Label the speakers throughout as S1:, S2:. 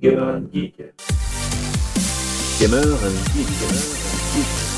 S1: Gemören Geek. Gemören Geek.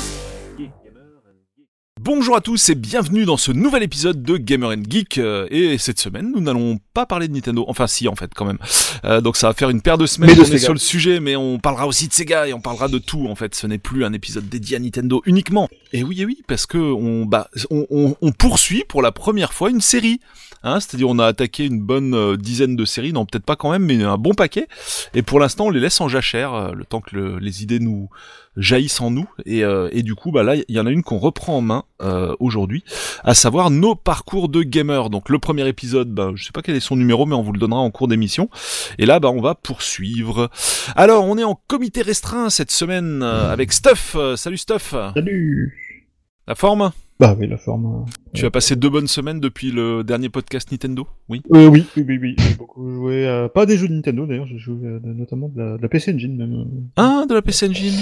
S2: Bonjour à tous et bienvenue dans ce nouvel épisode de Gamer and Geek. Euh, Et cette semaine, nous n'allons pas parler de Nintendo. Enfin, si, en fait, quand même. Euh, donc, ça va faire une paire de semaines
S3: de
S2: sur le sujet, mais on parlera aussi de Sega et on parlera de tout. En fait, ce n'est plus un épisode dédié à Nintendo uniquement. Et oui, et oui, parce que on, bah, on, on- on poursuit pour la première fois une série. Hein, C'est-à-dire, on a attaqué une bonne euh, dizaine de séries, non, peut-être pas quand même, mais un bon paquet. Et pour l'instant, on les laisse en jachère, le temps que le- les idées nous jaillissent en nous. Et, euh, et du coup, bah là, il y en a une qu'on reprend en main euh, aujourd'hui, à savoir nos parcours de gamer. Donc le premier épisode, bah, je sais pas quel est son numéro, mais on vous le donnera en cours d'émission. Et là, bah, on va poursuivre. Alors, on est en comité restreint cette semaine euh, avec Stuff. Euh, salut Stuff.
S3: Salut
S2: La forme?
S3: Bah oui, la forme.
S2: Tu as passé deux bonnes semaines depuis le dernier podcast Nintendo Oui?
S3: Euh, oui, oui, oui, oui. J'ai beaucoup joué, euh, pas des jeux de Nintendo d'ailleurs, j'ai joué euh, notamment de la, de la PC Engine même,
S2: Ah, de la PC Engine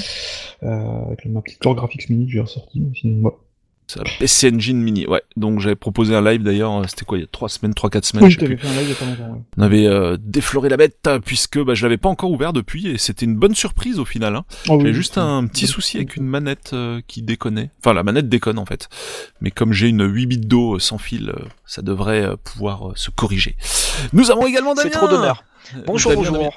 S3: euh, avec ma petite Core Graphics Mini que j'ai ressorti. Sinon, ouais.
S2: C'est la PC Engine Mini, ouais. Donc j'avais proposé un live d'ailleurs, euh, c'était quoi, il y a trois semaines, trois, quatre semaines,
S3: Oui,
S2: je sais plus.
S3: fait un live il y a pas longtemps, ouais.
S2: On avait euh, défloré la bête euh, puisque bah, je l'avais pas encore ouvert depuis et c'était une bonne surprise au final. Hein.
S3: Oh, oui,
S2: J'ai juste
S3: oui.
S2: un petit souci avec une manette euh, qui déconnait. Enfin, la manette déconne en fait. Mais comme j'ai une 8 bits d'eau euh, sans fil, euh, ça devrait euh, pouvoir euh, se corriger. Nous avons également Damien.
S4: C'est trop d'honneur. Bonjour,
S2: Damien,
S4: bonjour.
S2: Damien.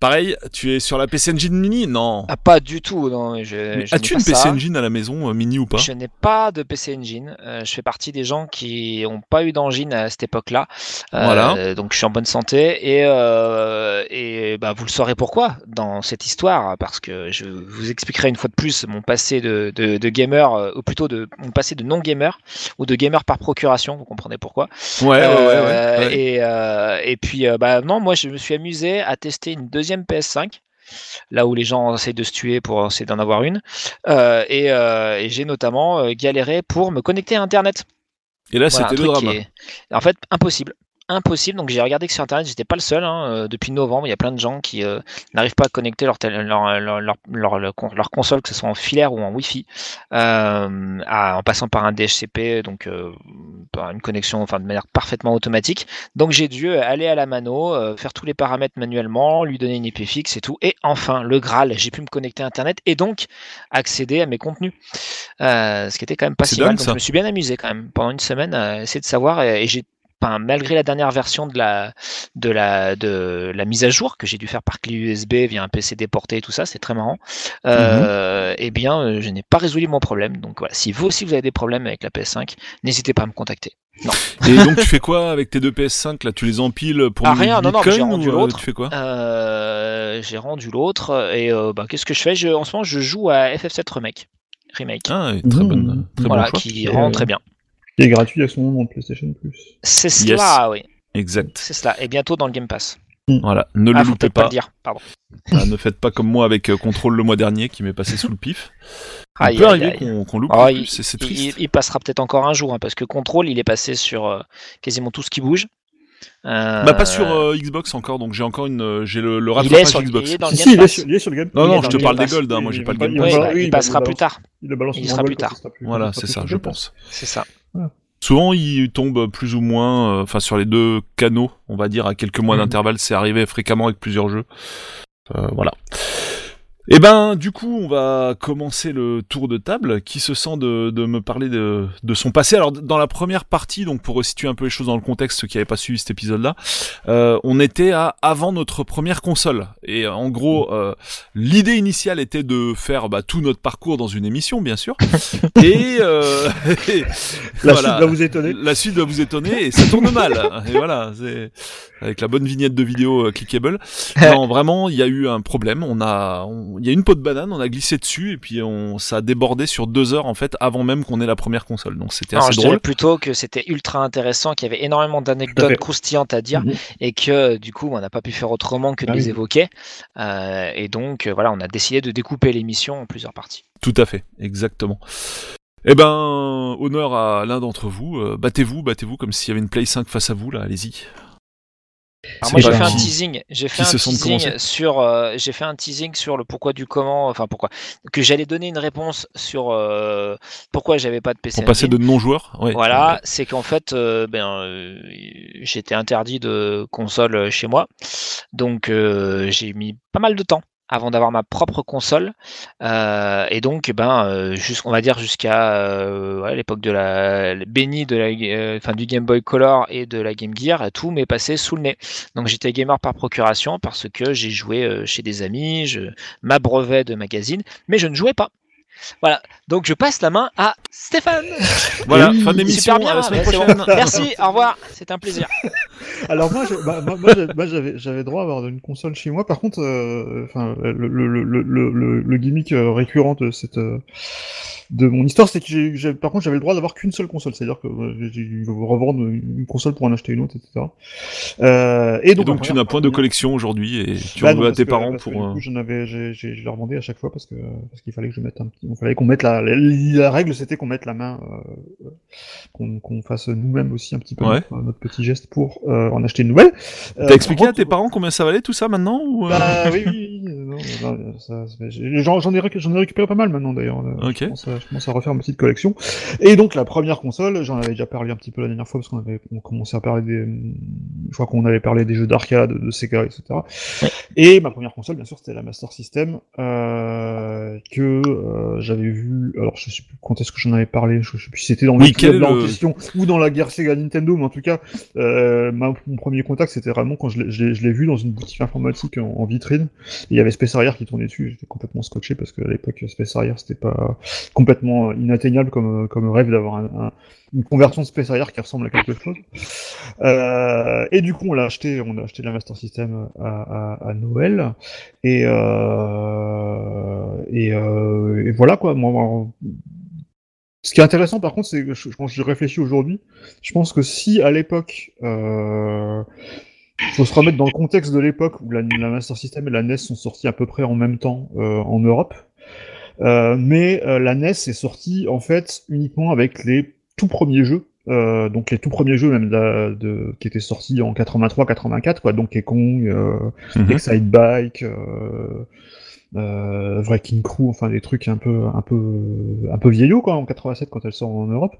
S2: Pareil, tu es sur la PC Engine Mini Non.
S4: Ah, pas du tout, non.
S2: As-tu une PC
S4: ça.
S2: Engine à la maison, euh, Mini ou pas?
S4: Je n'ai pas de PC Engine. Euh, je fais partie des gens qui n'ont pas eu d'engine à cette époque-là. Euh,
S2: Voilà.
S4: Donc je suis en bonne santé et, et bah, vous le saurez pourquoi dans cette histoire, parce que je vous expliquerai une fois de plus mon passé de, de, de gamer, ou plutôt de mon passé de non-gamer ou de gamer par procuration. Vous comprenez pourquoi
S2: Ouais, ouais, ouais, ouais.
S4: Et, et puis, bah, non, moi, je me suis amusé à tester une deuxième PS5, là où les gens essayent de se tuer pour essayer d'en avoir une. Euh, et euh, et j'ai notamment euh, galéré pour me connecter à Internet.
S2: Et là,
S4: Voilà,
S2: c'était le drame.
S4: est- En fait, impossible. Impossible. Donc j'ai regardé que sur Internet, j'étais pas le seul. hein, euh, depuis novembre, il y a plein de gens qui euh, n'arrivent pas à connecter leur, console, que ce soit en filaire ou en Wi-Fi, euh, à- en passant par un DHCP, donc euh, par une connexion, enfin de manière parfaitement automatique. Donc j'ai dû aller à la mano, faire tous les paramètres manuellement, lui donner une IP fixe et tout. Et enfin, le Graal, j'ai pu me connecter à Internet et donc accéder à mes contenus. Ce qui était quand même pas si mal. Donc je me suis bien amusé quand même pendant une semaine à essayer de savoir et, et j'ai Enfin, malgré la dernière version de la, de la, de la mise à jour que j'ai dû faire par clé USB via un PC déporté et tout ça, c'est très marrant. Euh, Eh bien, euh, je n'ai pas résolu mon problème. Donc voilà, si vous aussi vous avez des problèmes avec la PS5, n'hésitez pas à me contacter.
S2: Et donc, tu fais quoi avec tes deux PS5 là? Tu les empiles pour
S4: Ah, rien, non, non, j'ai rendu
S2: ou, euh,
S4: l'autre.
S2: Tu fais quoi?
S4: Euh, j'ai rendu l'autre et euh, bah, qu'est-ce que je fais? Je, En ce moment, je joue à FF7 Remake. Remake.
S2: Ah, très
S3: Mmh.
S2: bonne, très
S4: voilà,
S2: bon choix.
S4: qui
S3: Et,
S4: rend
S3: euh,
S4: très bien.
S3: Qui est gratuit à son nom dans le PlayStation Plus.
S4: C'est
S2: Yes.
S4: cela, oui.
S2: Exact.
S4: C'est cela. Et bientôt dans le Game Pass.
S2: Voilà, ne le
S4: Ah, faut
S2: loupez
S4: pas
S2: pas.
S4: le dire. Pardon.
S2: Ah, ne faites pas comme moi avec euh, Control le mois dernier qui m'est passé sous le pif. Il
S4: Aïe,
S2: peut
S4: aïe,
S2: arriver qu'on loupe
S4: Ah,
S2: le
S4: il-
S2: plus, et c'est
S4: Il,
S2: triste.
S4: il- il passera peut-être encore un jour, hein, parce que Control, il est passé sur euh, quasiment tout ce qui bouge. Euh,
S2: Bah pas sur euh, Xbox encore, donc j'ai encore une, euh, j'ai le, le
S4: il est
S2: rattrapage
S4: sur,
S2: Xbox.
S4: il est dans
S3: Si,
S4: le
S3: si,
S4: Game
S3: il est
S4: Pass.
S3: sur, il est sur le Game
S2: Non,
S4: il
S2: non, je te
S4: le
S2: parle des. Gold, hein, moi j'ai pas le Game
S3: il-
S2: Pass.
S3: Il- oui,
S4: il
S3: il
S4: passera plus tard.
S3: Il le balance
S4: Il sera plus tard.
S2: Voilà, c'est ça, je pense.
S4: C'est ça.
S2: Souvent, il tombe plus ou moins, euh, enfin sur les deux canaux, on va dire à quelques mois
S3: Mhm.
S2: d'intervalle, c'est arrivé fréquemment avec plusieurs jeux. Euh, voilà. Et ben, du coup, on va commencer le tour de table. Qui se sent de, de me parler de, de son passé? Alors, dans la première partie, donc pour resituer un peu les choses dans le contexte, ceux qui n'avaient pas suivi cet épisode-là, euh, on était à avant notre première console. Et euh, en gros, euh, l'idée initiale était de faire bah, tout notre parcours dans une émission, bien sûr. et euh, et
S3: La
S2: voilà.
S3: suite va vous étonner.
S2: La suite va vous étonner et ça tourne mal. Et voilà, c'est avec la bonne vignette de vidéo euh, clickable. Non, vraiment, il y a eu un problème. On a, on- il y a une peau de banane, on a glissé dessus et puis on, ça a débordé sur deux heures en fait avant même qu'on ait la première console. Donc c'était assez
S4: je dirais
S2: drôle.
S4: plutôt que c'était ultra intéressant, qu'il y avait énormément
S3: Tout à
S4: d'anecdotes
S3: fait.
S4: croustillantes à dire
S3: Mhm.
S4: et que du coup, on n'a pas pu faire autrement que de
S3: Ah
S4: les
S3: oui.
S4: évoquer. Euh, et donc, euh, voilà, on a décidé de découper l'émission en plusieurs parties.
S2: Tout à fait, exactement. Eh ben, honneur à l'un d'entre vous. Euh, battez-vous, battez-vous comme s'il y avait une Play 5 face à vous là. Allez-y.
S4: Alors moi j'ai fait un teasing, j'ai fait un teasing sur, euh, j'ai fait un teasing sur le pourquoi du comment, enfin pourquoi, que j'allais donner une réponse sur euh, pourquoi j'avais pas de PC
S2: Pour passer de non-joueur. Ouais.
S4: Voilà, c'est qu'en fait, euh, ben, euh, j'étais interdit de console chez moi, donc euh, j'ai mis pas mal de temps avant d'avoir ma propre console, euh, et donc, ben, euh, on va dire jusqu'à euh, l'époque de la bénie de la, euh, enfin du Game Boy Color et de la Game Gear, tout m'est passé sous le nez. Donc j'étais gamer par procuration parce que j'ai joué chez des amis, je m'abreuvais de magazines, mais je ne jouais pas. Voilà, donc je passe la main à Stéphane.
S2: Voilà,
S3: Oui,
S2: fin d'émission.
S4: Super bien,
S2: à la semaine
S4: mais c'est
S2: prochaine.
S4: bon. Merci, au revoir, c'est un plaisir.
S3: Alors moi, bah, j'avais j'avais droit à avoir une console chez moi. Par contre, euh, enfin, le, le, le, le, le, le gimmick euh, récurrent de cette euh, de mon histoire, c'est que j'ai, j'ai- par contre, j'avais le droit d'avoir qu'une seule console, c'est-à-dire que euh, j'ai dû revendre une console pour en acheter une autre, etc. Euh, et
S2: Et
S3: donc,
S2: donc tu n'as point de collection aujourd'hui et tu
S3: Bah
S2: en veux à tes
S3: que-
S2: parents
S3: parce que
S2: pour.
S3: du
S2: euh,
S3: coup, avais, j'ai, j'ai, je leur demandais à chaque fois parce que parce qu'il fallait que je mette un petit, il fallait qu'on mette la, la, la règle, c'était qu'on mette la main, euh, qu'on, qu'on fasse nous-mêmes aussi un petit peu
S2: Ouais.
S3: notre, notre petit geste pour euh, en acheter une nouvelle. Euh,
S2: T'as expliqué à tes parents combien ça valait tout ça maintenant ou euh,
S3: Bah oui, oui, oui, non, non, ça, j'en, j'en ai, j'en ai récupéré pas mal maintenant d'ailleurs.
S2: Ok.
S3: Je, je commence à refaire ma petite collection. Et donc la première console, j'en avais déjà parlé un petit peu la dernière fois parce qu'on avait on commençait à parler des, je crois qu'on avait parlé des jeux d'arcade, de Sega, etc. Et ma première console, bien sûr, c'était la Master System euh, que euh, j'avais vu. Alors je sais plus quand est-ce que j'en avais parlé. Je sais plus si c'était dans
S2: Oui,
S3: là en
S2: le-
S3: question ou dans la guerre Sega Nintendo, mais en tout cas, euh, ma- mon premier contact, c'était vraiment quand je l'ai- je je vu dans une boutique informatique en, en vitrine. Il y avait Space Harrier qui tournait dessus. J'étais complètement scotché parce qu'à l'époque, Space Harrier, c'était pas complètement inatteignable comme, rêve d'avoir un, un- une conversion Space Harrier qui ressemble à quelque chose. Euh, et du coup, on l'a acheté, on a acheté la Master System à, Noël. Et, euh, euh, et voilà quoi. Ce qui est intéressant, par contre, c'est que je- quand je réfléchis aujourd'hui, je pense que si à l'époque, euh, faut se remettre dans le contexte de l'époque où la, Master System et la NES sont sortis à peu près en même temps en Europe, mais euh, la NES est sortie en fait uniquement avec les tout premiers jeux. Euh, donc les tout premiers jeux même de, de- qui étaient sortis en 83-84 quoi Donkey Kong, euh,
S2: mhm.
S3: Excite Bike, euh, euh, Wrecking Crew, enfin des trucs un peu un peu un peu vieillots quoi en 87 quand elle sort en Europe.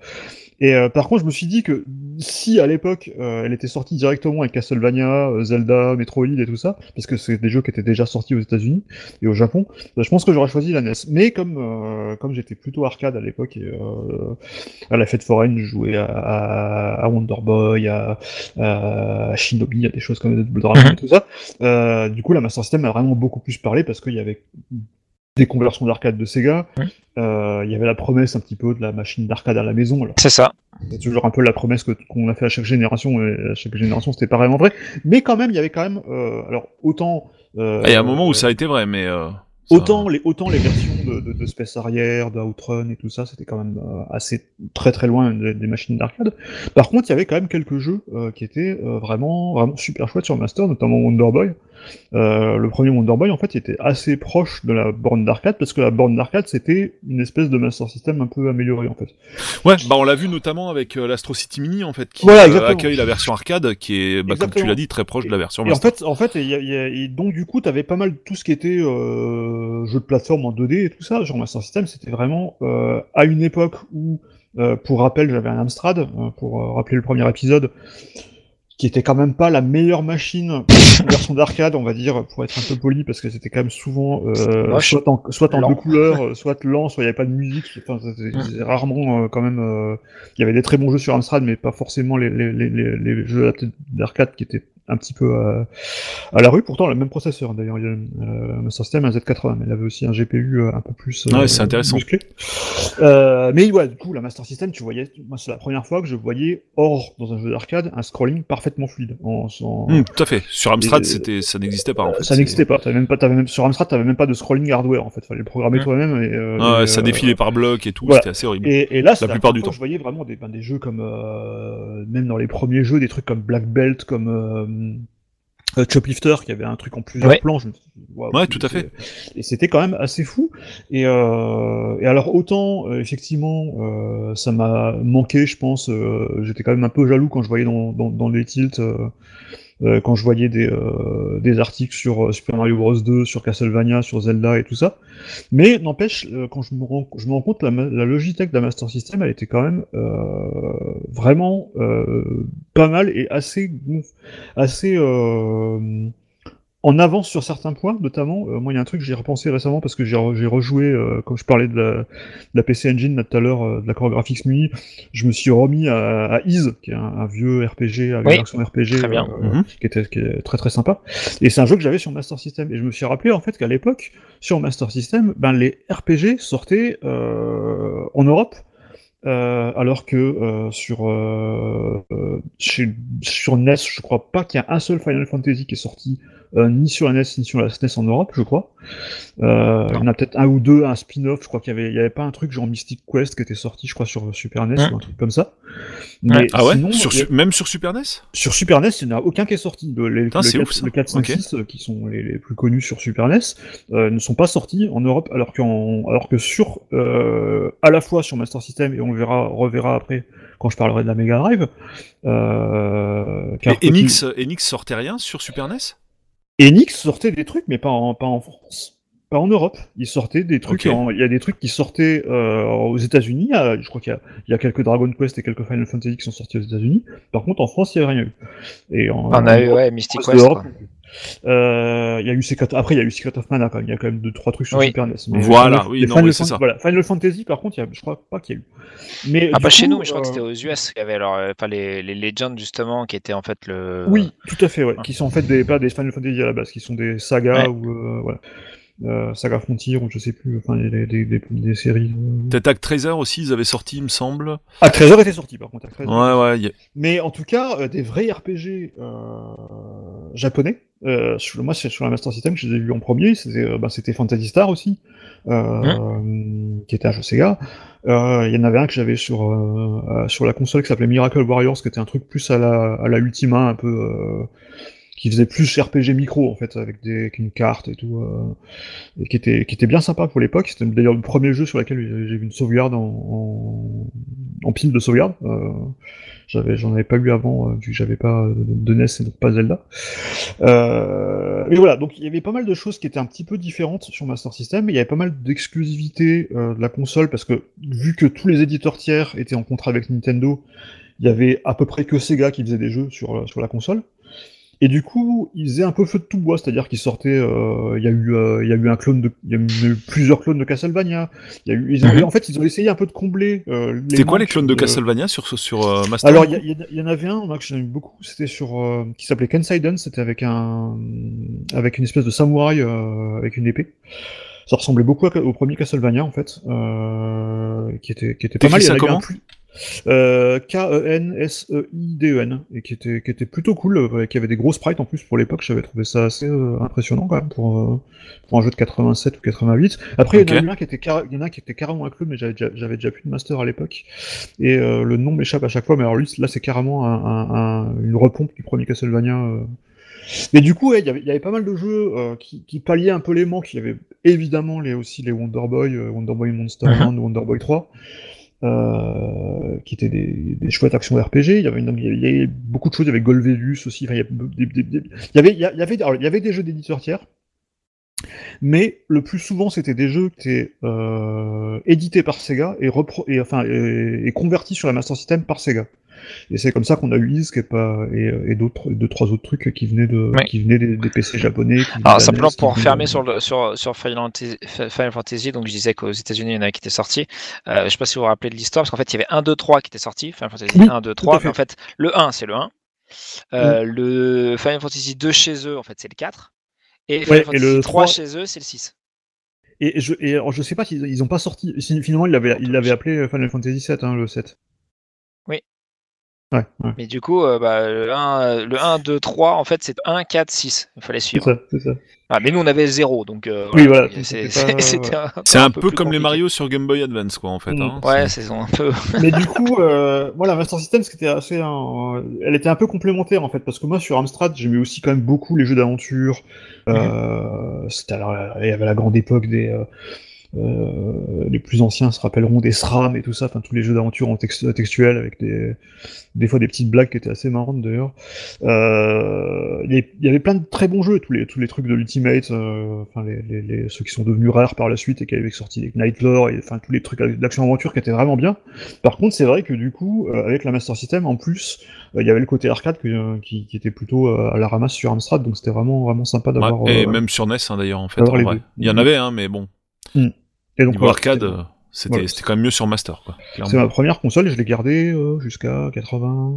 S3: Et euh, par contre, je me suis dit que si à l'époque euh, elle était sortie directement avec Castlevania, euh, Zelda, Metroid et tout ça, parce que c'est des jeux qui étaient déjà sortis aux États-Unis et au Japon, euh, je pense que j'aurais choisi la NES. Mais comme euh, comme j'étais plutôt arcade à l'époque et à la fête foraine, je jouais à, à, à Wonder Boy, à, à Shinobi, à des choses comme Double Dragon
S4: Mhm.
S3: et tout ça. Du coup, la Master System a vraiment beaucoup plus parlé parce qu'il y avait des conversions d'arcade de Sega. Euh, il y avait la promesse un petit peu de la machine d'arcade à la maison.
S4: C'est ça.
S3: c'est toujours un peu la promesse que qu'on a fait à chaque génération. Et à chaque génération, c'était pas vraiment vrai. Mais quand même, il y avait quand même. Euh, alors autant. euh,
S2: Il y a un moment où ça a été vrai, mais. euh, ça-
S3: Autant les, autant les versions de, de, de Space Harrier, de Outrun et tout ça, c'était quand même euh, assez très très loin des, des machines d'arcade. Par contre, il y avait quand même quelques jeux euh, qui étaient euh, vraiment vraiment super chouettes sur Master, notamment Wonder Boy. Euh, le premier Wonder Boy, en fait, il était assez proche de la borne d'arcade parce que la borne d'arcade c'était une espèce de Master System un peu améliorée en fait.
S2: Ouais, bah on l'a vu notamment avec l'Astro City Mini en fait, qui
S3: Voilà,
S2: accueille la version arcade, qui est, bah, comme tu l'as dit, très proche de la version
S3: Et en fait, en fait, il y a- il y a- et donc du coup, t'avais pas mal tout ce qui était jeu de plateforme en 2D et tout ça. Genre Master System, c'était vraiment euh, à une époque où, euh, pour rappel, j'avais un Amstrad euh, pour rappeler le premier épisode, qui était quand même pas la meilleure machine version d'arcade, on va dire, pour être un peu poli, parce que c'était quand même souvent euh, soit en, soit en deux couleurs, soit lent, soit il y avait pas de musique. Enfin, c'était rarement euh, quand même. euh, Il y avait des très bons jeux sur Amstrad, mais pas forcément les, les, les, les, les jeux d'arcade qui étaient un petit peu euh, à la rue. Pourtant, le même processeur. D'ailleurs, il y a euh, Master System un Z80, mais il avait aussi un GPU euh, un peu plus. euh,
S2: Ouais, c'est intéressant.
S3: Euh, mais ouais, du coup, la Master System, tu voyais, moi, c'est la première fois que je voyais hors dans un jeu d'arcade un scrolling parfaitement fluide. En, en-
S2: Hum, tout à fait. Sur Amstrad, c'était, ça n'existait pas. En fait.
S3: ça n'existait pas. T'avais même pas, t'avais même sur Amstrad, t'avais même pas de scrolling hardware en fait. Fallait le programmer
S4: Mm.
S3: toi-même et. euh,
S2: Ah
S3: et,
S2: ça
S3: euh,
S2: défilait par bloc et tout,
S3: voilà.
S2: c'était assez horrible.
S3: Et, et là,
S2: La plupart du temps.
S3: Je voyais vraiment des, ben, des jeux comme, euh, même dans les premiers jeux, des trucs comme Black Belt, comme euh, Choplifter, qui avait un truc en plusieurs
S4: Ouais.
S3: plans. je me suis dit, waouh,
S2: Ouais, tout à
S3: c'est- Et c'était quand même assez fou. Et, euh, et alors autant, euh, effectivement, euh, ça m'a manqué, je pense. euh, J'étais quand même un peu jaloux quand je voyais dans, dans, dans les tilts. Euh, quand je voyais des, euh, des articles sur euh, Super Mario Bros 2, sur Castlevania, sur Zelda et tout ça. Mais n'empêche, euh, quand je me rends, je me rends compte, la, la Logitech de Master System, elle était quand même euh, vraiment pas mal et assez, assez en avance sur certains points, notamment. euh, moi, il y a un truc que j'ai repensé récemment parce que j'ai re- j'ai rejoué, euh, comme je parlais de la, de la PC Engine là, tout à l'heure, euh, de la chorégraphique nuit, je me suis remis à, à Ease, qui est un, un vieux RPG, une
S4: Oui,
S3: version RPG
S4: très bien.
S3: euh,
S2: Mhm.
S3: qui, était, qui est très très sympa. Et c'est un jeu que j'avais sur Master System. Et je me suis rappelé en fait qu'à l'époque, sur Master System, ben, les RPG sortaient euh, en Europe. euh, alors que euh, sur euh, euh, chez, sur NES, je crois pas qu'il y a un seul Final Fantasy qui est sorti euh, ni sur la NES ni sur la SNES en Europe, je crois. Euh, il y en a peut-être un ou deux, un spin-off. Je crois qu'il y avait, il y avait pas un truc genre Mystic Quest qui était sorti, je crois, sur Super NES ou un truc comme ça. Mais
S2: Ah ouais
S3: sinon,
S2: sur,
S3: a-
S2: Même sur Super NES
S3: sur Super NES, il n'y en a aucun qui est sorti. Le, les,
S2: Putain,
S3: le
S2: c'est
S3: 4,
S2: ouf,
S3: le 4, 5,
S2: Ok.
S3: 6, euh, qui sont les, les plus connus sur Super NES, euh, ne sont pas sortis en Europe, alors, qu'en, alors que sur, euh, à la fois sur Master System, et on le verra, reverra après quand je parlerai de la Mega Drive, euh,
S2: Et Enix, Enix sortait rien sur Super E NES
S3: Enix sortait des trucs, mais pas en, pas en France. Pas en Europe. Ils sortaient des trucs. Il y a des trucs qui sortaient euh, aux États-Unis. Je crois qu'il y a, il y a quelques Dragon Quest et quelques Final Fantasy qui sont sortis aux États-Unis. Par contre, en France, il n'y a rien eu. Et en,
S4: On a
S3: en
S4: eu
S3: Europe,
S4: ouais, Mystic Quest.
S3: Euh, il y a eu Secret... Après, il y a eu Secret of Mana quand même. Il y a quand même deux trois trucs sur
S4: Oui.
S3: Super NES. Mais
S2: Voilà,
S3: Final-
S2: oui,
S3: les
S2: non,
S3: Final
S2: oui, c'est
S3: Fan-
S2: ça.
S3: Voilà, Final Fantasy, par contre, il y a... je crois pas qu'il y a eu. Mais
S4: Ah, pas chez
S3: coup,
S4: nous, mais je crois que
S3: euh,
S4: c'était aux US. Il y avait alors, euh, enfin, les, les Legends, justement, qui étaient en fait le.
S3: Oui, tout à fait, ouais. Qui sont en fait des, pas des Final Fantasy à la base, qui sont des sagas
S4: Ouais.
S3: ou euh, voilà. Euh, Saga Frontier ou je sais plus, enfin des, des, des, des séries. euh.
S2: Peut-être Act 13 aussi, ils avaient sorti, il me semble.
S3: Ah, Trésor était sorti par contre. 13.
S2: Ouais, ouais. a-
S3: Mais en tout cas, euh, des vrais RPG euh, japonais. Euh, sur, moi, c'est sur la Master System que je les ai vus en premier. C'était bah, Fantasy Star aussi, euh, qui était un jeu Sega. Euh, Il y en avait un que j'avais sur sur la console qui s'appelait Miracle Warriors, qui était un truc plus à la à la Ultima, un peu euh, qui faisait plus RPG micro en fait, avec des une carte et tout, euh, et qui était qui était bien sympa pour l'époque. C'était d'ailleurs le premier jeu sur lequel j'ai vu une sauvegarde en, en, en pile de sauvegarde. Euh, j'avais, j'en avais pas eu avant, euh, vu que j'avais pas de, NES et donc pas Zelda. Euh, mais voilà, donc il y avait pas mal de choses qui étaient un petit peu différentes sur Master System. Il y avait pas mal d'exclusivités euh, de la console parce que vu que tous les éditeurs tiers étaient en contrat avec Nintendo, il y avait à peu près que Sega qui faisait des jeux sur, sur la console. Et du coup, ils faisaient un peu feu de tout bois, c'est-à-dire qu'ils sortaient. euh, Il y a eu, euh, il y a eu un clone de, il y a eu plusieurs clones de Castlevania. Il y a eu, ils ont-
S2: Mhm.
S3: en fait, ils ont essayé un peu de combler. Euh,
S2: C'était quoi les clones de
S3: de-
S2: Castlevania sur, sur euh, Master
S3: alors, il y, en avait un moi, que j'aime beaucoup, c'était sur euh, qui s'appelait Kensaiden, c'était avec un avec une espèce de samouraï euh, avec une épée. Ça ressemblait beaucoup au premier Castlevania en fait, euh, qui était qui était pas mal. Il y
S2: ça
S3: en avait un
S2: comment
S3: plus- K-E-N-S-E-I-D-E-N, et qui était, qui était plutôt cool, euh, qui avait des gros sprites en plus pour l'époque, j'avais trouvé ça assez euh, impressionnant quand même pour, euh, pour un jeu de 87 ou 88. Après, il y en a un qui était, carré- il y en a un qui était carrément clone, mais j'avais déjà, plus de master à l'époque, et euh, le nom m'échappe à chaque fois, mais alors lui, là, c'est carrément un, un- un- une repompe du premier Castlevania. euh. Mais du coup, ouais, il y avait- il y avait pas mal de jeux euh, qui, qui palliaient un peu les manques. Il y avait évidemment les, aussi les Wonder Boy, euh, Wonder Boy Monster
S4: Mhm.
S3: Land, Wonder Boy 3, euh, qui étaient des, chouettes actions RPG. Il y avait, une- il y beaucoup de choses. Il y avait Golvelus aussi. Il y avait, des- jeux d'éditeurs tiers. Mais le plus souvent, c'était des jeux qui étaient euh, édités par Sega et, repro et convertis sur la Master System par Sega. Et c'est comme ça qu'on a eu Is qui est pas, et, et d'autres, deux, trois autres trucs qui venaient, de,
S4: Ouais.
S3: qui venaient des, des PC japonais.
S4: Alors simplement
S3: NES,
S4: pour
S3: venaient
S4: fermer
S3: de-
S4: sur, le, sur, sur Final Fantasy, Final Fantasy, donc je disais qu'aux États-Unis il y en a qui étaient sortis. Euh, je sais pas si vous vous rappelez de l'histoire, parce qu'en fait il y avait 1, 2, 3 qui étaient sortis, Final Fantasy
S3: Oui,
S4: 1, 2,
S3: à
S4: 3,
S3: fait.
S4: mais en fait le 1 c'est le 1. Euh, Le Final Fantasy 2 chez eux, en fait c'est le 4. Et Final
S3: Ouais, et
S4: Fantasy
S3: le
S4: 3
S3: 3
S4: chez eux c'est le 6.
S3: Et je, et alors, je sais pas s'ils ils ont pas sorti. Finalement, ils l'avaient, appelé Final Fantasy 7, hein, le 7. Ouais, ouais.
S4: Mais du coup, euh, bah, le, 1, le 1, 2, 3, en fait c'est 1, 4, 6. Il fallait
S3: C'est
S4: suivre.
S3: ça, c'est ça.
S4: Ah, mais nous on avait 0, donc euh,
S3: Oui, voilà,
S4: c'est-
S3: c'était pas-
S4: c'était un,
S2: C'est un
S4: peu
S2: peu comme les. Mario sur Game Boy Advance, quoi, en fait.
S3: Mm.
S2: hein.
S4: Ouais,
S2: C'est-
S4: c'est un peu.
S3: Mais du coup, euh, moi, la Master System, c'était assez, un- elle était un peu complémentaire en fait, parce que moi, sur Amstrad, j'aimais aussi quand même beaucoup les jeux d'aventure. Euh, c'était alors, il y avait la grande époque des, euh, euh, les plus anciens se rappelleront des SRAM et tout ça, enfin tous les jeux d'aventure en texte, textuel avec des, des fois des petites blagues qui étaient assez marrantes d'ailleurs. Euh, il y avait plein de très bons jeux, tous les, tous les trucs de l'Ultimate, euh, enfin les, les, les, ceux qui sont devenus rares par la suite et qui avaient sorti des Nightlore, et enfin tous les trucs d'action-aventure qui étaient vraiment bien. Par contre, c'est vrai que du coup, euh, avec la Master System, en plus, euh, il y avait le côté arcade que, qui, qui, était plutôt à la ramasse sur Amstrad, donc c'était vraiment, vraiment sympa d'avoir...
S2: Ouais, et même sur NES hein, d'ailleurs, en fait. En. Il y en avait, hein, mais bon.
S3: Mm. Et donc,
S2: voilà, arcade, c'était voilà. quand même mieux sur Master.
S3: C'est ma première console et je l'ai gardée euh, jusqu'à 80.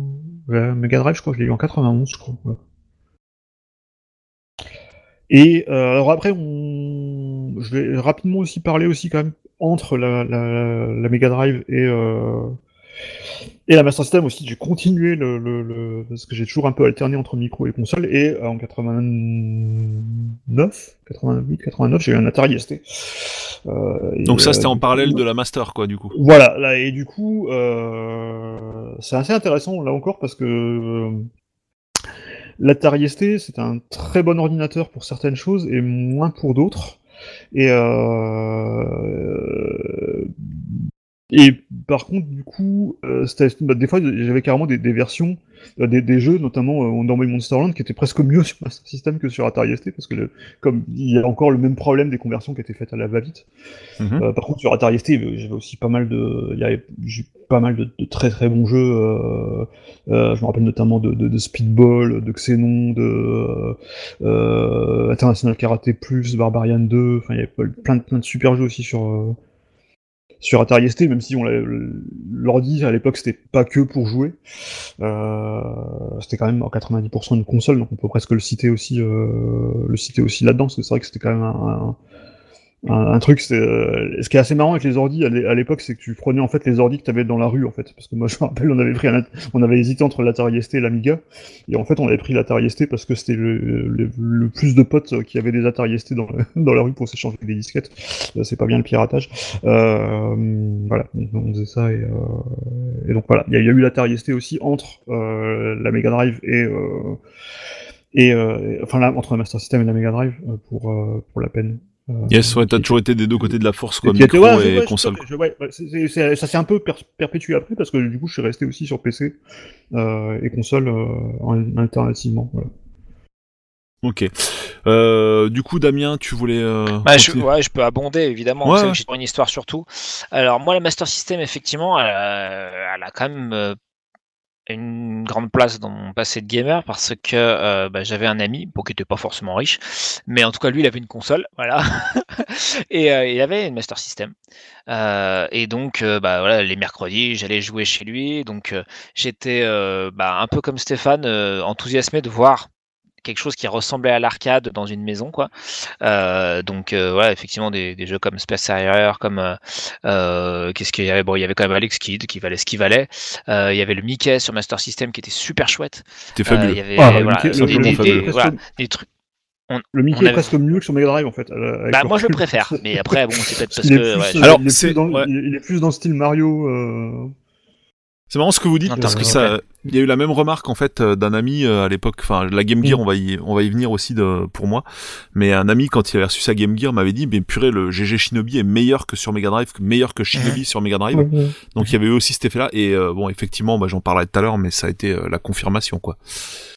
S3: Ouais, Mega Drive, je crois, je l'ai eu en 91, je crois. Ouais. Et euh, alors après, on... je vais rapidement aussi parler aussi quand même entre la, la, la Mega Drive et, euh, et la Master System aussi, j'ai continué le, le, le, parce que j'ai toujours un peu alterné entre micro et console. Et euh, en 89, 88, 89, j'ai eu un Atari ST.
S2: Euh, Donc ça, c'était euh, en parallèle de la Master, quoi, du coup.
S3: Voilà, là, et du coup, euh, c'est assez intéressant là encore parce que euh, l'Atari ST, c'est un très bon ordinateur pour certaines choses et moins pour d'autres. Et euh, et par contre, du coup, euh, bah, des fois, j'avais carrément des, des versions, euh, des, des, jeux, notamment euh, dans Monsterland, qui étaient presque mieux sur Master System que sur Atari ST, parce que le, comme il y a encore le même problème des conversions qui étaient faites à la va-vite. Mm -hmm. euh, par contre, sur Atari ST, j'avais aussi pas mal de, il y avait pas mal de, de, très très bons jeux. Je me rappelle notamment de, de, de, Speedball, de Xenon, de International Karate Plus, Barbarian 2. Enfin, il y avait plein de, plein de super jeux aussi sur sur Atari ST, même si on l'ordi à l'époque c'était pas que pour jouer, euh, c'était quand même en 90% une console, donc on peut presque le citer aussi, euh, le citer aussi là-dedans, parce que c'est vrai que c'était quand même un, un un, truc, c'est euh, ce qui est assez marrant avec les ordis à l'époque, c'est que tu prenais en fait les ordis que tu avais dans la rue en fait, parce que moi je me rappelle, on avait pris, un, on avait hésité entre l'Atari ST et l'Amiga, et en fait on avait pris l'Atari ST parce que c'était le, le, plus de potes qui avaient des Atari ST dans, dans la rue pour s'échanger des disquettes. C'est pas bien le piratage. Euh, voilà, on faisait ça et, euh, et donc voilà, il y, a eu l'Atari ST aussi entre euh, la Mega Drive et et enfin là entre la Master System et la Mega Drive pour pour la peine.
S2: Euh, yes, ouais, t'as toujours été des deux côtés de la force, quoi, micro ouais, et
S3: ouais,
S2: console.
S3: Je, ouais, c est, c est, ça s'est un peu per perpétué après, parce que du coup, je suis resté aussi sur PC euh, et console euh, en, alternativement. Voilà.
S2: Ok. Euh, du coup, Damien, tu voulais. Euh,
S4: bah, je, ouais, je peux abonder évidemment. Ouais. J'ai une histoire surtout. Alors moi, la Master System, effectivement, elle, elle a quand même une grande place dans mon passé de gamer parce que euh, bah, j'avais un ami, bon, qui n'était pas forcément riche, mais en tout cas lui il avait une console, voilà, et euh, il avait une Master System. Euh, et donc euh, bah, voilà, les mercredis j'allais jouer chez lui, donc j'étais bah, un peu comme Stéphane, enthousiasmé de voir quelque chose qui ressemblait à l'arcade dans une maison quoi euh, donc euh, voilà effectivement des, des, jeux comme Space Harrier comme euh, euh, qu'est-ce qu'il y avait? Bon il y avait quand même Alex Kidd qui valait ce qu'il valait euh, il y avait le Mickey sur Master System qui était super chouette
S2: c'était fabuleux
S4: il y avait
S3: ah,
S4: voilà,
S3: Mickey,
S4: des, des, des, voilà, des trucs
S3: on, le Mickey on avait... est presque mieux que sur Mega Drive en fait.
S4: Bah, moi je le préfère, mais après bon c'est peut-être parce que.
S3: Plus,
S4: ouais,
S3: Alors il est, dans, ouais. il est, plus dans le style Mario. Euh...
S2: C'est marrant ce que vous dites parce que ça, il y a eu la même remarque en fait d'un ami euh, à l'époque. Enfin, la Game Gear, mm. on va y, on va y venir aussi de, pour moi. Mais un ami quand il avait reçu sa Game Gear m'avait dit, mais purée, le GG Shinobi est meilleur que sur Mega Drive, meilleur que Shinobi sur Mega Drive. Donc il y avait eu aussi cet effet-là. Et euh, bon, effectivement, bah, j'en parlais tout à l'heure, mais ça a été euh, la confirmation, quoi.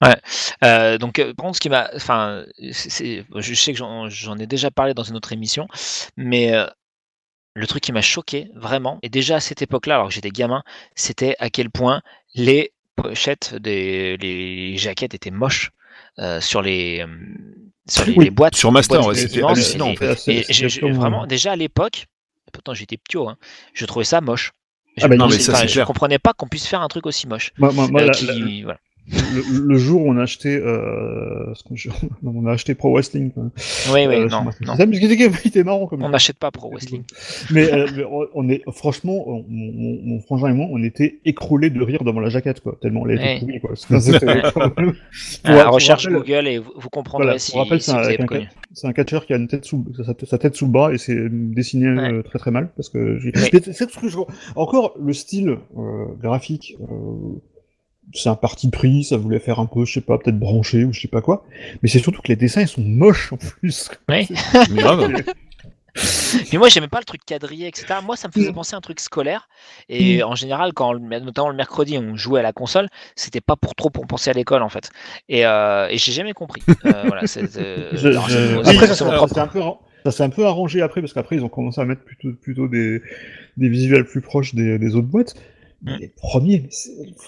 S4: Ouais. Euh, donc, contre, ce qui m'a, enfin, je sais que j'en ai déjà parlé dans une autre émission, mais le truc qui m'a choqué vraiment, et déjà à cette époque-là, alors que j'étais gamin, c'était à quel point les pochettes des les jaquettes étaient moches euh, sur les euh, sur les,
S2: oui,
S4: les, boîtes.
S2: Sur Master, ouais, c'était hallucinant. Et, en fait.
S4: et, et je, vraiment, déjà à l'époque, pourtant j'étais ptio, hein, je trouvais ça moche. Je,
S2: ah bah non, mais ça,
S4: je comprenais pas qu'on puisse faire un truc aussi moche.
S3: Moi, moi, moi,
S4: euh,
S3: la,
S4: qui,
S3: la,
S4: voilà
S3: le, le, jour où on a acheté, euh, on a acheté Pro Wrestling.
S4: Oui, oui, euh, non, non.
S3: C'était marrant comme.
S4: On n'achète pas Pro Wrestling.
S3: mais, euh, mais, on est, franchement, mon, mon, mon, frangin et moi, on était écroulés de rire devant la jaquette, quoi. Tellement on était pourri, quoi.
S4: recherche Google et vous, vous comprendrez voilà, si, rappel, si vous avez connu.
S3: C'est un catcheur qui a une tête sous, sa, sa, tête sous le bras et c'est dessiné ouais. euh, très très mal parce que. C'est ce que je vois. Encore le style euh, graphique. Euh, c'est un parti pris, ça voulait faire un peu, je sais pas, peut-être branché ou je sais pas quoi. Mais c'est surtout que les dessins ils sont moches en plus.
S4: Oui.
S2: grave.
S4: Mais moi, j'aimais pas le truc quadrillé, etc. Moi, ça me faisait
S3: Mm.
S4: penser à un truc scolaire. Et
S3: Mm.
S4: en général, quand, notamment le mercredi, on jouait à la console, c'était pas pour trop pour penser à l'école, en fait. Et, euh, et j'ai jamais compris. Euh, voilà, c'est, euh,
S3: Je-
S4: alors,
S3: je-
S4: j'ai-
S3: Après,
S4: propre-
S3: un peu, ça s'est un peu arrangé après, parce qu'après, ils ont commencé à mettre plutôt, plutôt des, des visuels plus proches des, des autres boîtes.
S4: Mm.
S3: les premiers,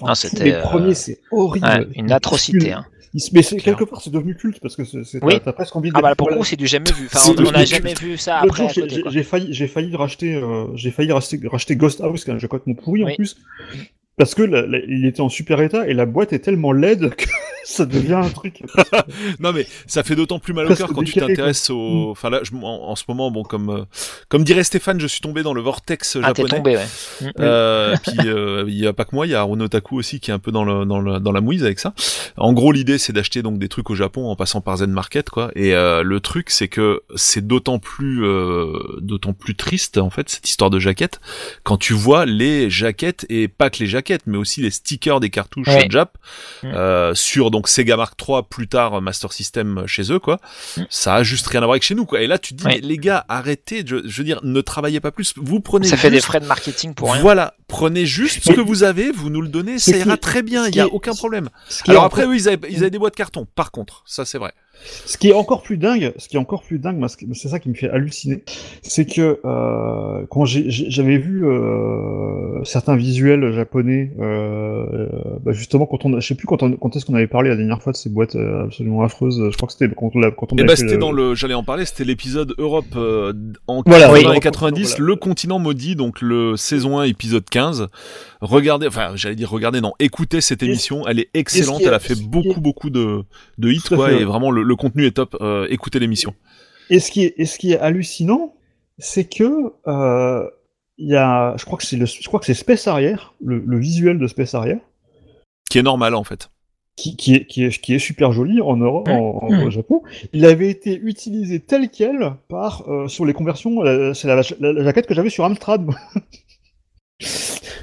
S3: enfin,
S4: Non,
S3: les
S4: euh,
S3: premiers, c'est horrible.
S4: ouais, une atrocité. hein.
S3: Mais quelque part, c'est devenu culte parce que c'est,
S4: Oui.
S3: t'as- presque envie de.
S4: Ah bah pour le coup, c'est du jamais vu. Enfin, on n'a jamais vu ça après
S3: j'ai- failli, j'ai failli racheter, euh, j'ai failli racheter, racheter Ghost House, est un jeu complètement pourri en plus, parce que la- la- il était en super état et la boîte est tellement laide que ça devient un truc.
S2: Non mais ça fait d'autant plus mal au cœur quand tu t'intéresses au. Enfin là, je- en, en ce moment, bon comme euh, comme dirait Stéphane, je suis tombé dans le vortex
S4: Ah, t'es
S2: japonais.
S4: tombé, ouais.
S2: Euh, puis euh, il y a pas que moi, il y a Otaku aussi qui est un peu dans le dans le dans la mouise avec ça. En gros, l'idée c'est d'acheter donc des trucs au Japon en passant par Zen Market quoi. Et euh, le truc c'est que c'est d'autant plus euh, d'autant plus triste en fait cette histoire de jaquette quand tu vois les jaquettes et pas que les jaquettes mais aussi les stickers des cartouches
S4: Ouais.
S2: Jap
S4: Mm.
S2: euh, sur donc Sega Mark III plus tard Master System chez eux quoi.
S4: Mm.
S2: Ça a juste rien à voir avec chez nous quoi. Et là tu te dis
S4: Ouais.
S2: mais les gars arrêtez, je, je veux dire ne travaillez pas plus. Vous prenez
S4: Ça fait des frais de marketing pour rien.
S2: voilà, prenez juste ce que vous avez, vous nous le donnez, ça ira très bien, il y a aucun problème. Alors après, eux, ils avaient, ils avaient des boîtes carton, par contre, ça c'est vrai.
S3: Ce qui est encore plus dingue, ce qui est encore plus dingue, c'est ça qui me fait halluciner, c'est que euh, quand j'avais vu euh, certains visuels japonais, euh, bah justement quand on, je sais plus quand, on- quand est-ce qu'on avait parlé la dernière fois de ces boîtes absolument affreuses. Je crois que c'était quand on quand on avait
S2: bah c'était
S3: le-
S2: dans le, j'allais en parler, c'était l'épisode Europe en
S3: Voilà,
S2: 80
S3: oui,
S2: et
S3: Europe,
S2: 90,
S3: voilà.
S2: le continent maudit, donc le saison 1 épisode 15. Regardez, enfin j'allais dire regardez, non, écoutez cette émission, elle est excellente,
S3: est-
S2: elle a fait beaucoup beaucoup de, de hits quoi,
S3: fait.
S2: et vraiment le, le contenu est top. Euh, écoutez l'émission.
S3: Et ce qui est, et ce qui est hallucinant, c'est que euh, il y a, je crois que c'est le, je crois que c'est Space Arrière, le, le visuel de Space Arrière.
S2: Qui est normal en fait.
S3: qui, qui, est, qui, est, qui est super joli en Europe, en, en-
S4: Mmh.
S3: au Japon. Il avait été utilisé tel quel par euh, sur les conversions. euh, c'est la, la- la jaquette que j'avais sur Amstrad.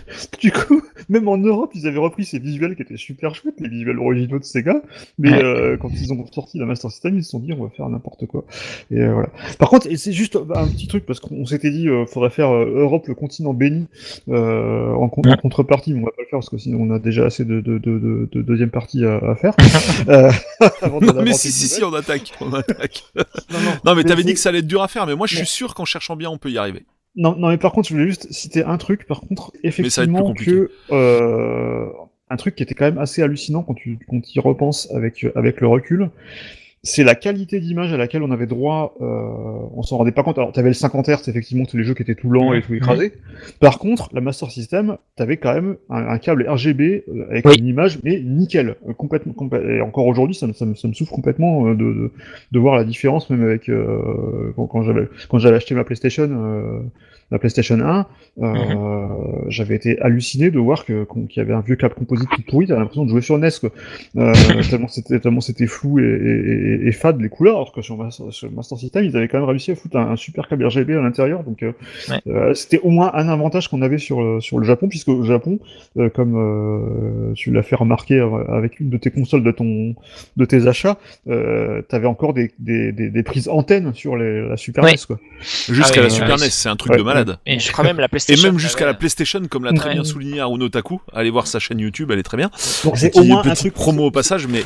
S3: du coup, même en Europe, ils avaient repris ces visuels qui étaient super chouettes, les visuels originaux de Sega. Mais
S4: Ouais.
S3: euh, quand ils ont sorti la Master System, ils se sont dit on va faire n'importe quoi. Et euh, voilà. Par contre, c'est juste bah, un petit truc parce qu'on s'était dit euh, faudrait faire euh, Europe le continent béni euh, en, con- en contrepartie, mais on va pas le faire parce que sinon on a déjà assez de, de, de, de, de deuxième partie à, à faire. euh, avant
S2: Non, mais si si si, on attaque, on attaque.
S3: Non, non.
S2: Non mais t'avais dit que ça allait être dur à faire, mais moi je suis sûr qu'en cherchant bien on peut y arriver.
S3: Non, non, mais par contre, je voulais juste citer un truc, par contre, effectivement, que euh, un truc qui était quand même assez hallucinant quand tu quand tu y repenses avec avec le recul, c'est la qualité d'image à laquelle on avait droit. Euh, on s'en rendait pas compte. Alors, t'avais le 50 Hz, effectivement, tous les jeux qui étaient tout lents et tout écrasés. Par contre, la Master System, t'avais quand même un, un câble RGB euh, avec
S4: Oui.
S3: une image, mais nickel, euh, complètement. complè- et encore aujourd'hui, ça, me- ça, me- ça me souffle complètement de, de, de voir la différence, même avec euh, quand, quand j'avais quand j'avais acheté ma PlayStation. Euh, la PlayStation 1, euh,
S4: Mhm.
S3: j'avais été halluciné de voir qu'il y avait un vieux câble composite tout pourri, t'as l'impression de jouer sur NES quoi. Euh, tellement c'était tellement c'était flou et, et, et, et fade les couleurs, alors que sur Master, sur Master System ils avaient quand même réussi à foutre un, un super câble RGB à l'intérieur, donc euh,
S4: Ouais.
S3: euh, c'était au moins un avantage qu'on avait sur le, sur le Japon, puisque au Japon, euh, comme euh, tu l'as fait remarquer avec une de tes consoles de ton de tes achats, euh, t'avais encore des, des, des, des prises antennes sur les, la Super
S4: Ouais.
S3: NES quoi.
S2: Jusqu'à la
S4: ouais,
S2: Super NES, c'est un truc
S3: ouais,
S2: de malade.
S4: Et je crois même la
S2: Et
S4: PlayStation.
S2: même jusqu'à la PlayStation, comme l'a très
S3: Ouais.
S2: bien souligné Haruno Taku, allez voir sa chaîne YouTube, elle est très bien.
S3: Donc c'est
S2: Petit-
S3: au moins un
S2: petite
S3: truc
S2: promo au passage, mais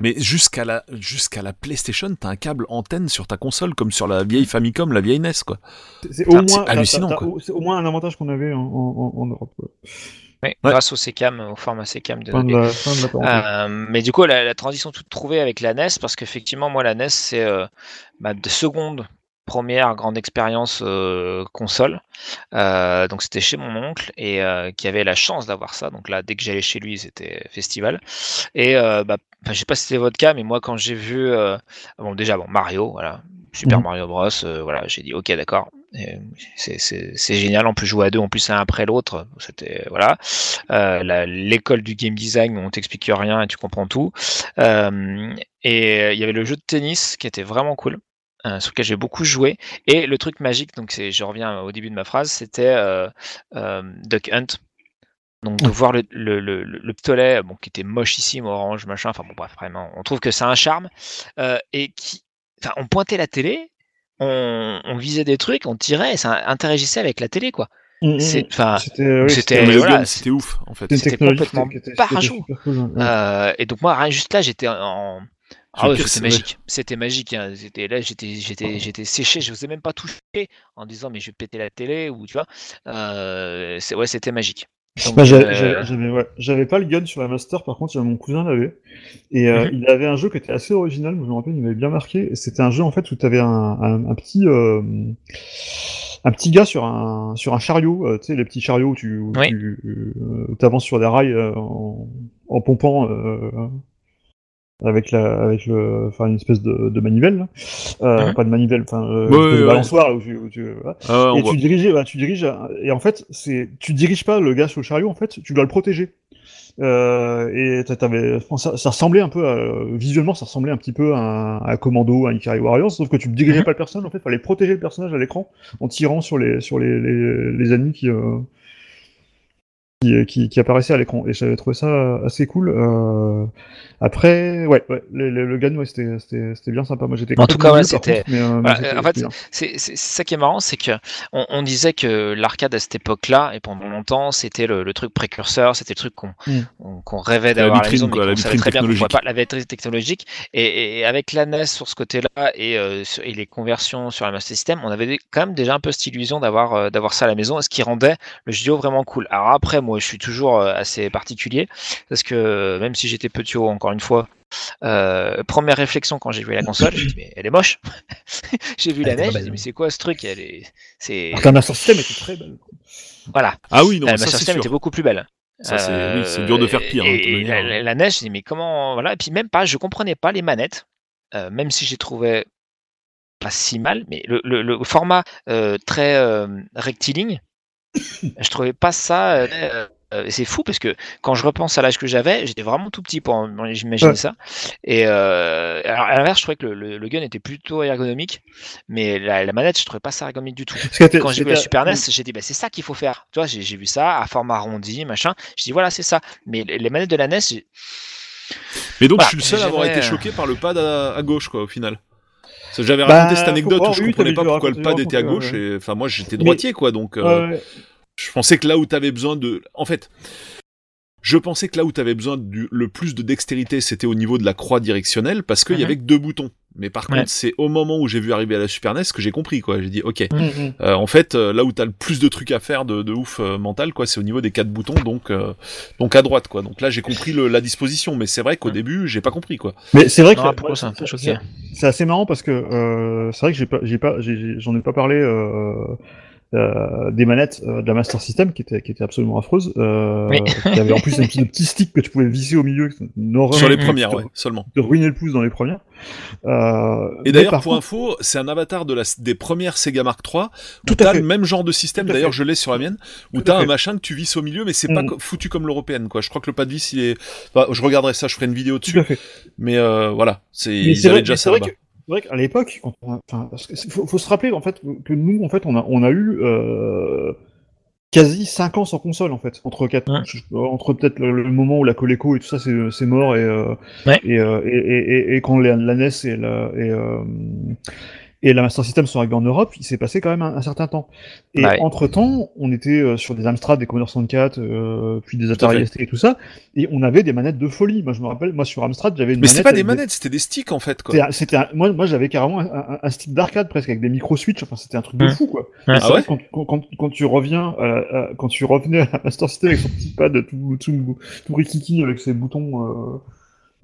S2: mais jusqu'à la jusqu'à la PlayStation, t'as un câble antenne sur ta console, comme sur la vieille Famicom, la vieille NES, quoi.
S3: C'est- au moins,
S2: hallucinant, quoi.
S3: C'est au moins un avantage qu'on avait en, en, en Europe. quoi.
S4: Ouais, Grâce au CCAM, au format CCAM de
S3: de la, fin de la parenthèse.
S4: Euh, mais du coup, la, la transition toute trouvée avec la NES, parce qu'effectivement, moi, la NES, c'est euh, ma de seconde première grande expérience euh, console. Euh, donc, c'était chez mon oncle et euh, qui avait la chance d'avoir ça. Donc là, dès que j'allais chez lui, c'était festival. Et bah, je sais pas si c'était votre cas, mais moi, quand j'ai vu, bon, déjà, bon, Mario, voilà, Super
S3: Mhm.
S4: Mario Bros. voilà, j'ai dit, ok, d'accord. C'est génial. En plus, jouer à deux, en plus un après l'autre, c'était voilà. Euh, L'école du game design on t'explique rien et tu comprends tout. Euh, et il y avait le jeu de tennis qui était vraiment cool. Euh, sur lequel j'ai beaucoup joué et le truc magique donc c'est je reviens au début de ma phrase c'était euh, euh, Duck Hunt donc de voir le, le, le, le- le ptolet bon qui était mochissime orange machin enfin bon bref vraiment on trouve que c'est un charme euh, et qui enfin on pointait la télé on, on visait des trucs, on tirait et ça interagissait avec la télé, quoi.
S3: Mm, mm,
S4: enfin,
S3: C'était oui,
S4: voilà,
S2: ouf, en fait.
S3: c'était
S4: complètement
S3: super cool, ouais.
S4: Euh, et donc moi, rien juste là, j'étais en. Ah ouais, c'était magique. C'était magique. hein. C'était là, j'étais, j'étais, j'étais séché. Je n'osais même pas toucher en disant mais je vais péter la télé ou tu vois. Euh, c'est ouais, c'était magique.
S3: Bah, j'avais,
S4: euh,
S3: j'avais- ouais, pas le gun sur la Master, par contre, mon cousin l'avait. Et euh,
S4: Mhm.
S3: il avait un jeu qui était assez original, je me rappelle, il m'avait bien marqué. C'était un jeu en fait où tu avais un, un, un petit euh, un petit gars sur un sur un chariot, euh, tu sais les petits chariots où tu où
S4: Oui.
S3: tu euh, avances sur des rails euh, en, en pompant euh, avec la avec le enfin une espèce de, de manivelle. Euh,
S4: Mhm.
S3: pas de manivelle, enfin euh,
S2: Ouais,
S3: de
S2: ouais,
S3: balançoire là, où tu, où tu- voilà
S2: Ah
S3: et tu diriges, bah, tu diriges, euh, et en fait, c'est, tu diriges pas le gars sur le chariot, en fait, tu dois le protéger. Euh, et t'a- t'avais, ça, ça ressemblait un peu, à, visuellement, ça ressemblait un petit peu à un, à Commando, à un Ikari Warriors, sauf que tu ne dirigeais
S4: Mhm.
S3: pas le personnage, en fait, fallait protéger le personnage à l'écran en tirant sur les, sur les, les, les ennemis qui, euh, qui, qui, qui apparaissaient à l'écran. Et j'avais trouvé ça assez cool. Euh, après, ouais, ouais, le, le, le gun, ouais, c'était, bien sympa. Moi, j'étais
S4: En tout cas, ouais, c'était-
S3: euh,
S4: voilà, euh, en fait. C'est ça qui est marrant, c'est que on, on disait que l'arcade à cette époque-là et pendant longtemps, c'était le, le truc précurseur, c'était le truc qu'on
S3: Mm.
S4: rêvait d'avoir à la
S2: vitrine,
S4: maison, mais
S2: quoi, la vitrine
S4: très bien pas la vitrine technologique. Et, et avec la NES sur ce côté-là et, euh, les conversions sur la Master System, on avait quand même déjà un peu cette illusion d'avoir euh, d'avoir ça à la maison, ce qui rendait le jeu vraiment cool. Alors après, moi, je suis toujours euh, assez particulier parce que euh, même si j'étais petit haut, encore une fois. Euh, première réflexion quand j'ai vu la console, j'ai dit mais elle est moche. j'ai vu la
S5: Elle
S4: neige, j'ai dit mais c'est quoi ce truc? Elle est, c'est
S3: Alors était très belle.
S4: voilà.
S2: Ah oui, non,
S4: la
S2: ça
S4: Master
S2: c'est
S4: System
S2: sûr.
S4: était beaucoup plus belle.
S2: Ça, c'est- oui, dur de faire pire, hein,
S4: Et, la, la- la neige, j'ai dit mais comment voilà. Et puis même pas, je comprenais pas les manettes, euh, même si j'ai trouvé pas si mal, mais le, le- le format euh, très euh, rectiligne, je trouvais pas ça. euh, euh, euh, c'est fou parce que quand je repense à l'âge que j'avais, j'étais vraiment tout petit pour imaginer
S3: Ouais.
S4: ça. Et euh, alors, à l'inverse, je trouvais que le, le- le gun était plutôt ergonomique, mais la, la manette, je trouvais pas ça ergonomique du tout. Quand j'ai vu la Super NES, j'ai dit bah, c'est ça qu'il faut faire. Tu vois, j'ai vu ça à format arrondi, machin. Je dis voilà, c'est ça. Mais les les manettes de la NES,
S2: Mais donc,
S4: Voilà,
S2: je suis le seul à avoir été choqué par le pad à, à gauche, quoi, au final. J'avais
S3: Bah,
S2: raconté cette anecdote où je comprenais pas pourquoi le pad était à gauche.
S3: ouais.
S2: Et enfin, moi, j'étais
S3: Mais-
S2: droitier, quoi. Donc, euh, je pensais que là où t'avais besoin de, en fait, je pensais que là où t'avais besoin du le plus de dextérité, c'était au niveau de la croix directionnelle, parce qu'il y
S4: Mhm.
S2: avait que deux boutons. Mais par
S4: Ouais.
S2: contre, c'est au moment où j'ai vu arriver à la Super NES que j'ai compris, quoi. J'ai dit, ok.
S3: Mhm.
S2: Euh, en fait, euh, là où t'as le plus de trucs à faire de, de ouf euh, mental, quoi, c'est au niveau des quatre boutons, donc euh, donc à droite, quoi. Donc là, j'ai compris le, la disposition, mais c'est vrai qu'au
S4: Mhm.
S2: début, j'ai pas compris, quoi.
S3: Mais c'est vrai que
S4: Non, ça
S3: c'est-
S4: choqué
S3: c'est- assez marrant parce que euh, c'est vrai que j'ai pas, j'ai pas, j'ai- j'en ai pas parlé euh, des manettes euh, de la Master System qui étaient, qui étaient absolument affreuses. Euh,
S4: Oui.
S3: qui avait en plus un petit, petit stick que tu pouvais visser au milieu, une horreur.
S2: Sur les premières, ouais, seulement.
S3: de ruiner le pouce dans les premières. Euh,
S2: Et d'ailleurs, pour
S3: contre-
S2: info, c'est un avatar de la, des premières Sega Mark III, où
S3: Tout à
S2: t'as
S3: fait.
S2: le même genre de système, d'ailleurs je l'ai sur la mienne, où
S3: Tout à
S2: t'as un machin que tu visses au milieu, mais c'est pas
S3: Mm.
S2: foutu comme l'européenne, quoi. Je crois que le pas de vis, il est... Enfin, je regarderai ça, je ferai une vidéo
S3: tout
S2: dessus,
S3: à fait.
S2: mais euh, voilà, c'est ils avaient déjà ça
S3: c'est vrai
S2: là-bas.
S3: C'est vrai qu'à l'époque, quand on a- enfin, parce que c'est- faut, faut se rappeler en fait que nous, en fait, on a, on a eu euh, quasi 5 ans sans console en fait, entre quatre,
S4: Ouais.
S3: entre peut-être le, le moment où la Coleco et tout ça c'est, c'est mort et, euh,
S4: Ouais.
S3: et, euh, et, et, et- et quand la, la NES et la et, euh, et la Master System sont arrivés en Europe, il s'est passé quand même un, un certain temps. Et
S4: Bah oui.
S3: entre temps, on était euh, sur des Amstrad, des Commodore 64, euh, puis des Atari. ST et tout ça, et on avait des manettes de folie. Moi je me rappelle, moi sur Amstrad j'avais une
S2: Mais c'était
S3: manette
S2: pas des manettes, c'était des sticks en fait, quoi.
S3: c'était un- C'était un- moi, moi j'avais carrément un, un- un stick d'arcade presque avec des micro switch. Enfin, c'était un truc de fou quoi.
S4: Ouais.
S3: C'est
S2: Ah
S3: vrai
S2: ouais
S3: quand, quand, quand, quand tu reviens, à la- à- quand tu revenais à la Master System avec son petit pad tout tout tout rikiki avec ses boutons. Euh...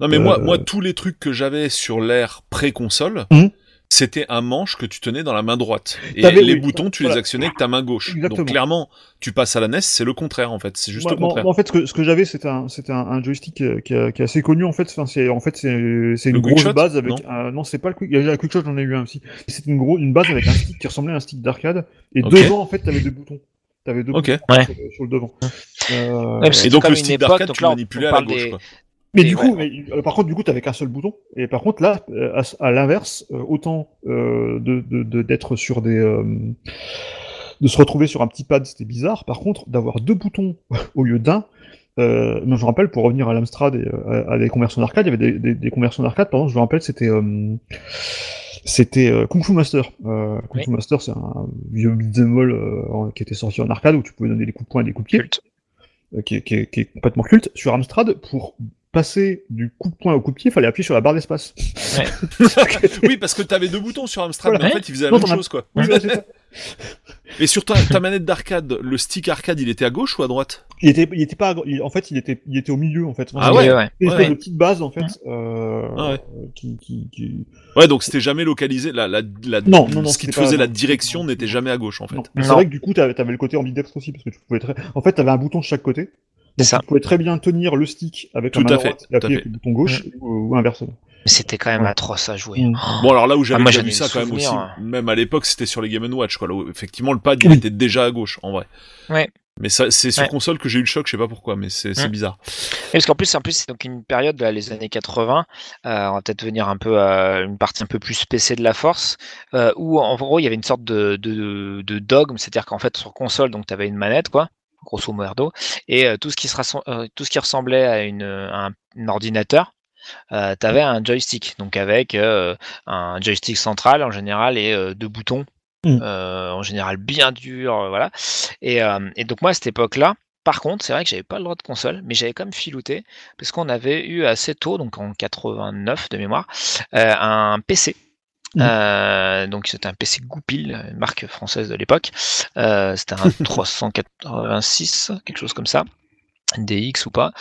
S2: Non mais moi,
S3: Euh,
S2: moi tous les trucs que j'avais sur l'ère pré-console,
S3: Mhm.
S2: C'était un manche que tu tenais dans la main droite. Et les
S3: oui,
S2: boutons, tu
S3: voilà.
S2: les actionnais avec ta main gauche.
S3: Exactement.
S2: Donc clairement, tu passes à la NES, c'est le contraire en fait. C'est juste
S3: Moi,
S2: le contraire.
S3: moi, en fait, ce que, ce que j'avais, c'était un, c'était un, un joystick qui, est- qui est assez connu en fait. Enfin, c'est en fait c'est c'est
S2: Le
S3: une grosse base avec.
S2: Non
S3: un- non, c'est pas le quick. Il y a le quickshot, j'en ai eu un aussi. C'est une grosse une base avec un stick qui ressemblait à un stick d'arcade. Et devant, en fait, t'avais deux boutons. T'avais deux boutons
S4: Ouais.
S3: sur, le- sur le devant. Euh,
S4: Ouais,
S2: Et donc le stick d'arcade, tu manipulais à la gauche.
S4: des-
S2: Quoi.
S3: Mais
S4: Et
S3: du
S4: ouais.
S3: coup, mais, euh, par contre, du coup, t'avais qu'un seul bouton. Et par contre, là, euh, à, à l'inverse, euh, autant euh, de d'être sur des, euh, de se retrouver sur un petit pad, c'était bizarre. Par contre, d'avoir deux boutons au lieu d'un. Euh, je me rappelle, pour revenir à l'Amstrad et à, à des conversions d'arcade, il y avait des, des, des conversions d'arcade. Par exemple, je me rappelle, c'était euh, C'était euh, Kung Fu Master. Euh, Kung
S4: Oui.
S3: Fu Master, c'est un vieux beat'em euh, qui était sorti en arcade où tu pouvais donner des coups de poing et des coups de pied,
S4: Culte.
S3: qui, qui est complètement culte. Sur Amstrad, pour passer du coup de poing au coup de pied, il fallait appuyer sur la barre d'espace.
S2: Oui, parce que t'avais deux boutons sur Amstrad,
S3: Voilà.
S2: mais en fait, ils faisaient la
S3: Non,
S2: même chose, quoi.
S3: Oui.
S2: Et sur ta, ta manette d'arcade, le stick arcade, il était à gauche ou à droite?
S3: Il était, il était pas, il- en fait, il était, il était au milieu en fait.
S2: Ah ouais
S4: Ouais, ouais.
S3: Une espèce
S2: Ouais.
S3: de petite base en fait, euh,
S2: Ah ouais.
S3: qui, qui, qui...
S2: Ouais, donc c'était jamais localisé. La, la, la,
S3: Non, non, non,
S2: ce qui te faisait
S3: pas-
S2: la direction n'était jamais à gauche, en fait.
S3: C'est vrai que du coup, t'avais, t'avais le côté ambidextre aussi parce que tu pouvais très, en fait, t'avais un bouton de chaque côté.
S4: C'est ça.
S3: Tu pouvais très bien tenir le stick avec
S2: Tout
S3: la main
S2: à fait,
S3: droite et
S2: tout à
S3: appuyer
S2: fait.
S3: avec le bouton gauche ou, ou inversement.
S4: Mais c'était quand même
S3: Ouais.
S4: atroce à jouer.
S3: Mm.
S2: Bon, alors là où j'avais
S4: Ah,
S2: vu ça quand même aussi,
S4: souvenirs.
S2: même à l'époque, c'était sur les Game Watch, quoi. Là où, effectivement, le pad, il
S3: Oui.
S2: était déjà à gauche, en vrai.
S4: Ouais.
S2: Mais ça, c'est sur
S4: Ouais.
S2: console que j'ai eu le choc, je sais pas pourquoi, mais c'est
S4: Mm.
S2: bizarre.
S4: Et parce qu'en plus, en plus, c'est donc une période, là, les années 80, euh, on va peut-être venir un peu à une partie un peu plus PC de la force, euh, où en gros, il y avait une sorte de, de, de dogme, c'est-à-dire qu'en fait, sur console, donc tu avais une manette, quoi, grosso modo, et euh, tout, ce qui se rassem- euh, tout ce qui ressemblait à, une, un, un ordinateur, euh, tu avais un joystick, donc avec euh, un joystick central en général et deux boutons,
S3: Mm.
S4: en général bien durs, voilà. Et, et donc moi, à cette époque-là, par contre, c'est vrai que j'avais pas le droit de console, mais j'avais quand même filouté, parce qu'on avait eu assez tôt, donc en 89 de mémoire, un PC.
S3: Mhm.
S4: Euh, donc c'était un PC Goupil, une marque française de l'époque. Euh, c'était un 386, quelque chose comme ça. DX ou pas.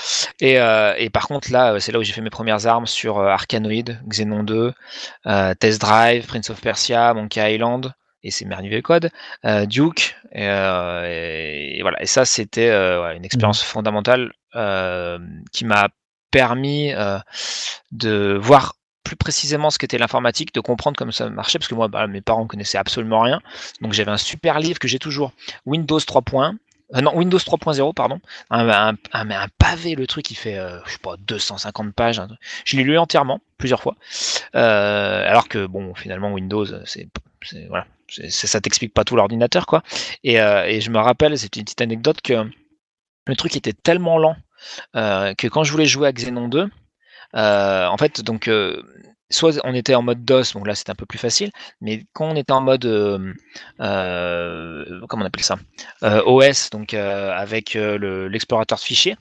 S4: Et, euh, et par contre là, c'est là où j'ai fait mes premières armes sur Arkanoid, Xenon 2, euh, Test Drive, Prince of Persia, Monkey Island, et c'est Mernuvel Code, Duke, et, et- et voilà. Et ça, c'était ouais, une expérience fondamentale euh, qui m'a permis de voir plus précisément ce qu'était l'informatique, de comprendre comment ça marchait, parce que moi, bah, mes parents connaissaient absolument rien. Donc j'avais un super livre que j'ai toujours, Windows 3.1. euh, 3.0, pardon. Un, un, pavé, le truc, il fait, euh, je sais pas, 250 pages. Je l'ai lu entièrement, plusieurs fois. Euh, alors que, bon, finalement, Windows, c'est, voilà, ça t'explique pas tout l'ordinateur, quoi. Et, euh, et je me rappelle, c'est une petite anecdote, que le truc était tellement lent que quand je voulais jouer à Xenon 2, euh, en fait, donc, euh, soit on était en mode DOS, donc là c'était un peu plus facile, mais quand on était en mode, euh, euh, comment on appelle ça, Euh, OS, donc euh, avec euh, le- l'explorateur de fichiers,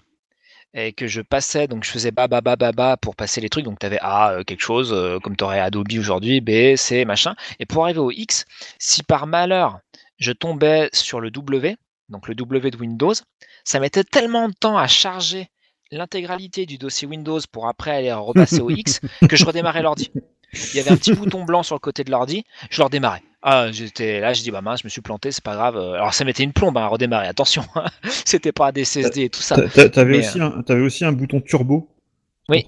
S4: et que je passais, donc je faisais ba ba ba ba ba pour passer les trucs, donc tu avais A euh, quelque chose, euh, comme tu aurais Adobe aujourd'hui, B, C, machin, et pour arriver au X, si par malheur je tombais sur le W, donc le W de Windows, ça mettait tellement de temps à charger l'intégralité du dossier Windows pour après aller repasser au X que je redémarrais l'ordi. Il y avait un petit bouton blanc sur le côté de l'ordi, je le redémarrais. Ah, j'étais là, je dis bah mince, je me suis planté, c'est pas grave. Alors ça mettait une plombe hein, à redémarrer, attention, c'était pas des CSD et tout ça.
S3: T'a- t'a- T'avais
S4: Mais,
S3: aussi, un, t'avais aussi un bouton turbo.
S4: Oui.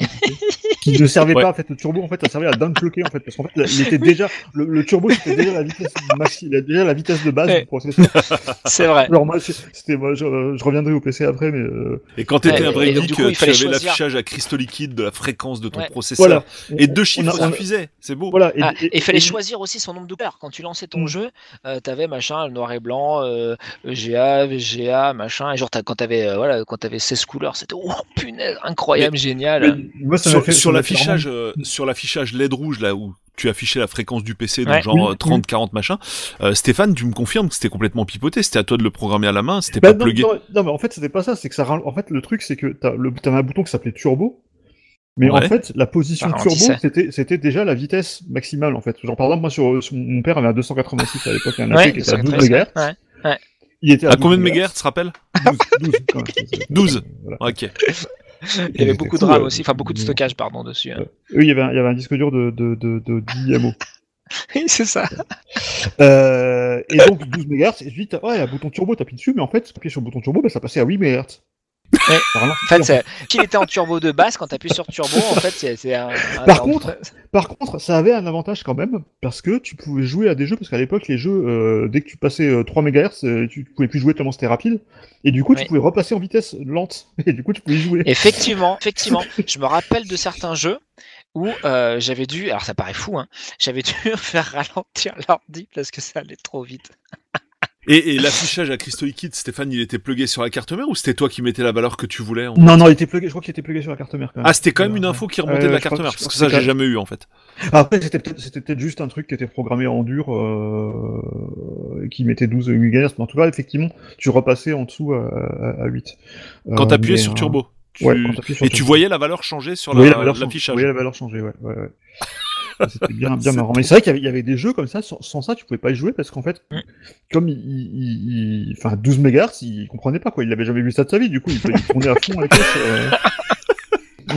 S3: Qui ne servait
S2: Ouais.
S3: pas, en fait, le turbo, en fait, ça servait à downclocker, en fait, parce qu'en fait, il était déjà, le, le turbo, c'était déjà la vitesse maxi, il a déjà la vitesse de base
S4: Ouais.
S3: du processeur.
S4: C'est vrai.
S3: Alors moi, c'est- c'était, moi, je, je reviendrai au PC après, mais euh,
S2: Et quand t'étais
S4: Ouais,
S2: un vrai geek,
S4: coup, il
S2: tu avais l'affichage à cristaux liquides de la fréquence de ton
S4: Ouais.
S2: processeur.
S3: voilà.
S2: Et deux
S3: on
S2: chiffres
S3: a- on a-
S2: suffisaient. C'est beau.
S3: Voilà.
S4: Ah, et il fallait
S3: et-
S4: choisir aussi son nombre de couleurs. Quand tu lançais ton
S3: Mm.
S4: jeu, euh, t'avais machin, le noir et blanc, euh, EGA, VGA, machin. Et genre, quand t'avais euh, voilà, quand t'avais 16 couleurs, c'était oh punaise, incroyable, génial.
S3: Oui, moi, ça m'a
S2: Sur, l'affichage, euh, sur l'affichage LED rouge là où tu affichais la fréquence du PC, donc
S4: Ouais.
S2: genre
S3: Oui,
S2: euh, 30, 40 machin. euh, Stéphane, tu me confirmes que c'était complètement pipoté. C'était à toi de le programmer à la main. C'était
S3: Bah,
S2: pas
S3: non,
S2: plugué.
S3: non, non, mais en fait, c'était pas ça. C'est que ça. En fait, le truc, c'est que t'as le... t'avais un bouton qui s'appelait turbo. Mais
S2: Ouais.
S3: en fait, la position
S4: Ça
S3: turbo, c'était, c'était déjà la vitesse maximale, en fait. Genre, par exemple, moi, sur, sur- mon père avait un 286 à l'époque, un
S4: Ouais,
S3: qui était à 12
S4: 213,
S3: MHz.
S4: ouais.
S3: Il était à,
S2: À combien de
S3: 12
S2: mégahertz, tu te rappelles
S3: 12, 12, quand même, c'est- c'est-
S2: 12.
S3: voilà.
S2: Ok.
S4: Il y avait beaucoup de RAM
S3: euh,
S4: aussi, enfin beaucoup de stockage, pardon, dessus. hein.
S3: Eux, il y avait un, il y avait un disque dur de, de, de, de 10 MO.
S4: Oui, c'est ça.
S3: Euh, et donc 12 MHz, et je dis, t'as- ouais, il y a un bouton turbo, t'appuies dessus, mais en fait, appuyer sur le bouton turbo, bah, ça passait à 8 MHz.
S4: Ouais.
S3: Vraiment,
S4: En fait, c'est- qu'il était en turbo de base, quand tu appuies sur turbo, en fait, c'est c'est un. un-
S3: Par contre, Par contre, ça avait un avantage quand même, parce que tu pouvais jouer à des jeux, parce qu'à l'époque, les jeux, euh, dès que tu passais euh, 3 MHz, euh, tu pouvais plus jouer tellement c'était rapide, et du coup, tu
S4: Oui.
S3: pouvais repasser en vitesse lente, et du coup, tu pouvais jouer.
S4: Effectivement, effectivement. Je me rappelle de certains jeux où euh, j'avais dû, alors ça paraît fou, hein, j'avais dû faire ralentir l'ordi parce que ça allait trop vite.
S2: Et, et l'affichage à Crystal Liquid, Stéphane, il était plugué sur la carte mère ou c'était toi qui mettais la valeur que tu voulais en
S3: Non, non, il était plugué, je crois qu'il était plugué sur la carte mère quand même.
S2: Ah, c'était quand même une info qui remontait de la
S3: je
S2: carte mère,
S3: que-
S2: parce que
S3: je
S2: ça,
S3: que
S2: j'ai jamais eu en fait.
S3: Après, c'était peut-être, juste un truc qui était programmé en dur, euh, et qui mettait 12 MHz, mais en tout cas, effectivement, tu repassais en dessous à, à, à 8.
S2: Quand
S3: Euh,
S2: t'appuyais
S3: mais,
S2: sur
S3: euh,
S2: turbo. Tu-
S3: Ouais, quand t'appuies sur
S2: Et tu voyais la valeur changer sur
S3: Tu voyais
S2: la-
S3: la valeur tu
S2: l'affichage.
S3: la valeur changer, ouais, ouais, ouais. C'était bien, bien marrant. Mais c'est vrai qu'il y avait, il y avait des jeux comme ça, sans, sans ça, tu pouvais pas y jouer parce qu'en fait,
S4: Mm.
S3: comme il, il, il- enfin, 12 MHz, il comprenait pas quoi, il avait jamais vu ça de sa vie, du coup, il, il tournait à fond avec euh,
S2: Ah,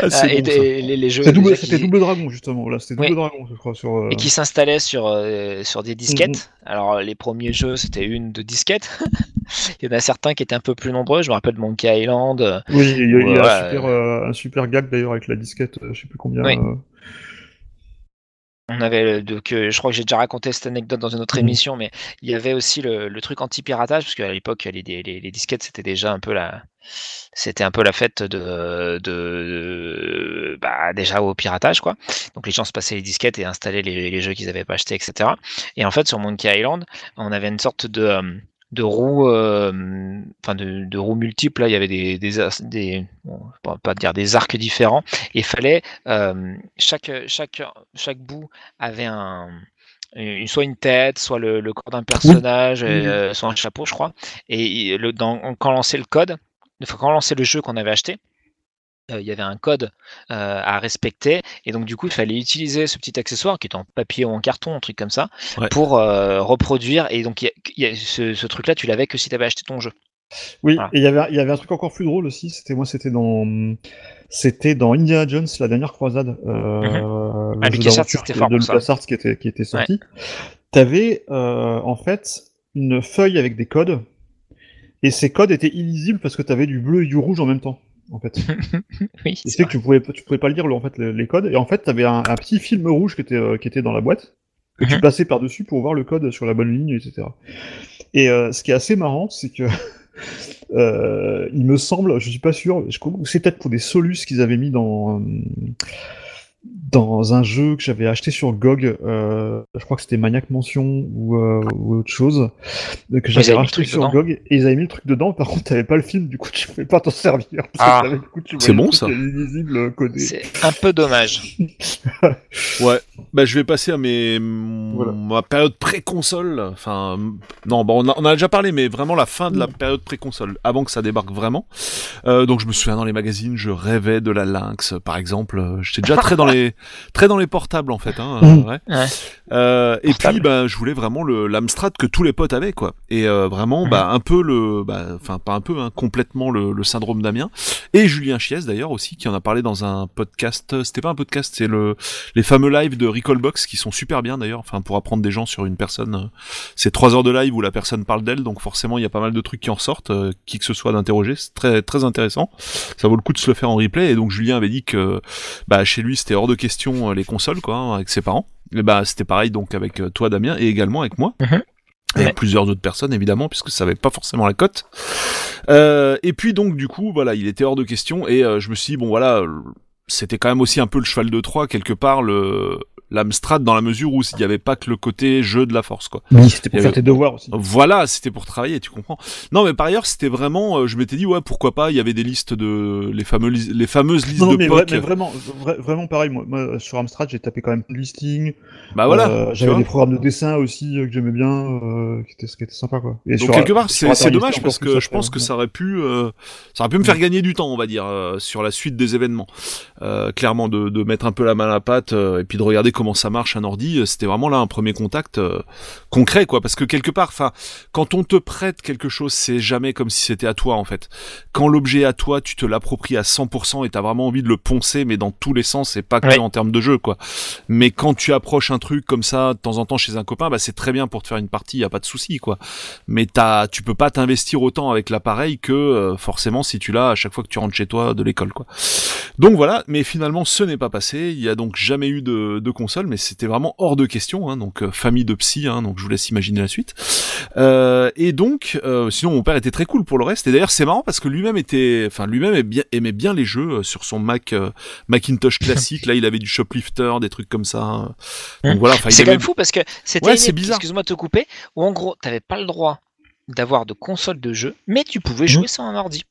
S4: Ah,
S2: c'est
S4: et,
S2: bon,
S4: les, les jeux
S3: C'était double,
S4: qui-
S3: dragon, justement, voilà, c'était double
S4: Oui.
S3: dragon, je crois, sur, euh,
S4: et qui s'installaient sur, euh, sur des disquettes.
S3: Mm-hmm.
S4: Alors les premiers jeux c'était une de disquettes. Il y en a certains qui étaient un peu plus nombreux. Je me rappelle de Monkey Island.
S3: Oui, il y a, il y a un, super, euh, un super gag d'ailleurs avec la disquette, je sais plus combien.
S4: Oui.
S3: Euh,
S4: On avait le- donc, euh, je crois que j'ai déjà raconté cette anecdote dans une autre
S3: Mhm.
S4: émission, mais il y avait aussi le, le truc anti-piratage, parce qu'à l'époque, les, les, les disquettes, c'était déjà un peu la, c'était un peu la fête de, de, bah, déjà au piratage, quoi. Donc les gens se passaient les disquettes et installaient les, les jeux qu'ils avaient pas achetés, etc. Et en fait, sur Monkey Island, on avait une sorte de, euh, de roue, euh, enfin de, de roues multiples. Là, il y avait des, des, bon, pas dire des arcs différents. Et il fallait euh, chaque, chaque, chaque bout avait un une- soit une tête, soit le, le corps d'un personnage,
S3: Oui,
S4: euh, soit un chapeau, je crois. Et le, dans, quand on lançait le code, quand on lançait le jeu qu'on avait acheté, il y avait un code euh, à respecter et donc du coup il fallait utiliser ce petit accessoire qui était en papier ou en carton un truc comme ça
S2: Ouais.
S4: pour euh, reproduire et donc il y a- il y a ce, ce truc là tu l'avais que si tu avais acheté ton jeu
S3: Oui,
S4: Voilà.
S3: et il y avait, il y avait un truc encore plus drôle aussi, c'était moi, c'était dans, c'était dans Indiana Jones, la dernière croisade, euh,
S4: Ah, c'était
S3: de. LucasArts qui était, qui était sorti. T'avais, euh, en fait, une feuille avec des codes, et ces codes étaient illisibles parce que t'avais du bleu et du rouge en même temps, en fait.
S4: oui c'est
S3: que tu pouvais, tu pouvais pas lire, en fait, les, les codes, et en fait, t'avais un, un petit film rouge qui était, euh, qui était dans la boîte, que tu
S4: Mhm.
S3: passais par-dessus pour voir le code sur la bonne ligne, etc. Et euh, ce qui est assez marrant, c'est que euh, il me semble, je suis pas sûr, je crois que c'est peut-être pour des solus qu'ils avaient mis dans dans un jeu que j'avais acheté sur GOG, euh, je crois que c'était Maniac Mansion ou, euh, ou autre chose, euh, que j'avais
S4: truc
S3: sur
S4: dedans.
S3: GOG, et ils avaient mis le truc dedans, par contre t'avais pas le film, du coup tu pouvais pas t'en servir,
S4: Ah.
S2: C'est bon, ça.
S4: c'est un peu dommage
S2: Ouais, bah je vais passer à mes
S3: Voilà.
S2: ma période pré-console. Enfin, non, bon, on, a, on en a déjà parlé, mais vraiment la fin de la période pré-console, avant que ça débarque vraiment. Euh, donc je me souviens dans les magazines, je rêvais de la Lynx, par exemple. J'étais déjà très dans les très dans les portables en fait. Hein, euh,
S3: Mm.
S2: ouais.
S4: Ouais.
S2: Euh, et
S4: Portable.
S2: puis bah je voulais vraiment le l'Amstrad que tous les potes avaient quoi. Et euh, vraiment bah un peu le bah enfin pas un peu hein, complètement le, le syndrome d'Amien et Julien Chies d'ailleurs aussi qui en a parlé dans un podcast. C'était pas un podcast, c'est le les fameux lives de Recallbox qui sont super bien d'ailleurs. Enfin pour apprendre des gens sur une personne, euh, c'est trois heures de live où la personne parle d'elle, donc forcément il y a pas mal de trucs qui en ressortent, euh, qui que ce soit d'interroger, c'est très très intéressant. Ça vaut le coup de se le faire en replay. Et donc Julien avait dit que bah chez lui c'était hors de question euh, les consoles quoi hein, avec ses parents. Et bah c'était pareil donc avec euh, toi Damien et également avec moi.
S4: Mhm.
S2: Et
S4: Ouais.
S2: plusieurs autres personnes évidemment puisque ça avait pas forcément la cote. Euh, et puis donc du coup voilà il était hors de question et euh, je me suis dit bon voilà c'était quand même aussi un peu le cheval de Troie quelque part le l'Amstrad dans la mesure où il n'y avait pas que le côté jeu de la force quoi.
S3: Oui, c'était pour
S2: avait-
S3: faire tes devoirs aussi.
S2: Voilà, c'était pour travailler, tu comprends. Non, mais par ailleurs, c'était vraiment, euh, je m'étais dit ouais, pourquoi pas. Il y avait des listes de, les fameux, lis- les fameuses listes
S3: Non,
S2: de
S3: mais,
S2: POC.
S3: mais vraiment, vra- vraiment pareil. Moi, moi, sur Amstrad, j'ai tapé quand même listing.
S2: Bah voilà.
S3: Euh, J'avais des programmes de dessin aussi euh, que j'aimais bien, euh, qui étaient, qui étaient sympas quoi. Et
S2: Donc
S3: sur-
S2: quelque part, c'est dommage parce que je pense que
S3: ouais.
S2: ça aurait pu, euh, ça aurait pu me faire gagner du temps, on va dire, euh, sur la suite des événements. Euh, clairement, de, de mettre un peu la main à la pâte euh, et puis de regarder comment ça marche un ordi. euh, C'était vraiment là un premier contact euh, concret, quoi. Parce que quelque part, enfin, quand on te prête quelque chose, c'est jamais comme si c'était à toi, en fait. Quand l'objet est à toi, tu te l'appropries à 100% et t'as vraiment envie de le poncer, mais dans tous les sens, et pas que
S4: Ouais.
S2: en termes de jeu, quoi. Mais quand tu approches un truc comme ça, de temps en temps chez un copain, bah c'est très bien pour te faire une partie, y a pas de souci, quoi. Mais t'as, tu peux pas t'investir autant avec l'appareil que euh, forcément si tu l'as à chaque fois que tu rentres chez toi de l'école, quoi. Donc voilà, mais finalement ce n'est pas passé. Il y a donc jamais eu de, de. Console, mais c'était vraiment hors de question. Hein, donc euh, famille de psy, hein, donc je vous laisse imaginer la suite. Euh, et donc, euh, sinon mon père était très cool pour le reste. Et d'ailleurs c'est marrant parce que lui-même était, enfin lui-même aimait bien, aimait bien les jeux sur son Mac Macintosh classique. Là, il avait du shoplifter, des trucs comme ça. hein. Donc
S4: Hum.
S2: voilà.
S4: C'est quand même fou parce que c'était
S2: Ouais, bizarre.
S4: excuse-moi de te couper, où en gros, t'avais pas le droit d'avoir de console de jeu, mais tu pouvais jouer sur un ordi.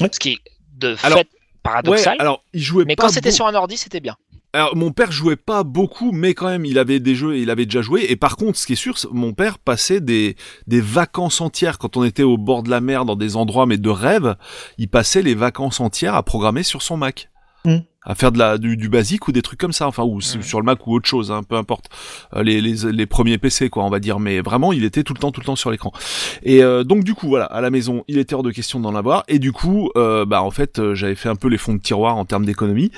S4: Ce qui est de fait
S2: Ouais,
S4: paradoxal,
S2: alors il jouait
S4: mais
S2: pas
S4: quand c'était sur un ordi, c'était bien.
S2: Alors mon père jouait pas beaucoup, mais quand même il avait des jeux, il avait déjà joué. Et par contre, ce qui est sûr, mon père passait des des vacances entières quand on était au bord de la mer dans des endroits mais de rêve. Il passait les vacances entières à programmer sur son Mac.
S3: Mm.
S2: À faire de la du, du basique ou des trucs comme ça enfin ou s-
S4: Mm.
S2: sur le Mac ou autre chose hein, peu importe. Euh, les, les les premiers PC quoi on va dire. Mais vraiment il était tout le temps tout le temps sur l'écran. Et euh, donc du coup voilà à la maison il était hors de question d'en avoir. Et du coup euh, bah en fait euh, j'avais fait un peu les fonds de tiroir en termes d'économie.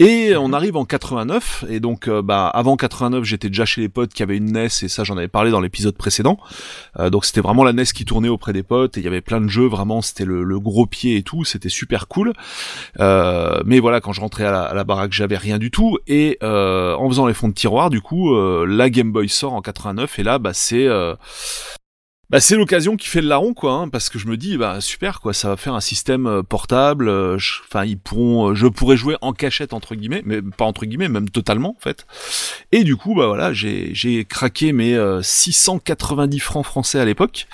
S2: Et on arrive en 89 et donc euh, bah avant 89 j'étais déjà chez les potes qui avaient une NES et ça j'en avais parlé dans l'épisode précédent. Euh, donc c'était vraiment la NES qui tournait auprès des potes. Et il y avait plein de jeux. Vraiment c'était le, le gros pied et tout. C'était super cool. Euh, mais voilà quand je rentrais à la, à la baraque j'avais rien du tout. Et euh, en faisant les fonds de tiroir du coup euh, la Game Boy sort en 89 et là bah c'est euh, bah c'est l'occasion qui fait le larron quoi hein, parce que je me dis bah super quoi ça va faire un système euh, portable euh, je- enfin ils pourront euh, je pourrais jouer en cachette entre guillemets mais pas entre guillemets même totalement en fait. Et du coup bah voilà j'ai j'ai craqué mes euh, 690 francs français à l'époque.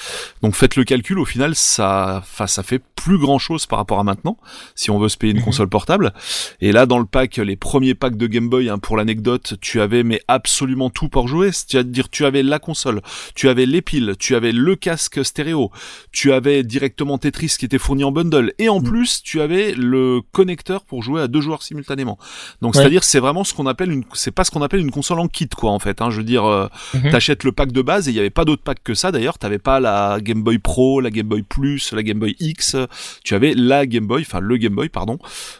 S2: Donc faites le calcul au final ça enfin ça fait plus grand chose par rapport à maintenant si on veut se payer une
S3: Mhm.
S2: console portable. Et là dans le pack les premiers packs de Game Boy hein, pour l'anecdote tu avais mais absolument tout pour jouer. C'est-à-dire tu avais la console tu avais les piles, tu avais le casque stéréo, tu avais directement Tetris qui était fourni en bundle, et en
S3: Mm.
S2: plus tu avais le connecteur pour jouer à deux joueurs simultanément. Donc
S3: Ouais.
S2: c'est-à-dire c'est vraiment ce qu'on appelle une, c'est pas ce qu'on appelle une console en kit quoi en fait. Hein. Je veux dire, euh,
S4: Mhm.
S2: t'achètes le pack de base et il y avait pas d'autre pack que ça d'ailleurs. T'avais pas la Game Boy Pro, la Game Boy Plus, la Game Boy X. Tu avais la Game Boy, enfin le Game Boy pardon,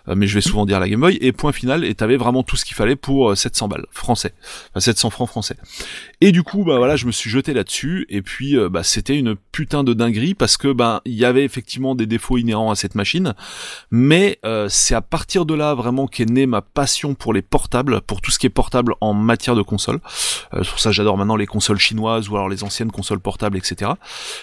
S2: Euh, mais je vais souvent dire la Game Boy et point final. Et t'avais vraiment tout ce qu'il fallait pour euh, 700 balles français, enfin 700 francs français. Et du coup, bah voilà, je me suis jeté là-dessus. Et puis, euh, bah, c'était une putain de dinguerie parce que, ben, il y avait effectivement des défauts inhérents à cette machine. Mais euh, c'est à partir de là vraiment qu'est née ma passion pour les portables, pour tout ce qui est portable en matière de console. Euh, pour ça, j'adore maintenant les consoles chinoises ou alors les anciennes consoles portables, etc.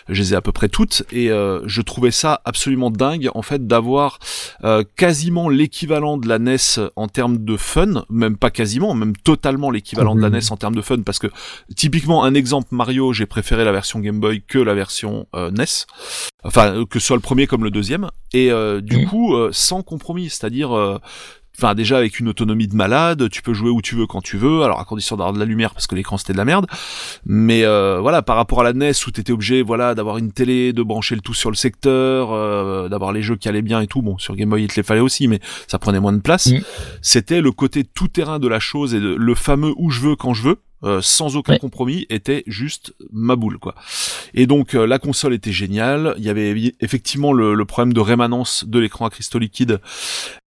S2: Je les ai à peu près toutes et euh, je trouvais ça absolument dingue en fait d'avoir euh, quasiment l'équivalent de la NES en termes de fun, même pas quasiment, même totalement l'équivalent de la
S3: Mhm.
S2: NES en termes de fun parce que typiquement un exemple Mario, j'ai préféré la version Game Boy que la version euh, NES. Enfin, euh, que ce soit le premier comme le deuxième. Et euh, du
S4: Mhm.
S2: coup, euh, sans compromis, c'est-à-dire euh, Enfin, déjà avec une autonomie de malade, tu peux jouer où tu veux quand tu veux, alors à condition d'avoir de la lumière parce que l'écran c'était de la merde. Mais euh, voilà, par rapport à la NES où t'étais obligé, voilà, d'avoir une télé, de brancher le tout sur le secteur, euh, d'avoir les jeux qui allaient bien et tout. Bon, sur Game Boy il te les fallait aussi, mais ça prenait moins de place.
S4: Mm.
S2: C'était le côté tout terrain de la chose et de, le fameux où je veux quand je veux. euh, sans aucun
S4: Ouais.
S2: compromis était juste ma boule quoi. Et donc euh, la console était géniale, il y avait effectivement le, le problème de rémanence de l'écran à cristaux liquides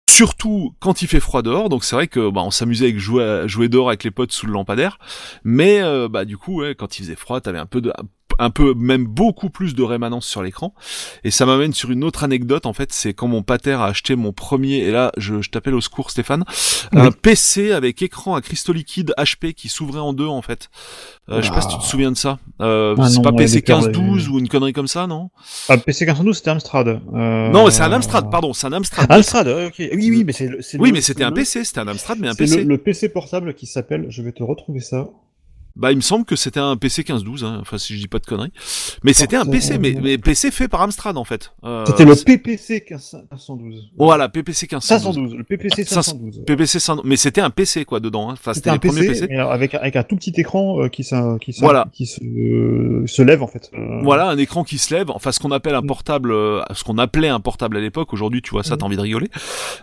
S2: Surtout quand il fait froid dehors, donc c'est vrai que bah, on s'amusait avec jouer, jouer dehors avec les potes sous le lampadaire, mais euh, bah du coup quand il faisait froid, t'avais un peu de, un peu même beaucoup plus de rémanence sur l'écran. Et ça m'amène sur une autre anecdote en fait, c'est quand mon pater a acheté mon premier, et là je, je t'appelle au secours Stéphane, un PC avec écran à cristaux liquides HP qui s'ouvrait en deux en fait. Euh, Je sais pas si tu te souviens de ça. Euh,
S3: Ah
S2: c'est pas PC
S3: des cartes,
S2: 1512 ou une connerie comme ça, non
S3: Ah, PC 1512, c'était Amstrad. Euh...
S2: Non, c'est un Amstrad, pardon, c'est un Amstrad.
S3: Amstrad, ok. Oui, oui, mais c'est
S2: oui,
S3: le-
S2: mais c'était un PC, c'était un Amstrad, mais un PC.
S3: le, le PC portable qui s'appelle, je vais te retrouver ça.
S2: Bah, il me semble que c'était un PC 1512, hein, enfin si je dis pas de conneries. Mais c'était un PC, mais, mais PC fait par Amstrad en fait. Euh,
S3: C'était le PPC 1512.
S2: Voilà, PPC 1512.
S3: 512, le PPC 512.
S2: PPC 512. Mais c'était un PC quoi dedans. Hein. Enfin,
S3: C'était un
S2: les premiers
S3: PC,
S2: PC.
S3: mais avec, avec un tout petit écran euh, qui, s'in- qui,
S2: Voilà.
S3: qui se, euh, se lève en fait. Euh,
S2: Voilà, un écran qui se lève, enfin ce qu'on appelle un
S3: Mm.
S2: portable, euh, ce qu'on appelait un portable à l'époque. Aujourd'hui, tu vois ça,
S3: Mm.
S2: t'as envie de rigoler.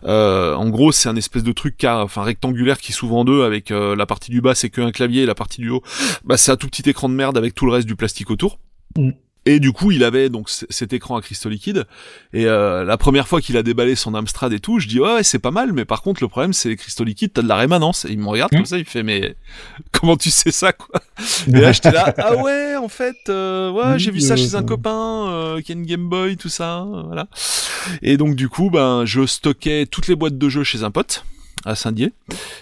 S2: Euh, en gros, c'est un espèce de truc, enfin rectangulaire qui s'ouvre en deux, avec euh, la partie du bas c'est qu'un clavier, et la partie du haut, bah c'est un tout petit écran de merde avec tout le reste du plastique autour.
S3: Mm.
S2: Et du coup, il avait donc cet écran à cristaux liquides. Et euh, la première fois qu'il a déballé son Amstrad et tout, je dis ouais, ouais c'est pas mal, mais par contre le problème c'est les cristaux liquides, t'as de la rémanence. Et il me regarde
S4: Mm.
S2: comme ça, il fait mais comment tu sais ça quoi? Et là j'étais là ah ouais en fait euh, ouais j'ai vu ça chez un
S3: euh.
S2: copain euh, qui a une Game Boy tout ça euh, voilà. Et donc du coup ben je stockais toutes les boîtes de jeux chez un pote. À Saint-Dié.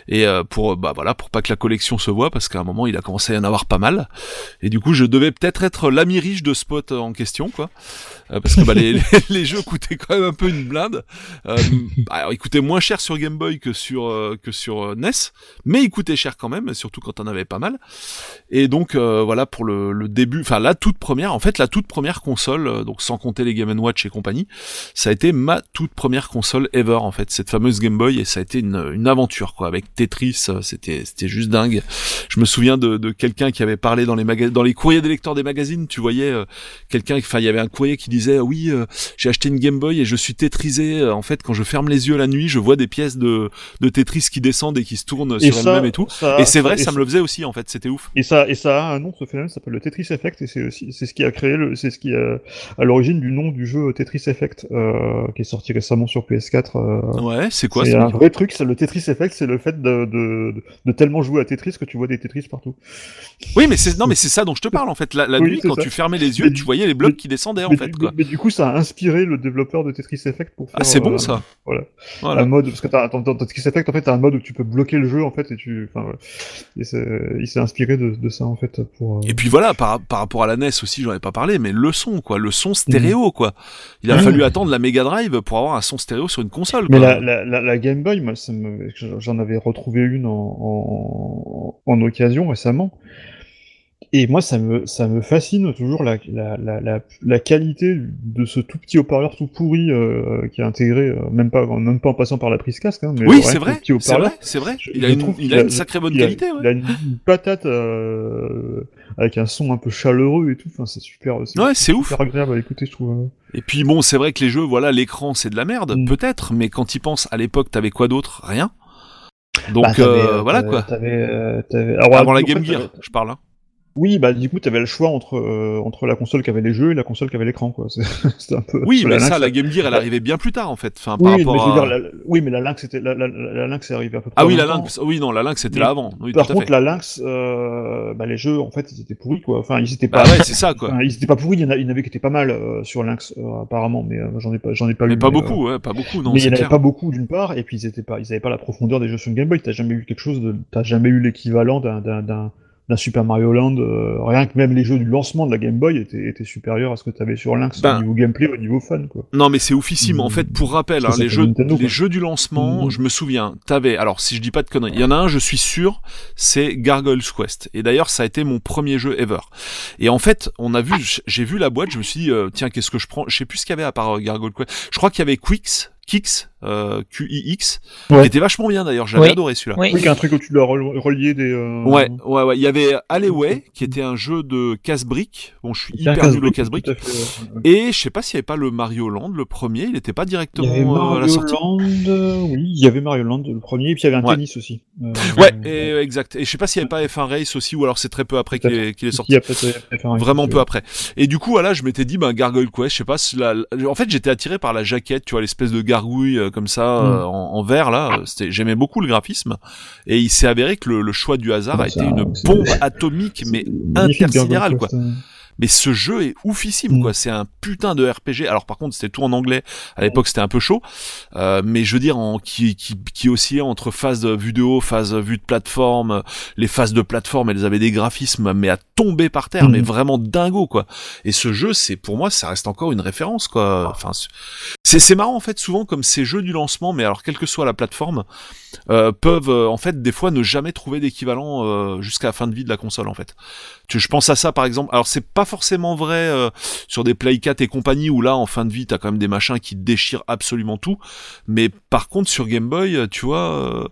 S2: Et euh, pour bah voilà pour pas que la collection se voit parce qu'à un moment il a commencé à en avoir pas mal. Et du coup je devais peut-être être l'ami riche de Spot en question quoi. Euh, parce que bah, les, les, les jeux coûtaient quand même un peu une blinde. Euh, bah, alors ils coûtaient moins cher sur Game Boy que sur euh, que sur euh, NES mais ils coûtaient cher quand même surtout quand on avait pas mal. Et donc euh, voilà pour le, le début enfin la toute première en fait la toute première console euh, donc sans compter les Game Watch et compagnie ça a été ma toute première console ever en fait. Cette fameuse Game Boy et ça a été une, une aventure quoi. Avec Tetris euh, c'était c'était juste dingue. Je me souviens de, de quelqu'un qui avait parlé dans les maga- dans les courriers des lecteurs des magazines tu voyais euh, quelqu'un enfin il y avait un courrier qui disait oui euh, j'ai acheté une Game Boy et je suis tétrisé Euh, en fait quand je ferme les yeux la nuit je vois des pièces de de Tetris qui descendent et qui se tournent sur elles-mêmes et tout.
S3: ça-
S2: et c'est vrai ça me le faisait aussi en fait. C'était ouf.
S3: Et ça, et ça a un nom, ce phénomène s'appelle le Tetris Effect, et c'est aussi, c'est ce qui a créé le, c'est ce qui a, à l'origine du nom du jeu Tetris Effect, euh, qui est sorti récemment sur PS4. euh,
S2: ouais c'est quoi
S3: c'est
S2: ce
S3: un vrai truc, c'est le Tetris Effect, c'est le fait de, de, de, de tellement jouer à Tetris que tu vois des Tetris partout.
S2: oui mais c'est non mais c'est ça dont je te parle en fait la, la
S3: Oui,
S2: nuit quand
S3: ça.
S2: tu fermais les yeux
S3: Mais
S2: tu voyais les blocs
S3: mais-
S2: qui descendaient en
S3: mais,
S2: fait
S3: du,
S2: quoi
S3: mais du coup, ça a inspiré le développeur de Tetris Effect pour faire.
S2: ah c'est bon
S3: euh,
S2: ça
S3: voilà.
S2: voilà
S3: Un mode, parce que t'as, dans, dans Tetris Effect, en fait, t'as un mode où tu peux bloquer le jeu, en fait, et tu, enfin, ouais. Et c'est, il s'est inspiré de, de ça, en fait, pour. euh,
S2: Et puis voilà, par, par rapport à la NES aussi, j'en ai pas parlé, mais le son, quoi, le son stéréo,
S3: Mhm.
S2: quoi. Il a fallu attendre la Mega Drive pour avoir un son stéréo sur une console,
S3: Mais
S2: quoi.
S3: la, la, la, la Game Boy, moi, ça me, j'en avais retrouvé une en, occasion récemment. Et moi, ça me, ça me fascine toujours la, la, la, la, la qualité de ce tout petit haut-parleur tout pourri euh, qui est intégré, euh, même pas, même pas en passant par la prise casque. Hein, mais
S2: oui, c'est vrai, c'est vrai, c'est vrai. Il a une, il a sacrée bonne
S3: il a-
S2: qualité,
S3: Il
S2: ouais.
S3: a une, une patate euh, avec un son un peu chaleureux et tout. Enfin, c'est super.
S2: Ouais, c'est ouf.
S3: super agréable à écouter, je trouve.
S2: Et puis bon, c'est vrai que les jeux, voilà, l'écran, c'est de la merde,
S3: Mm.
S2: peut-être, mais quand y penses, à l'époque, t'avais quoi d'autre? Rien? Donc,
S3: Bah, t'avais,
S2: euh,
S3: euh,
S2: voilà, quoi.
S3: Euh, alors,
S2: Avant la Game Gear, je parle. hein.
S3: Oui, bah du coup, t'avais le choix entre euh, entre la console qui avait les jeux et la console qui avait l'écran, quoi. C'est- C'était un peu.
S2: Oui, mais ça, la Game Gear, elle arrivait bien plus tard, en fait. Enfin, par
S3: Oui, mais
S2: rapport
S3: je veux
S2: à...
S3: dire, la- oui, mais la Lynx, c'était la, la, la, Lynx est arrivée à peu près.
S2: Ah oui, la. Lynx, oui, non, la Lynx, c'était
S3: Mais
S2: là avant. Oui,
S3: Par
S2: tout à
S3: contre,
S2: fait.
S3: la Lynx, euh, bah, les jeux, en fait, ils étaient pourris, quoi. Enfin, ils étaient pas.
S2: Bah ouais, c'est ça, quoi.
S3: Enfin, ils étaient pas pourris. Il y en, a, il y en avait qui étaient pas mal euh, sur Lynx, euh, apparemment, mais euh, j'en ai pas, j'en ai pas
S2: Mais
S3: eu.
S2: pas
S3: euh,
S2: beaucoup, ouais, pas beaucoup, non,
S3: mais il y en avait pas beaucoup d'une part, et puis ils étaient pas, ils avaient pas la profondeur des jeux sur Game Boy. T'as jamais eu quelque chose de, t'as jamais eu l'équivalent d'un, d'un, Super Mario Land. euh, rien que même les jeux du lancement de la Game Boy étaient, étaient supérieurs à ce que t'avais sur Lynx
S2: Ben.
S3: au niveau gameplay, au niveau fun, quoi.
S2: Non, mais c'est oufissime. En fait, pour rappel, hein, les jeux,
S3: Nintendo,
S2: les jeux du lancement,
S3: Mhm.
S2: je me souviens, t'avais, alors si je dis pas de conneries, il y en a un, je suis sûr, c'est Gargoyle's Quest. Et d'ailleurs, ça a été mon premier jeu ever. Et en fait, on a vu, j'ai vu la boîte, je me suis dit, euh, tiens, qu'est-ce que je prends? Je sais plus ce qu'il y avait à part euh, Gargoyle's Quest. Je crois qu'il y avait Quix, Kix, euh, Q-I-X,
S3: Ouais.
S2: qui était vachement bien d'ailleurs, j'avais
S4: Oui.
S2: adoré celui-là.
S4: Oui.
S3: Un truc où tu dois rel- relier des. euh,
S2: Ouais, ouais, ouais. Il y avait Alleyway, qui était un jeu de casse-briques. Bon, je suis hyper nul au
S3: casse-brique,
S2: casse-briques.
S3: ouais.
S2: Et je sais pas s'il y avait pas le Mario Land, le premier, il était pas
S3: Il
S2: directement euh, à la
S3: Mario
S2: sortie.
S3: Land, euh, oui, il y avait Mario Land le premier, et puis il y avait un
S2: Ouais.
S3: tennis aussi. Euh,
S2: Ouais,
S3: euh,
S2: et, exact. Et je sais pas s'il y avait pas F1 Race aussi, ou alors c'est très peu après qu'il est, sorti. Vraiment peu après. Et du coup, voilà, je m'étais dit, ben, Gargoyle Quest, je sais pas, la- en fait, j'étais attiré par la jaquette, tu vois, l'espèce de gargouille euh, comme ça,
S3: Mm.
S2: euh, en, en vert, là. euh, C'était, j'aimais beaucoup le graphisme. Et il s'est avéré que le, le choix du hasard
S3: Ah,
S2: a
S3: ça,
S2: été une bombe atomique, mais intersidérale, quoi. Mais ce jeu est oufissime,
S3: Mm.
S2: quoi. C'est un putain de RPG. Alors par contre, c'était tout en anglais. À l'époque, c'était un peu chaud. Euh, mais je veux dire, en, qui, qui, qui oscillait entre phase de vue de haut, phase vue de plateforme. Les phases de plateforme, elles avaient des graphismes, mais à tomber par terre,
S3: Mm.
S2: mais vraiment dingo, quoi. Et ce jeu, c'est pour moi, ça reste encore une référence, quoi. Enfin, c'est c'est marrant en fait, souvent comme ces jeux du lancement, mais alors quelle que soit la plateforme, euh, peuvent euh, en fait des fois ne jamais trouver d'équivalent euh, jusqu'à la fin de vie de la console, en fait. Tu- Je pense à ça par exemple. Alors c'est pas forcément vrai euh, sur des Play 4 et compagnie où là en fin de vie t'as quand même des machins qui déchirent absolument tout. Mais par contre sur Game Boy, euh, tu vois, euh,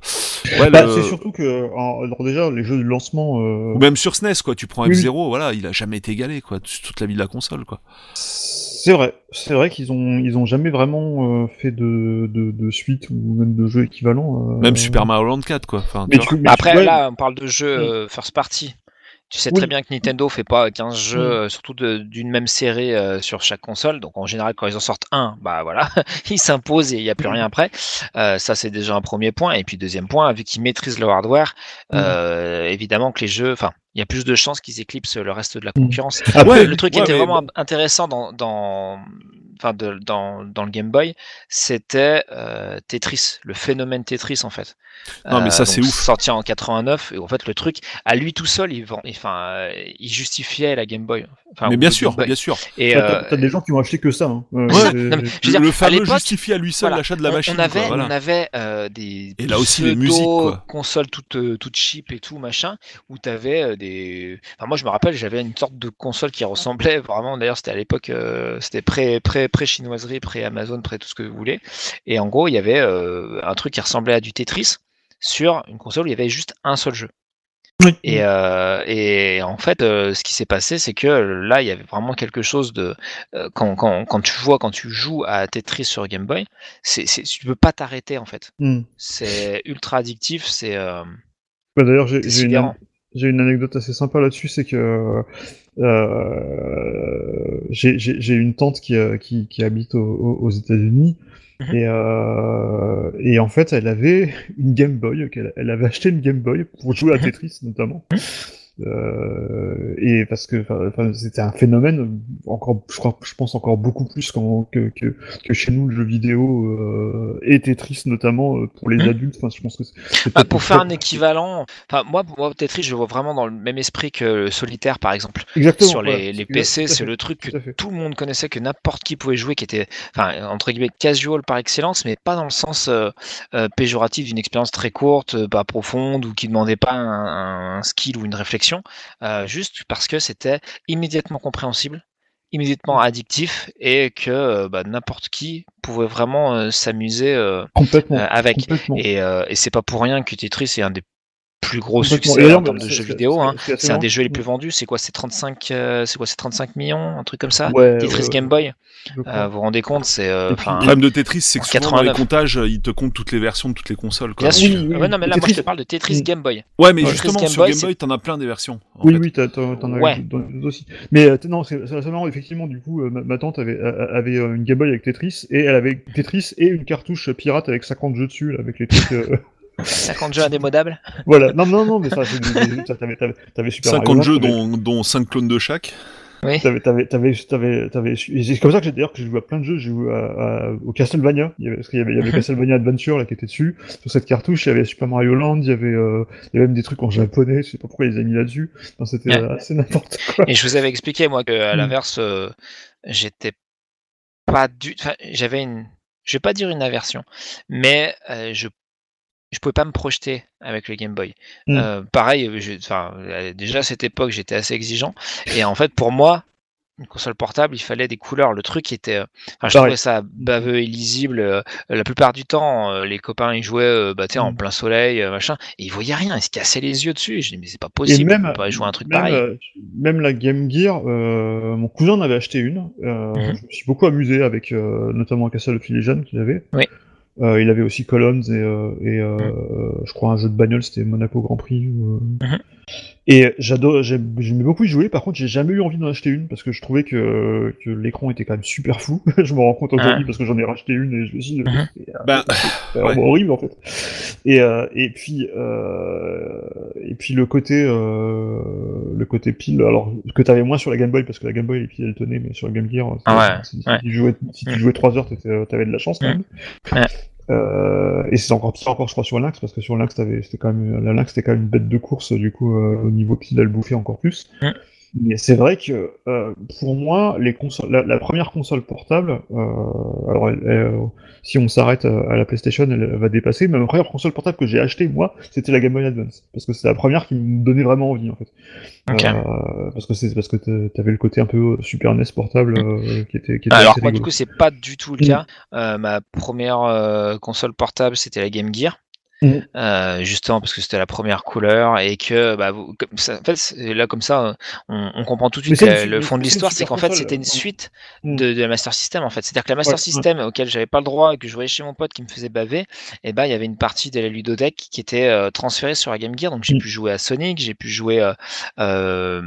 S2: ouais,
S3: Bah,
S2: le-
S3: C'est surtout que, en- alors déjà, les jeux de lancement, euh,
S2: ou même sur SNES quoi, tu prends
S3: Oui, oui.
S2: F0, voilà, il a jamais été égalé quoi, toute la vie de la console quoi.
S3: c'est vrai, c'est vrai qu'ils ont, ils ont jamais vraiment euh, fait de, de, de suite ou même de jeux équivalents. euh,
S2: Même Super Mario Land 4 quoi. Enfin,
S3: Mais tu- mais
S4: Après,
S3: tu vois,
S4: là, on parle de jeux euh, first party. Tu sais
S3: Oui.
S4: très bien que Nintendo fait pas 15 jeux, euh, surtout d'une même série euh, sur chaque console. Donc en général, quand ils en sortent un, bah voilà, ils s'imposent et il n'y a plus rien après. Euh, ça, c'est déjà un premier point. Et puis deuxième point, vu qu'ils maîtrisent le hardware, euh, évidemment que les jeux, enfin, il y a plus de chances qu'ils éclipsent le reste de la
S3: Mm.
S4: concurrence.
S3: Après,
S4: le truc qui était vraiment
S2: bon.
S4: intéressant dans, dans, enfin de- dans, dans le Game Boy, c'était euh, Tetris, le phénomène Tetris en fait.
S2: Non, mais ça,
S4: donc
S2: c'est ouf.
S4: Sorti en 89, et en fait le truc, à lui tout seul, il, vend, enfin, euh, il justifiait la Game Boy. Enfin,
S2: mais bien sûr, bien sûr.
S4: Et,
S3: T'as
S4: euh,
S3: des gens qui ont acheté que ça. Hein. Euh,
S2: Ouais.
S3: c'est-
S4: Non, mais-
S3: c'est-
S4: Je veux dire,
S2: le
S4: à
S2: fameux justifie à lui seul
S4: voilà,
S2: l'achat de la
S4: on-
S2: machine.
S4: On avait,
S2: quoi, voilà.
S4: on avait euh, des
S2: Et là aussi, les musiques, quoi.
S4: consoles toutes, euh, toutes cheap et tout machin, où tu avais des. Enfin, moi, je me rappelle, j'avais une sorte de console qui ressemblait vraiment. D'ailleurs, c'était à l'époque, euh, c'était pré, pré, pré chinoiserie, pré Amazon, pré tout ce que vous voulez. Et en gros, il y avait euh, un truc qui ressemblait à du Tetris sur une console où il y avait juste un seul jeu.
S3: Oui.
S4: Et, euh, et en fait, euh, ce qui s'est passé, c'est que là, il y avait vraiment quelque chose de euh, quand, quand, quand tu vois, quand tu joues à Tetris sur Game Boy, c'est, c'est, tu peux pas t'arrêter en fait.
S3: Hmm.
S4: C'est ultra addictif. C'est
S3: Bah, D'ailleurs, j'ai
S4: c'est
S3: j'ai une. J'ai une anecdote assez sympa là-dessus, c'est que euh, j'ai une tante qui, euh, qui, qui habite au- au- aux États-Unis.
S4: Mhm.
S3: Et, euh, et en fait, elle avait une Game Boy, qu'elle- elle avait acheté une Game Boy pour jouer à. Tetris notamment. Euh, et parce que c'était un phénomène encore, je crois, je pense encore beaucoup plus que, que, que chez nous le jeu vidéo euh, et Tetris notamment euh, pour les
S4: Mhm.
S3: adultes. Enfin, je pense que
S4: Bah, pour faire un équivalent, enfin moi, moi Tetris, je le vois vraiment dans le même esprit que le solitaire par exemple.
S3: Exactement.
S4: sur les,
S3: voilà.
S4: les PC, c'est le truc que
S3: tout
S4: le monde connaissait, que n'importe qui pouvait jouer, qui était, enfin, entre guillemets, casual par excellence, mais pas dans le sens euh, péjoratif d'une expérience très courte, pas profonde, ou qui demandait pas un, un skill ou une réflexion, euh, juste parce que c'était immédiatement compréhensible, immédiatement addictif, et que euh, bah, n'importe qui pouvait vraiment euh, s'amuser avec.
S3: complètement.
S4: Et, et c'est pas pour rien que Tetris est un des plus gros succès en termes de
S3: c'est-
S4: jeux vidéo.
S3: c'est-
S4: hein.
S3: c'est assez
S4: C'est un des jeux les plus vendus. C'est quoi C'est 35, euh, c'est quoi C'est 35 millions, un truc comme ça.
S3: Ouais,
S4: Tetris
S3: ouais,
S4: Game Boy? Euh, vous vous rendez compte C'est euh.
S2: Le problème de Tetris, c'est que
S4: En
S2: souvent dans les
S4: 89.
S2: comptages, euh, ils te comptent toutes les versions de toutes les consoles. Quoi.
S4: Bien sûr.
S3: Oui, oui,
S4: Ah ouais, non, mais là,
S3: Tetris-
S4: moi, je te parle de Tetris
S3: Mm.
S4: Game Boy.
S2: Ouais, mais
S4: Ouais.
S2: justement,
S4: Tetris Game
S2: sur
S4: Boy,
S2: Game Boy, t'en as plein des versions. en
S3: Oui,
S2: fait.
S3: oui, t'en t'en as
S4: Ouais.
S3: d'autres aussi. Mais euh, non, c'est marrant, effectivement, du coup, ma, tante avait, avait une Game Boy avec Tetris, et elle avait Tetris et une cartouche pirate avec 50 jeux dessus, avec les trucs... euh,
S4: 50 jeux indémodables.
S3: voilà, non, non, non, mais ça, c'est des- des- ça, t'avais t'avais- t'avais Super
S2: 50
S3: Mario
S2: jeux, dont, dont 5 clones de chaque.
S4: Oui.
S3: T'avais, t'avais, t'avais, t'avais, c'est comme ça que j'ai d'ailleurs que j'ai joué à plein de jeux. J'ai joué à, à- au Castlevania, il y avait, parce qu'il y avait, il y avait. Castlevania Adventure là qui était dessus. Sur cette cartouche, il y avait Super Mario Land, il y avait, euh, il y avait même des trucs en japonais. Je sais pas pourquoi ils les ont mis là-dessus. C'était
S4: Ouais.
S3: euh, assez n'importe quoi.
S4: Et je vous avais expliqué, moi, que à
S3: Mm.
S4: l'inverse, euh, j'étais pas du. Enfin, j'avais une. Je vais pas dire une aversion, mais euh, je je pouvais pas me projeter avec le Game Boy.
S3: Mm.
S4: Euh, pareil, je- enfin, euh, déjà à cette époque, j'étais assez exigeant. Et en fait, pour moi, une console portable, il fallait des couleurs. Le truc était. euh, je trouvais ça baveux et lisible. Euh, La plupart du temps, euh, les copains, ils jouaient euh, bah, en
S3: Mm.
S4: plein soleil, euh, machin, et ils voyaient rien. Ils se cassaient les yeux dessus. Et je dis, mais c'est pas possible.
S3: même-
S4: on peut pas jouer à un truc
S3: même,
S4: pareil.
S3: euh, même la Game Gear, euh, mon cousin en avait acheté une. Euh,
S4: Mhm.
S3: Je me suis beaucoup amusé avec, euh, notamment Castle of Illusion qu'il avait.
S4: Oui.
S3: Euh, il avait aussi Columns et, euh, et euh, je crois un jeu de bagnole, c'était Monaco Grand Prix. euh.
S4: Mhm.
S3: Et j'adore, j'aime- j'aimais beaucoup y jouer. Par contre, j'ai jamais eu envie d'en acheter une parce que je trouvais que, que l'écran était quand même super flou. je me rends compte aujourd'hui
S4: Ah.
S3: parce que j'en ai racheté une et je me suis dit,
S4: Mhm.
S3: c'est, euh,
S2: Ben,
S3: c'est
S2: ouais.
S3: vraiment horrible en fait. Et, euh, et puis euh, et puis le côté euh, le côté pile, alors que t'avais moins sur la Game Boy parce que la Game Boy les piles elles tenaient, mais sur la Game Gear,
S4: Ah ouais,
S3: si, si
S4: ouais.
S3: tu jouais si tu jouais trois heures, t'étais- t'avais de la chance quand
S4: Mm.
S3: même. Euh, et c'est encore pire encore je crois sur Lynx parce que sur Lynx c'était quand même la c'était quand même une bête de course du coup euh, au niveau pile elle bouffait encore plus. Mais c'est vrai que euh, pour moi, les consoles, la, la première console portable, euh, alors elle- elle, euh, si on s'arrête à, à la PlayStation, elle va dépasser. Mais ma première console portable que j'ai achetée moi, c'était la Game Boy Advance, parce que c'est la première qui me donnait vraiment envie en fait. Euh, parce que c'est parce que t'a- t'avais le côté un peu Super NES portable euh, qui était qui était
S4: Alors moi du coup c'est pas du tout le
S3: Mm.
S4: cas. Ma première console portable c'était la Game Gear.
S3: Mm.
S4: Euh, justement parce que c'était la première couleur et que bah, vous- comme ça, en fait c'est- là comme ça euh, on, on comprend tout de suite
S3: c'est une
S4: le fond de
S3: c'est
S4: l'histoire c'est qu'en fait c'était une
S3: euh,
S4: suite
S3: Mm.
S4: de, de la Master System en fait c'est à dire que la Master
S3: Ouais.
S4: System auquel j'avais pas le droit et que je voyais chez mon pote qui me faisait baver et ben il y avait une partie de la ludothèque qui était euh, transférée sur la Game Gear donc j'ai
S3: Mm.
S4: pu jouer à Sonic j'ai pu jouer euh, euh,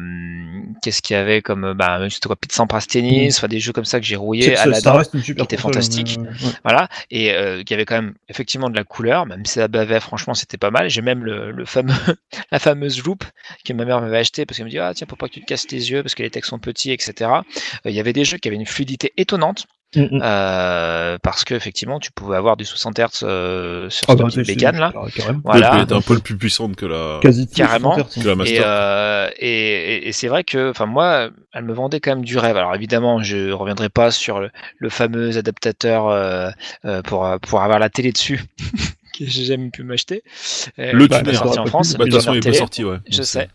S4: Qu'est-ce qu'il y avait comme bah c'était quoi Pizza Tennis, enfin des jeux comme ça que j'ai rouillé à la
S3: super
S4: était fantastique.
S3: ouais.
S4: voilà, et qui avait quand même effectivement de la couleur, même si ça franchement, c'était pas mal. J'ai même le, le fameux, la fameuse loupe que ma mère m'avait acheté parce qu'elle me dit ah tiens pour pas que tu te casses les yeux parce que les textes sont petits, etc. Euh, Il y avait des jeux qui avaient une fluidité étonnante
S3: Mm, mm.
S4: euh, parce que effectivement tu pouvais avoir du 60 Hz euh, sur
S3: Ah
S4: cette
S3: bah,
S4: bécane là.
S3: carrément.
S4: Voilà.
S2: Elle un peu plus puissante que la,
S3: Quasi
S4: Carrément.
S3: sont
S2: que la
S4: Et,
S2: Master.
S4: euh, et, et- et c'est vrai que, enfin moi, elle me vendait quand même du rêve. Alors évidemment, je reviendrai pas sur le, le fameux adaptateur euh, euh, pour pour avoir la télé dessus que j'ai jamais pu m'acheter. Euh,
S2: Le
S4: est
S2: tuner.
S4: sorti en
S3: Bah,
S4: France.
S2: Bah, de toute façon, il est pas sorti, ouais.
S4: Je sais,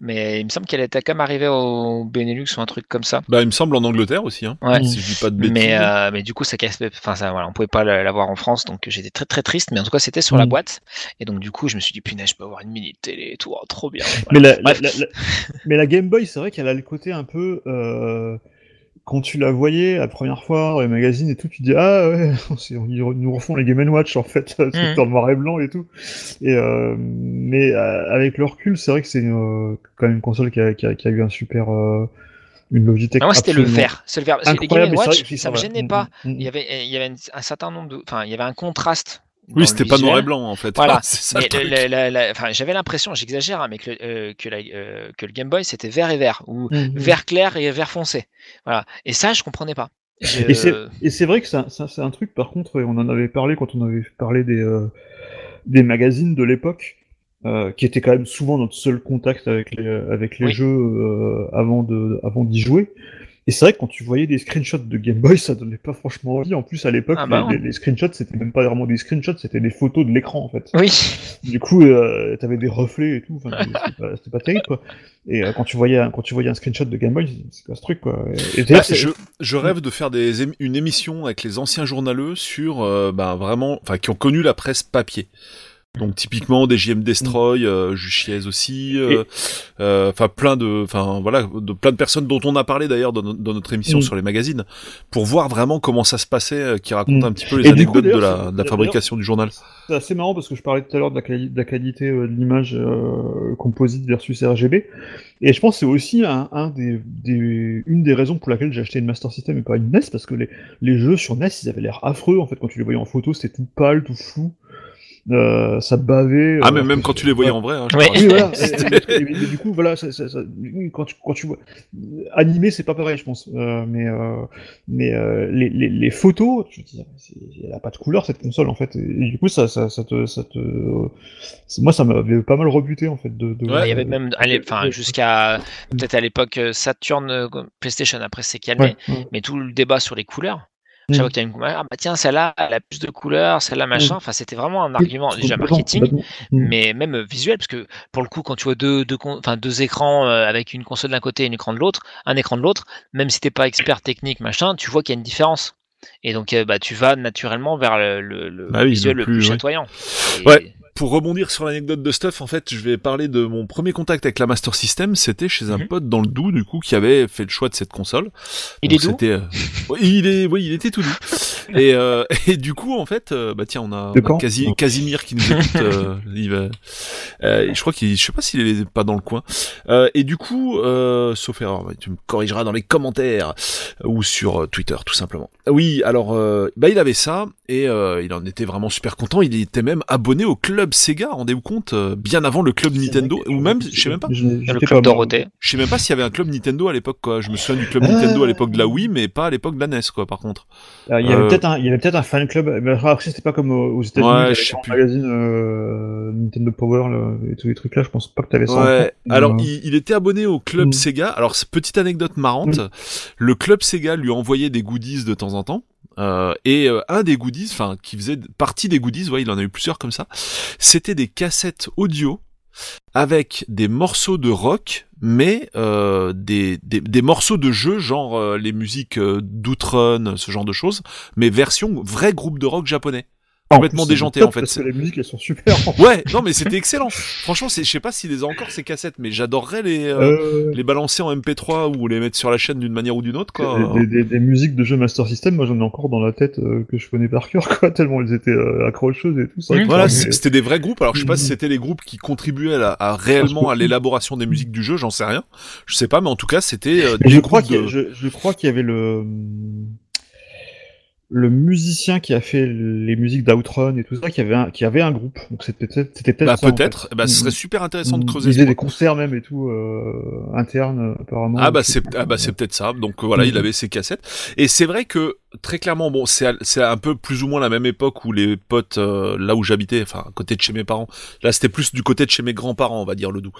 S4: mais il me semble qu'elle était quand même arrivée au Benelux ou un truc comme ça.
S2: Bah, il me semble en Angleterre aussi, hein.
S4: Ouais.
S2: Si je dis pas de bêtises.
S4: Mais, euh, mais du coup, ça casse. Enfin, ça, voilà, on pouvait pas la- l'avoir en France, donc j'étais très très triste. Mais en tout cas, c'était sur la
S3: Mm.
S4: boîte. Et donc, du coup, je me suis dit, punaise, je peux avoir une mini télé et tout, oh, trop bien.
S3: Mais la, la- la- mais la Game Boy, c'est vrai qu'elle a le côté un peu. euh, quand tu la voyais la première fois dans les magazines et tout, tu dis Ah ouais, ils nous refont les Game Watch en fait, dans le noir et blanc et tout. Et, euh, mais euh, avec le recul, c'est vrai que c'est quand même une console qui a, qui a, qui a eu un super. euh, une Logitech.
S4: Mais moi, c'était le vert. C'est le vert. Parce que les Game Watch,
S3: que
S4: ça me gênait
S3: Mm,
S4: pas.
S3: mm, mm.
S4: Il y avait, il y avait une- un certain nombre de, enfin, il y avait un contraste.
S2: Oui, c'était pas noir et blanc, en fait.
S4: Voilà. enfin, j'avais l'impression, j'exagère, hein, mais que, le- euh, que, la- euh, que le Game Boy c'était vert et vert ou
S3: Mhm.
S4: vert clair et vert foncé. Voilà. Et ça, je comprenais pas. Je-
S3: Et c'est- vrai que c'est un truc, par contre, on en avait parlé quand on avait parlé des, euh, des magazines de l'époque, euh, qui étaient quand même souvent notre seul contact avec les, avec les
S4: Oui.
S3: jeux euh, avant de, avant d'y jouer. Et c'est vrai que quand tu voyais des screenshots de Game Boy, ça donnait pas franchement envie. En plus, à l'époque,
S4: Ah bah
S3: les, les- les screenshots, c'était même pas vraiment des screenshots, c'était des photos de l'écran, en fait.
S4: Oui.
S3: Du coup, euh, t'avais des reflets et tout. Enfin, c'était pas, terrible, quoi. Et euh, quand tu voyais, un- quand tu voyais un screenshot de Game Boy, c'est- quoi ce truc, quoi? Et, et d'ailleurs,
S2: Bah, je, je rêve de faire des une émission avec les anciens journaleux sur euh, bah, vraiment, enfin qui ont connu la presse papier. Donc typiquement des JM Destroy, euh, Juchiez aussi, euh, euh, enfin plein de, enfin voilà, de plein de personnes dont on a parlé d'ailleurs dans, no- dans notre émission
S3: Mm.
S2: sur les magazines, pour voir vraiment comment ça se passait, euh, qui raconte
S3: Mm.
S2: un petit peu les
S3: Et du coup,
S2: anecdotes de la, de la fabrication du journal.
S3: C'est assez marrant parce que je parlais tout à l'heure de de la qualité euh, de l'image euh, composite versus RGB. Et je pense que c'est aussi un, un des, des- une des raisons pour laquelle j'ai acheté une Master System et pas une NES parce que les, les jeux sur NES ils avaient l'air affreux en fait quand tu les voyais en photo c'était tout pâle, tout flou. Euh, ça bavait.
S2: Ah
S3: euh,
S2: mais même quand tu les voyais en vrai. Hein,
S4: Ouais.
S3: Oui, voilà. et, et- et- et du coup, voilà, ça, ça- ça- oui, quand tu, quand tu vois animé, c'est pas pareil, je pense. Euh, mais euh, mais euh, les, les, les photos, je veux dire, elle a pas de couleur cette console en fait. Et, et du coup, ça, ça, ça te, ça te, moi, ça m'avait pas mal rebuté en fait de. de
S4: Ouais, il y avait même, enfin, jusqu'à peut-être à l'époque euh, Saturn, PlayStation. Après, c'est calmé.
S3: Ouais, ouais.
S4: Mais tout le débat sur les couleurs.
S3: Mm.
S4: Chaque fois qu'il y a une couleur, ah bah tiens, celle-là, elle a plus de couleurs, celle-là, machin. Enfin, c'était vraiment un argument déjà marketing.
S3: Mm.
S4: mais même euh, visuel, parce que pour le coup, quand tu vois deux, deux, enfin, deux écrans euh, avec une console d'un côté et un écran de l'autre, un écran de l'autre, même si t'es pas expert technique, machin, tu vois qu'il y a une différence. Et donc, euh, bah, tu vas naturellement vers le, le, le
S2: Bah oui,
S4: visuel le
S2: plus,
S4: plus
S2: ouais.
S4: chatoyant. Et-
S2: Ouais. Pour rebondir sur l'anecdote de Stuff, en fait, je vais parler de mon premier contact avec la Master System. C'était chez un
S4: Mhm.
S2: pote dans le Doubs, du coup, qui avait fait le choix de cette console.
S4: Il
S2: Donc,
S4: est doux
S2: c'était, euh, il est, oui, il était tout doux. et, euh, et du coup, en fait, euh, bah tiens, on a, on Casimir qui nous écoute. euh, il va- euh, je crois qu'il, je sais pas s'il est pas dans le coin. Euh, et du coup, euh, sauf erreur, bah, tu me corrigeras dans les commentaires euh, ou sur euh, Twitter, tout simplement. Oui, alors, euh, bah il avait ça et euh, il en était vraiment super content. Il était même abonné au club Sega, rendez-vous compte, euh, bien avant le club Nintendo, ou même, je sais même pas.
S3: Je-
S4: le club. Dorothée.
S2: Je sais même pas s'il y avait un club Nintendo à l'époque, quoi. Je me souviens du club. Nintendo à l'époque de la Wii, mais pas à l'époque de la NES, quoi, par contre.
S3: Euh, Il y avait
S2: Euh,
S3: peut-être un, il y avait peut-être un fan club. Mais après, c'était pas comme aux États-Unis.
S2: Ouais, je sais
S3: un
S2: plus.
S3: magazine euh, Nintendo Power là, et tous les trucs là. Je pense pas que t'avais ça. en
S2: Ouais. Alors,
S3: Euh,
S2: il, il était abonné au club
S3: Mm.
S2: Sega. Alors, petite anecdote marrante. Le club Sega lui envoyait des goodies de temps en temps. Euh, et euh, un des goodies, enfin, qui faisait partie des goodies, ouais, il en a eu plusieurs comme ça. C'était des cassettes audio avec des morceaux de rock, mais euh, des, des, des morceaux de jeu, genre euh, les musiques euh, d'Outrun, ce genre de choses, mais version vrai groupe de rock japonais. Complètement déjanté en fait.
S3: Parce que les musiques elles sont super.
S2: Ouais, non mais c'était excellent. Franchement, c'est, je sais pas s'il les a encore ces cassettes, mais j'adorerais les euh,
S3: Euh,
S2: les balancer en MP3 ou les mettre sur la chaîne d'une manière ou d'une autre quoi.
S3: des, des- des musiques de jeux Master System, moi j'en ai encore dans la tête euh, que je connais par cœur, quoi, tellement elles étaient euh, accrocheuses et tout.
S4: Mmh.
S2: Voilà,
S3: ça,
S2: c- c'était des vrais groupes. Alors je sais pas si
S3: Mhm.
S2: c'était les groupes qui contribuaient à, à réellement à l'élaboration des musiques du jeu, j'en sais rien. Je sais pas, mais en tout cas c'était. euh,
S3: je crois
S2: de-
S3: je, je crois qu'il y avait le le musicien qui a fait les musiques d'Outrun et tout ça, qui avait un, qui avait un groupe. Donc c'était peut-être c'était peut-être
S2: Bah
S3: en
S2: peut-être.
S3: fait.
S2: Bah ce serait super intéressant de creuser. ce
S3: faisaient des concerts même et tout euh, internes apparemment.
S2: Ah bah c'est ah bah c'est peut-être ça. Donc euh, voilà, il
S3: Mhm.
S2: avait ses cassettes. Et c'est vrai que très clairement, bon, c'est c'est un peu plus ou moins la même époque où les potes euh, là où j'habitais, enfin à côté de chez mes parents. Là c'était plus du côté de chez mes grands-parents, on va dire le doux.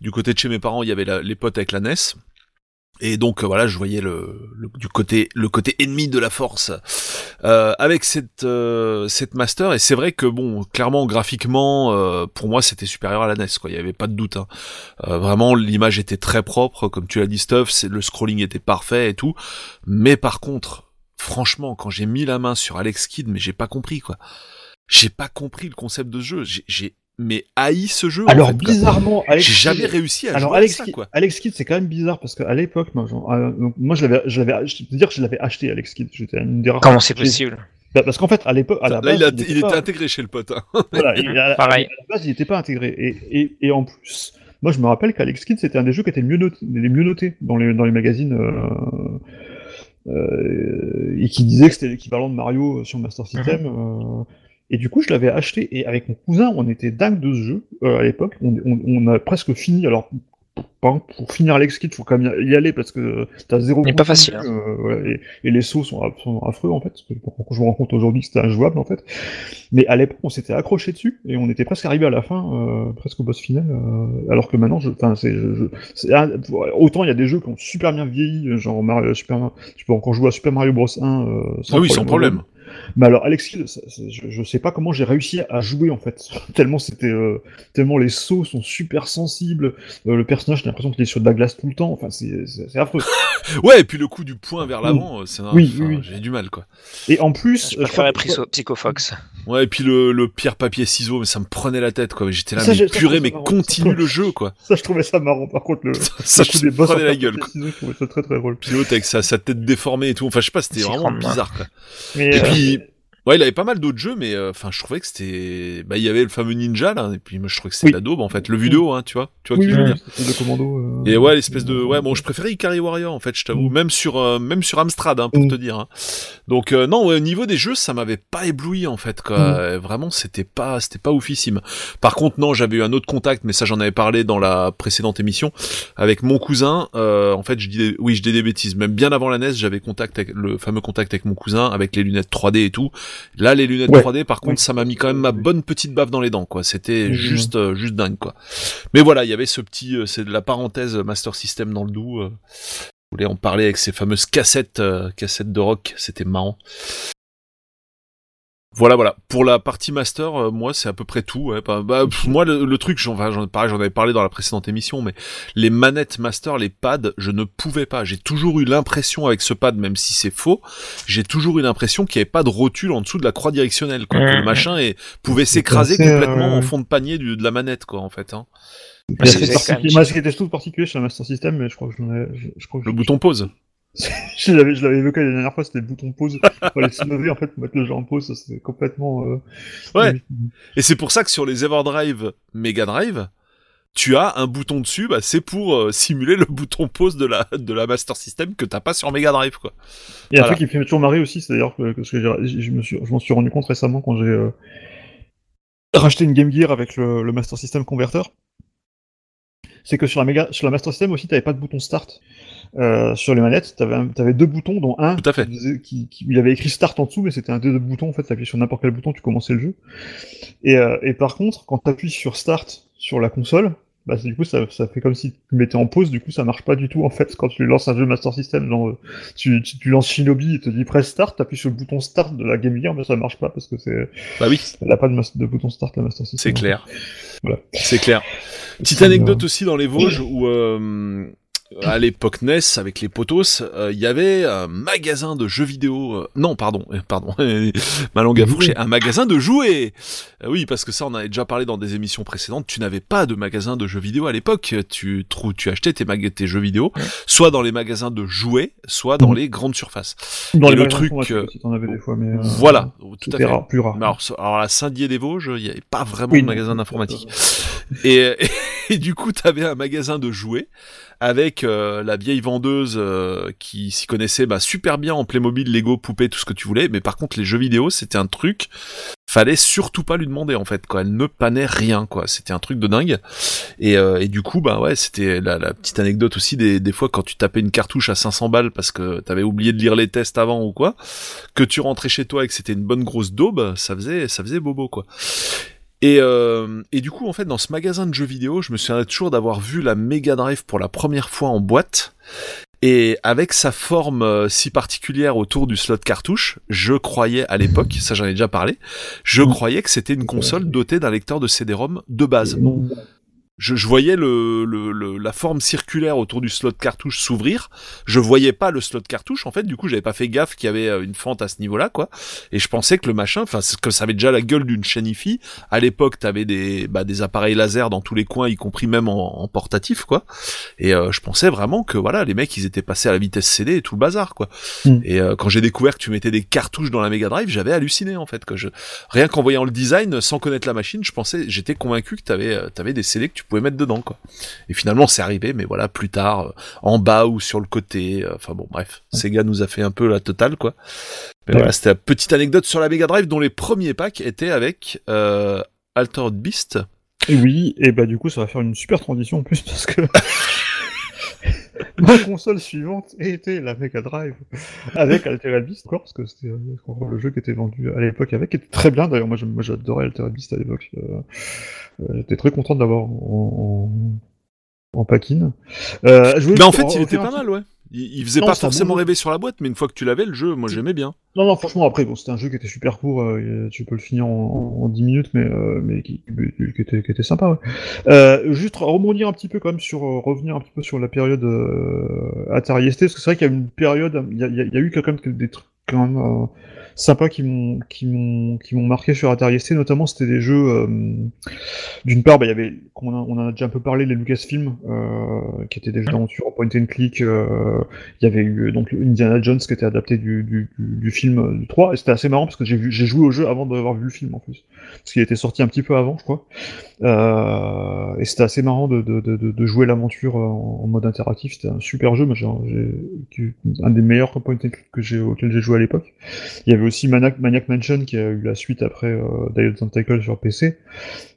S2: Du côté de chez mes parents, il y avait la- les potes avec la NES. Et donc euh, voilà, je voyais le, le- du côté le côté ennemi de la force euh, avec cette euh, cette master. Et c'est vrai que bon, clairement graphiquement, euh, pour moi c'était supérieur à la NES. Quoi, il y avait pas de doute. Hein. Euh, vraiment, l'image était très propre, comme tu l'as dit, Stuff. Le scrolling était parfait et tout. Mais par contre, franchement, quand j'ai mis la main sur Alex Kidd, mais j'ai pas compris quoi. J'ai pas compris le concept de jeu. J'ai mais haï ce jeu. en
S3: Alors
S2: fait,
S3: bizarrement, Alex
S2: j'ai jamais
S3: Kidd-
S2: réussi à
S3: Alors
S2: jouer
S3: Alex,
S2: à ça,
S3: Kidd,
S2: quoi.
S3: Alex Kidd, c'est quand même bizarre parce qu'à l'époque, moi, genre, euh, donc, moi je l'avais, je l'avais, je peux dire que je l'avais acheté Alex Kidd. J'étais une des rares.
S4: Comment c'est possible
S3: Bah, Parce qu'en fait, à l'époque, à la
S2: Là,
S3: base,
S2: il, a-
S3: il
S2: il était
S3: pas-
S2: intégré chez le pote. hein.
S3: Voilà, et à,
S4: Pareil.
S3: à la base, il n'était pas intégré. Et, et, et en plus, moi, je me rappelle qu'Alex Kidd, c'était un des jeux qui était le mieux noté, les mieux notés dans les, dans les magazines. Euh, euh, et qui disait que c'était l'équivalent de Mario sur Master System. euh, et du coup, je l'avais acheté. Et avec mon cousin, on était dingue de ce jeu euh, à l'époque. On, on, on a presque fini. Alors, pour, pour finir Alex Kidd, faut quand même y aller parce que t'as zéro.
S4: Mais pas facile, hein.
S3: euh, voilà, et, et les sauts sont, sont affreux en fait. Parce que je me rends compte aujourd'hui que c'était injouable en fait. Mais à l'époque, on s'était accroché dessus et on était presque arrivé à la fin, euh, presque au boss final. euh, alors que maintenant, je, enfin, c'est, je, je- c'est un- autant il y a des jeux qui ont super bien vieilli, genre Mario, Super, tu peux encore jouer à Super Mario Bros 1 euh,
S2: Ah oui, sans problème.
S3: Mais alors Alex ça- je, je sais pas comment j'ai réussi à jouer en fait, tellement c'était, euh, tellement les sauts sont super sensibles. euh, le personnage, j'ai l'impression qu'il est sur de la glace tout le temps. Enfin, c'est, affreux.
S2: Ouais, et puis le coup du point vers l'avant, euh, c'est un-
S3: Oui,
S2: enfin,
S3: oui, oui.
S2: j'ai du mal quoi.
S3: Et en plus,
S4: Je
S3: euh,
S4: préférais
S3: crois que-
S4: Psycho- Psycho Fox.
S2: Ouais, et puis le, le pierre papier ciseaux, mais ça me prenait la tête quoi. J'étais là,
S3: Ça,
S2: mais purée, mais
S3: marrant.
S2: continue le jeu quoi.
S3: ça, je trouvais ça marrant. Par contre, le,
S2: Ça, je
S3: en
S2: prenais la gueule quoi.
S3: ciseaux, je trouvais ça très très drôle.
S2: Puis l'autre avec sa, sa tête déformée et tout. Enfin, je sais pas, c'était vraiment bizarre quoi.
S3: Mais,
S2: Et puis, ouais, il avait pas mal d'autres jeux, mais euh, enfin, je trouvais que c'était, bah, il y avait le fameux ninja là, et puis moi je trouvais que c'était
S3: Oui.
S2: la daube en fait, le vidéo, hein, tu vois, tu vois
S3: oui,
S2: qui je veux dire.
S3: commando. euh,
S2: Et ouais, l'espèce de, ouais, bon, je préférais Ikari Warrior en fait, je t'avoue,
S3: Mm.
S2: même sur, euh, même sur Amstrad, hein, pour
S3: Mm.
S2: te dire. hein. Donc euh, non, ouais, au niveau des jeux, ça m'avait pas ébloui en fait, quoi.
S3: Mm.
S2: Euh, Vraiment, c'était pas, c'était pas oufissime. Par contre, non, j'avais eu un autre contact, mais ça j'en avais parlé dans la précédente émission avec mon cousin. Euh, en fait, je dis, des- oui, je dis des bêtises. Même bien avant la NES, j'avais contact avec le fameux contact avec mon cousin, avec les lunettes 3D et tout. Là, les lunettes
S3: Ouais.
S2: 3D, par contre, ça m'a mis quand même ma bonne petite baffe dans les dents, quoi. C'était
S3: Mhm.
S2: juste, euh, juste dingue, quoi. Mais voilà, il y avait ce petit, euh, c'est de la parenthèse Master System dans le doux. Euh, je voulais en parler avec ces fameuses cassettes, euh, cassettes de rock. C'était marrant. Voilà, voilà. Pour la partie master, euh, moi, c'est à peu près tout. Ouais. Bah, bah, pff, moi, le, le truc, j'en, enfin, j'en, pareil, j'en avais parlé dans la précédente émission, mais les manettes master, les pads, je ne pouvais pas. J'ai toujours eu l'impression avec ce pad, même si c'est faux, j'ai toujours eu l'impression qu'il n'y avait pas de rotule en dessous de la croix directionnelle, quoi. Que le
S4: Mhm.
S2: machin et, pouvait s'écraser
S3: C'est, euh,
S2: complètement en fond de panier du- de la manette, quoi, en fait. Hein.
S4: C'est c'est
S3: Moi, ce qui était tout particulier sur la Master System, mais je crois que je je, je crois que
S2: Le
S3: je-
S2: bouton pause.
S3: je l'avais, je l'avais évoqué la dernière fois, c'était le bouton pause. Il fallait se lever, en fait, pour mettre le jeu en pause, ça c'est complètement, euh...
S2: Ouais. Et c'est pour ça que sur les Everdrive Mega Drive, tu as un bouton dessus, bah, c'est pour euh, simuler le bouton pause de la, de la Master System que t'as pas sur Mega Drive, quoi.
S3: Et un
S2: Voilà.
S3: truc qui me fait toujours marrer aussi, c'est d'ailleurs que, que que je me suis, je m'en suis rendu compte récemment quand j'ai euh, racheté une Game Gear avec le, le Master System Converter. C'est que sur la, Mega, sur la Master System aussi, t'avais pas de bouton start. Euh, sur les manettes, t'avais, un- t'avais deux boutons, dont un
S2: Tout à fait.
S3: qui, il avait écrit start en dessous, mais c'était un des deux boutons. En fait, t'appuyais sur n'importe quel bouton, tu commençais le jeu. Et, euh, et par contre, quand t'appuies sur start sur la console, bah, du coup, ça, ça fait comme si tu mettais en pause. Du coup, ça marche pas du tout en fait quand tu lances un jeu Master System. Genre, euh, tu, tu, tu lances Shinobi, il te dit press start, t'appuies sur le bouton start de la Game Gear, mais ça marche pas parce que c'est,
S2: Bah oui,
S3: elle a pas de, de bouton start la Master System.
S2: c'est clair.
S3: Voilà.
S2: C'est clair. Petite anecdote
S3: euh,
S2: aussi dans les Vosges où euh, à l'époque NES avec les potos, euh, il y avait un magasin de jeux vidéo. euh, non, pardon, euh, pardon, ma langue a fourché. Un magasin de jouets. Euh, oui, parce que ça, on avait déjà parlé dans des émissions précédentes. Tu n'avais pas de magasin de jeux vidéo à l'époque. Tu trou- tu achetais tes, mag- tes jeux vidéo, soit dans les magasins de jouets, soit dans
S3: Mhm.
S2: les grandes surfaces.
S3: Dans
S2: Et
S3: les
S2: le truc, euh,
S3: t'en avais des fois, mais. euh,
S2: voilà, tout à fait.
S3: rare, plus rare.
S2: Alors, alors à Saint-Dié-des-Vosges, il n'y avait pas vraiment
S3: Oui,
S2: de magasin d'informatique. Et, et, du coup, tu avais un magasin de jouets avec euh, la vieille vendeuse euh, qui s'y connaissait bah, super bien en Playmobil, Lego, poupée, tout ce que tu voulais. Mais par contre, les jeux vidéo, c'était un truc. Fallait surtout pas lui demander en fait. Quoi. Elle ne panait rien. quoi. C'était un truc de dingue. Et, euh, et du coup, bah ouais, c'était la, petite anecdote aussi des, des fois quand tu tapais une cartouche à 500 balles parce que t'avais oublié de lire les tests avant ou quoi, que tu rentrais chez toi et que c'était une bonne grosse daube, ça faisait, ça faisait bobo quoi. Et, euh, et du coup, en fait, dans ce magasin de jeux vidéo, je me souviens toujours d'avoir vu la Mega Drive pour la première fois en boîte. Et avec sa forme euh, si particulière autour du slot cartouche, je croyais à l'époque, ça j'en ai déjà parlé, je
S3: Mm.
S2: croyais que c'était une console dotée d'un lecteur de CD-ROM de base. Je, je voyais le, le, le- la forme circulaire autour du slot cartouche s'ouvrir. Je voyais pas le slot cartouche. En fait, du coup, j'avais pas fait gaffe qu'il y avait euh, une fente à ce niveau-là, quoi. Et je pensais que le machin, enfin, que ça avait déjà la gueule d'une chaîne IFI. À l'époque, t'avais des, bah, des appareils laser dans tous les coins, y compris même en, en portatif, quoi. Et euh, je pensais vraiment que voilà, les mecs, ils étaient passés à la vitesse CD et tout le bazar, quoi.
S3: Mm.
S2: Et euh, quand j'ai découvert que tu mettais des cartouches dans la Mega Drive, j'avais halluciné en fait. Que je... Rien qu'en voyant le design, sans connaître la machine, je pensais, j'étais convaincu que t'avais, euh, t'avais des CD que tu pouvais mettre dedans, quoi. Et finalement, c'est arrivé, mais voilà, plus tard, euh, en bas ou sur le côté. euh, Enfin bon, bref, Sega nous a fait un peu la totale, quoi. Mais
S3: Ouais.
S2: voilà, c'était la petite anecdote sur la Mega Drive, dont les premiers packs étaient avec euh, Altered Beast.
S3: Et oui, et bah du coup ça va faire une super transition en plus parce que ma console suivante était la Mega Drive avec Altered Beast encore parce que c'était le jeu qui était vendu à l'époque avec, qui était très bien d'ailleurs. Moi j'adorais Altered Beast à l'époque. Euh, J'étais très content de l'avoir en, en, en. Euh, je
S2: Mais en fait, il était pas mal, ouais. Il, il faisait
S3: Non,
S2: pas
S3: bon
S2: forcément rêver sur la boîte, mais une fois que tu l'avais, le jeu, moi j'aimais bien.
S3: Non, non, franchement, après, bon, c'était un jeu qui était super court, euh, tu peux le finir en, en, en 10 minutes, mais, euh, mais qui, qui était, qui était sympa, ouais. Euh, juste rebondir un petit peu quand même sur, euh, revenir un petit peu sur la période euh, Atari ST, parce que c'est vrai qu'il y a une période, il y a, il y a- il y a eu quand même des trucs quand même euh, sympas qui m'ont qui m'ont qui m'ont marqué sur Atari ST, notamment c'était des jeux, euh, d'une part, bah, il y avait, on, a- en a déjà un peu parlé, les Lucasfilm, euh, qui étaient des jeux d'aventure en point and click, euh, il y avait eu donc Indiana Jones qui était adapté du, du, film du 3, et c'était assez marrant parce que j'ai j'ai joué au jeu avant d'avoir vu le film en plus. Parce qu'il était sorti un petit peu avant, je crois. Et c'était assez marrant de, de, de, jouer l'aventure en, mode interactif. C'était un super jeu, un des meilleurs point and click que j'ai auquel j'ai joué à l'époque. Aussi Maniac, Maniac Mansion qui a eu la suite après euh, Dial Tentacle sur PC.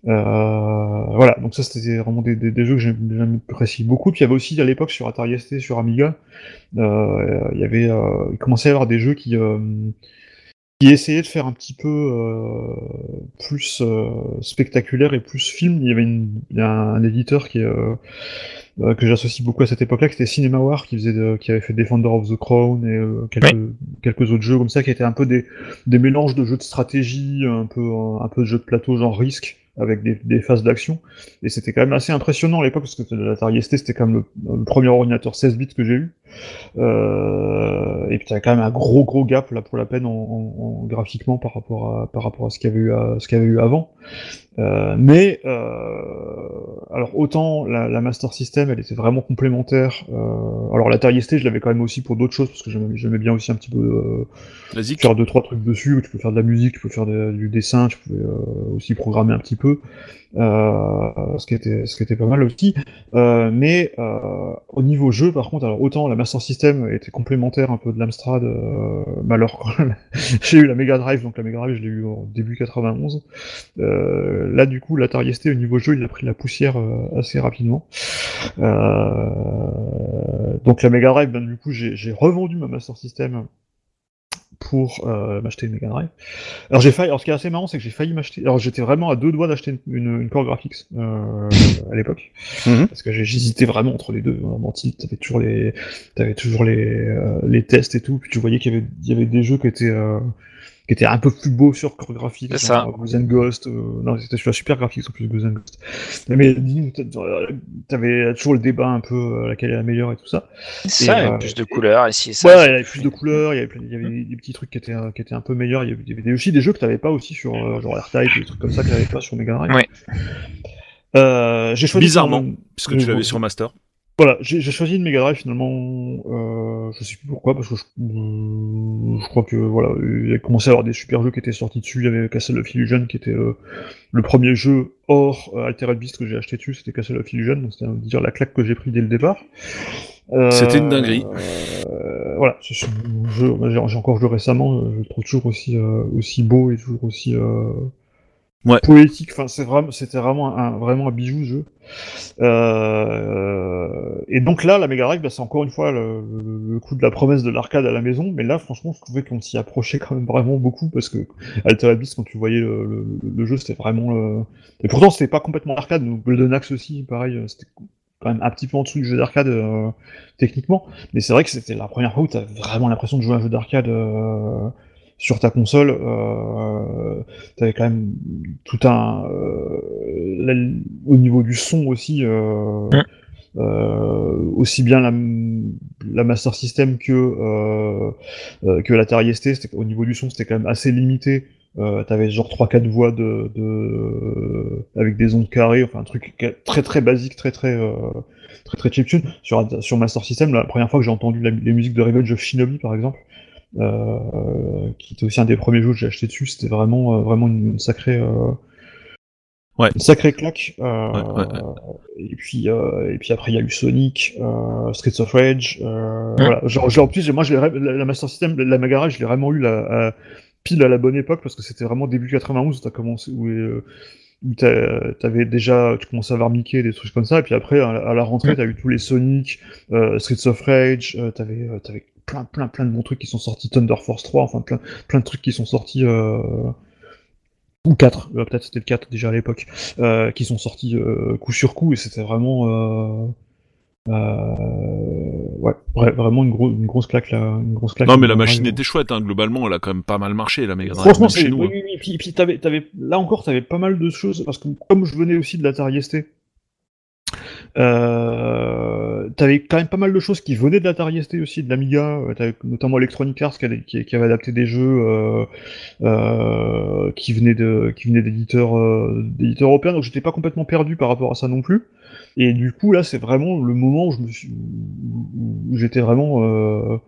S3: Euh, voilà, donc ça c'était vraiment des, des, jeux que j'apprécie beaucoup. Puis il y avait aussi à l'époque sur Atari ST, sur Amiga, euh, il y avait, euh, il commençait à y avoir des jeux qui, qui essayaient de faire un petit peu euh, plus euh, spectaculaire et plus film. Il y avait une, il y a un, un éditeur qui euh, euh, que j'associe beaucoup à cette époque-là, qui était CinemaWar, qui faisait, de- qui avait fait Defender of the Crown et euh, quelques, quelques autres jeux comme ça, qui étaient un peu des, des mélanges de jeux de stratégie, un peu, un peu de jeux de plateau genre Risk, avec des, des phases d'action. Et c'était quand même assez impressionnant à l'époque, parce que l'Atari ST, c'était quand même le, le premier ordinateur 16 bits que j'ai eu. Euh, et puis t'avais quand même un gros gros gap là pour la peine en, en- en graphiquement par rapport à par rapport à ce qu'il y avait eu à, ce qu'il y avait eu avant. Euh, mais euh, alors autant la, la Master System elle était vraiment complémentaire. Euh, alors l'Atari ST je l'avais quand même aussi pour d'autres choses parce que j'aimais bien aussi un petit peu euh, faire deux trois trucs dessus. Tu peux faire de la musique, tu peux faire de- du dessin, tu pouvais euh, aussi programmer un petit peu. Euh, ce qui était ce qui était pas mal aussi. Euh, mais euh, au niveau jeu, par contre, alors autant la Master System était complémentaire un peu de l'Amstrad, mais alors j'ai eu la Mega Drive, donc la Mega Drive je l'ai eu en début 91. Euh, là du coup l'Atari ST au niveau jeu il a pris la poussière assez rapidement. Donc la Mega Drive, ben, du coup j'ai revendu ma Master System pour euh, m'acheter une Mega Drive. Alors j'ai failli. Alors ce qui est assez marrant, c'est que j'ai failli m'acheter. Alors j'étais vraiment à deux doigts d'acheter une, une, Core Graphics euh, à l'époque,
S2: Mhm.
S3: parce que j'hésitais vraiment entre les deux. Vraiment, t'avais toujours les, t'avais toujours les, euh, les tests et tout. Puis tu voyais qu'il y avait, il y avait des jeux qui étaient, euh, qui était un peu plus beau sur chorégraphique.
S4: C'est ça.
S3: Ghost and Ghost. euh, non, c'était celui-là super graphique en plus Ghost and Ghost. Mais t'avais toujours le débat un peu euh, laquelle est la meilleure et tout ça.
S4: C'est ça, il y
S3: euh,
S4: avait plus de couleurs ici et ça.
S3: Ouais, il y avait plus de couleurs, il y avait, plein- il y avait des, des petits trucs qui étaient, euh, qui étaient un peu meilleurs. Il y avait, il y avait aussi des jeux que t'avais pas aussi sur euh, genre R-Type, des trucs comme ça que t'avais pas sur Mega Drive.
S4: Ouais.
S3: Euh, j'ai choisi
S2: Bizarrement, puisque tu l'avais sur Master.
S3: Voilà, j'ai choisi une Mega Drive finalement. Euh, je sais plus pourquoi, parce que je, euh, je crois que voilà, il y a commencé à y avoir des super jeux qui étaient sortis dessus. Il y avait Castle of Illusion qui était euh, le premier jeu hors euh, Altered Beast que j'ai acheté dessus. C'était Castle of Illusion, donc c'était à dire la claque que j'ai pris dès le départ. Euh,
S2: C'était une dinguerie.
S3: euh, voilà, un jeu. J'ai encore joué récemment. Je le trouve toujours aussi euh, aussi beau et toujours aussi euh, Poétique. C'était vraiment un vraiment bijou ce jeu. Euh, et donc là, la Mega Drive, bah, c'est encore une fois le, coup de la promesse de l'arcade à la maison. Mais là, franchement, je trouvais qu'on s'y approchait quand même vraiment beaucoup parce que Altered Beast, quand tu voyais le, jeu, c'était vraiment. Et pourtant, c'était pas complètement arcade. Donc Golden Axe aussi, pareil, euh, c'était quand même un petit peu en dessous du jeu d'arcade euh, techniquement. Mais c'est vrai que c'était la première fois où t'as vraiment l'impression de jouer à un jeu d'arcade. Sur ta console, euh, t'avais quand même tout un euh, la- au niveau du son aussi, euh, euh, aussi bien la, la Master System que euh, euh, que l'Atari ST. Au niveau du son, c'était quand même assez limité. T'avais genre 3-4 voix de, de avec des ondes carrées, enfin un truc très très basique, très très très très chiptune. Sur sur Master System, la première fois que j'ai entendu la- les musiques de Revenge of Shinobi par exemple qui était aussi un des premiers jeux que j'ai acheté dessus. C'était vraiment, euh, vraiment une, sacrée, euh,
S2: Ouais.
S3: une sacrée claque. Euh,
S2: Ouais, ouais, ouais.
S3: Et puis, euh, et puis après, il y a eu Sonic, euh, Streets of Rage. Euh,
S4: Ouais.
S3: Voilà. Genre, genre, en plus, moi, je la, la Master System, la Drive, je l'ai vraiment eu la, à- pile à la bonne époque parce que c'était vraiment début 91 où t'as commencé, où, euh, où t'avais déjà, tu commençais à avoir Mickey, des trucs comme ça, et puis après, à, la- à la rentrée,
S4: Ouais.
S3: t'as eu tous les Sonic, euh, Streets of Rage, euh, t'avais, euh, t'avais plein, plein, plein de bons trucs qui sont sortis, Thunder Force 3, enfin plein, plein de trucs qui sont sortis, euh, ou 4, euh, peut-être c'était le 4 déjà à l'époque, euh, qui sont sortis coup sur coup, et c'était vraiment, ouais, vra- vraiment une, gros, une grosse claque là, une grosse claque.
S2: Non, mais la machine était chouette, hein. globalement, elle a quand même pas mal marché, la Mega Drive,
S3: Franchement,
S2: chez nous.
S3: oui,
S2: hein.
S3: oui, oui. Puis, puis t'avais, t'avais, là encore, t'avais pas mal de choses parce que comme je venais aussi de l'Atari ST, euh, t'avais quand même pas mal de choses qui venaient de l'Atari ST aussi, de l'Amiga, euh, notamment Electronic Arts qui, avait- adapté des jeux euh, euh, qui venaient qui venaient d'éditeurs, d'éditeurs européens, donc j'étais pas complètement perdu par rapport à ça non plus. Et du coup, là, c'est vraiment le moment où je me suis, où- j'étais vraiment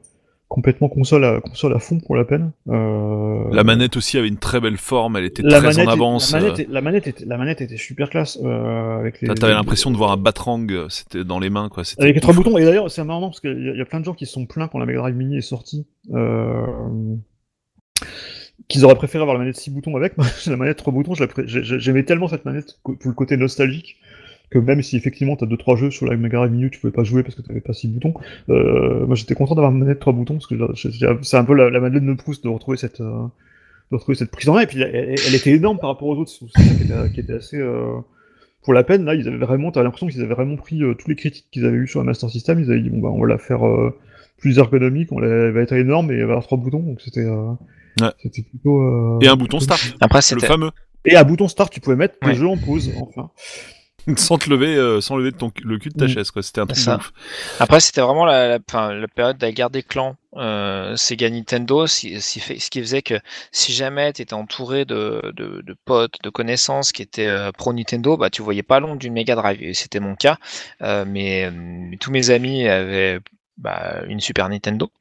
S3: complètement console à, console à fond pour la peine. Euh,
S2: La manette aussi avait une très belle forme, elle était
S3: la
S2: très en avance.
S3: La manette,
S2: euh,
S3: la, manette était, la manette était super classe. Euh, avec les,
S2: T'avais l'impression de voir un batrang, euh, c'était dans les mains, quoi. c'était
S3: Avec les trois boutons. Et d'ailleurs, c'est marrant parce qu'il y, a- il y a plein de gens qui se sont plaints quand la Mega Drive Mini est sortie. Euh, qu'ils auraient préféré avoir la manette 6 boutons avec. La manette 3 boutons, j'aimais tellement cette manette pour le côté nostalgique que même si effectivement t'as 2-3 jeux sur la Mega Drive Mini tu pouvais pas jouer parce que t'avais pas 6 boutons, euh, moi j'étais content d'avoir une manette 3 boutons parce que c'est un peu la, la Madeleine de Proust de retrouver cette, euh, de retrouver cette prise en main. Et puis elle, était énorme par rapport aux autres, c'est ça qui était, qui était assez. euh, pour la peine, là, ils avaient vraiment, t'avais l'impression qu'ils avaient vraiment pris euh, tous les critiques qu'ils avaient eu sur la Master System, ils avaient dit, bon, bah, on va la faire euh, plus ergonomique, on la, elle va être énorme et elle va avoir trois boutons, donc c'était, euh,
S2: Ouais.
S3: c'était plutôt, euh,
S2: Et un bouton start,
S4: Après,
S2: le
S4: c'était.
S2: fameux.
S3: Et à bouton start, tu pouvais mettre
S4: Ouais.
S3: le jeu en pause, enfin.
S2: sans te lever, euh, sans lever de ton, le cul de ta
S3: Mm.
S2: chaise, quoi. C'était un truc
S4: ça.
S2: de ouf.
S4: Après, c'était vraiment la, la, enfin, la période de la guerre des clans euh, Sega Nintendo, si- si fait- ce qui faisait que si jamais tu étais entouré de, de, de potes, de connaissances qui étaient euh, pro Nintendo, bah, tu voyais pas long d'une Mega Drive. Et c'était mon cas. Euh, mais, euh, mais tous mes amis avaient bah, une Super Nintendo.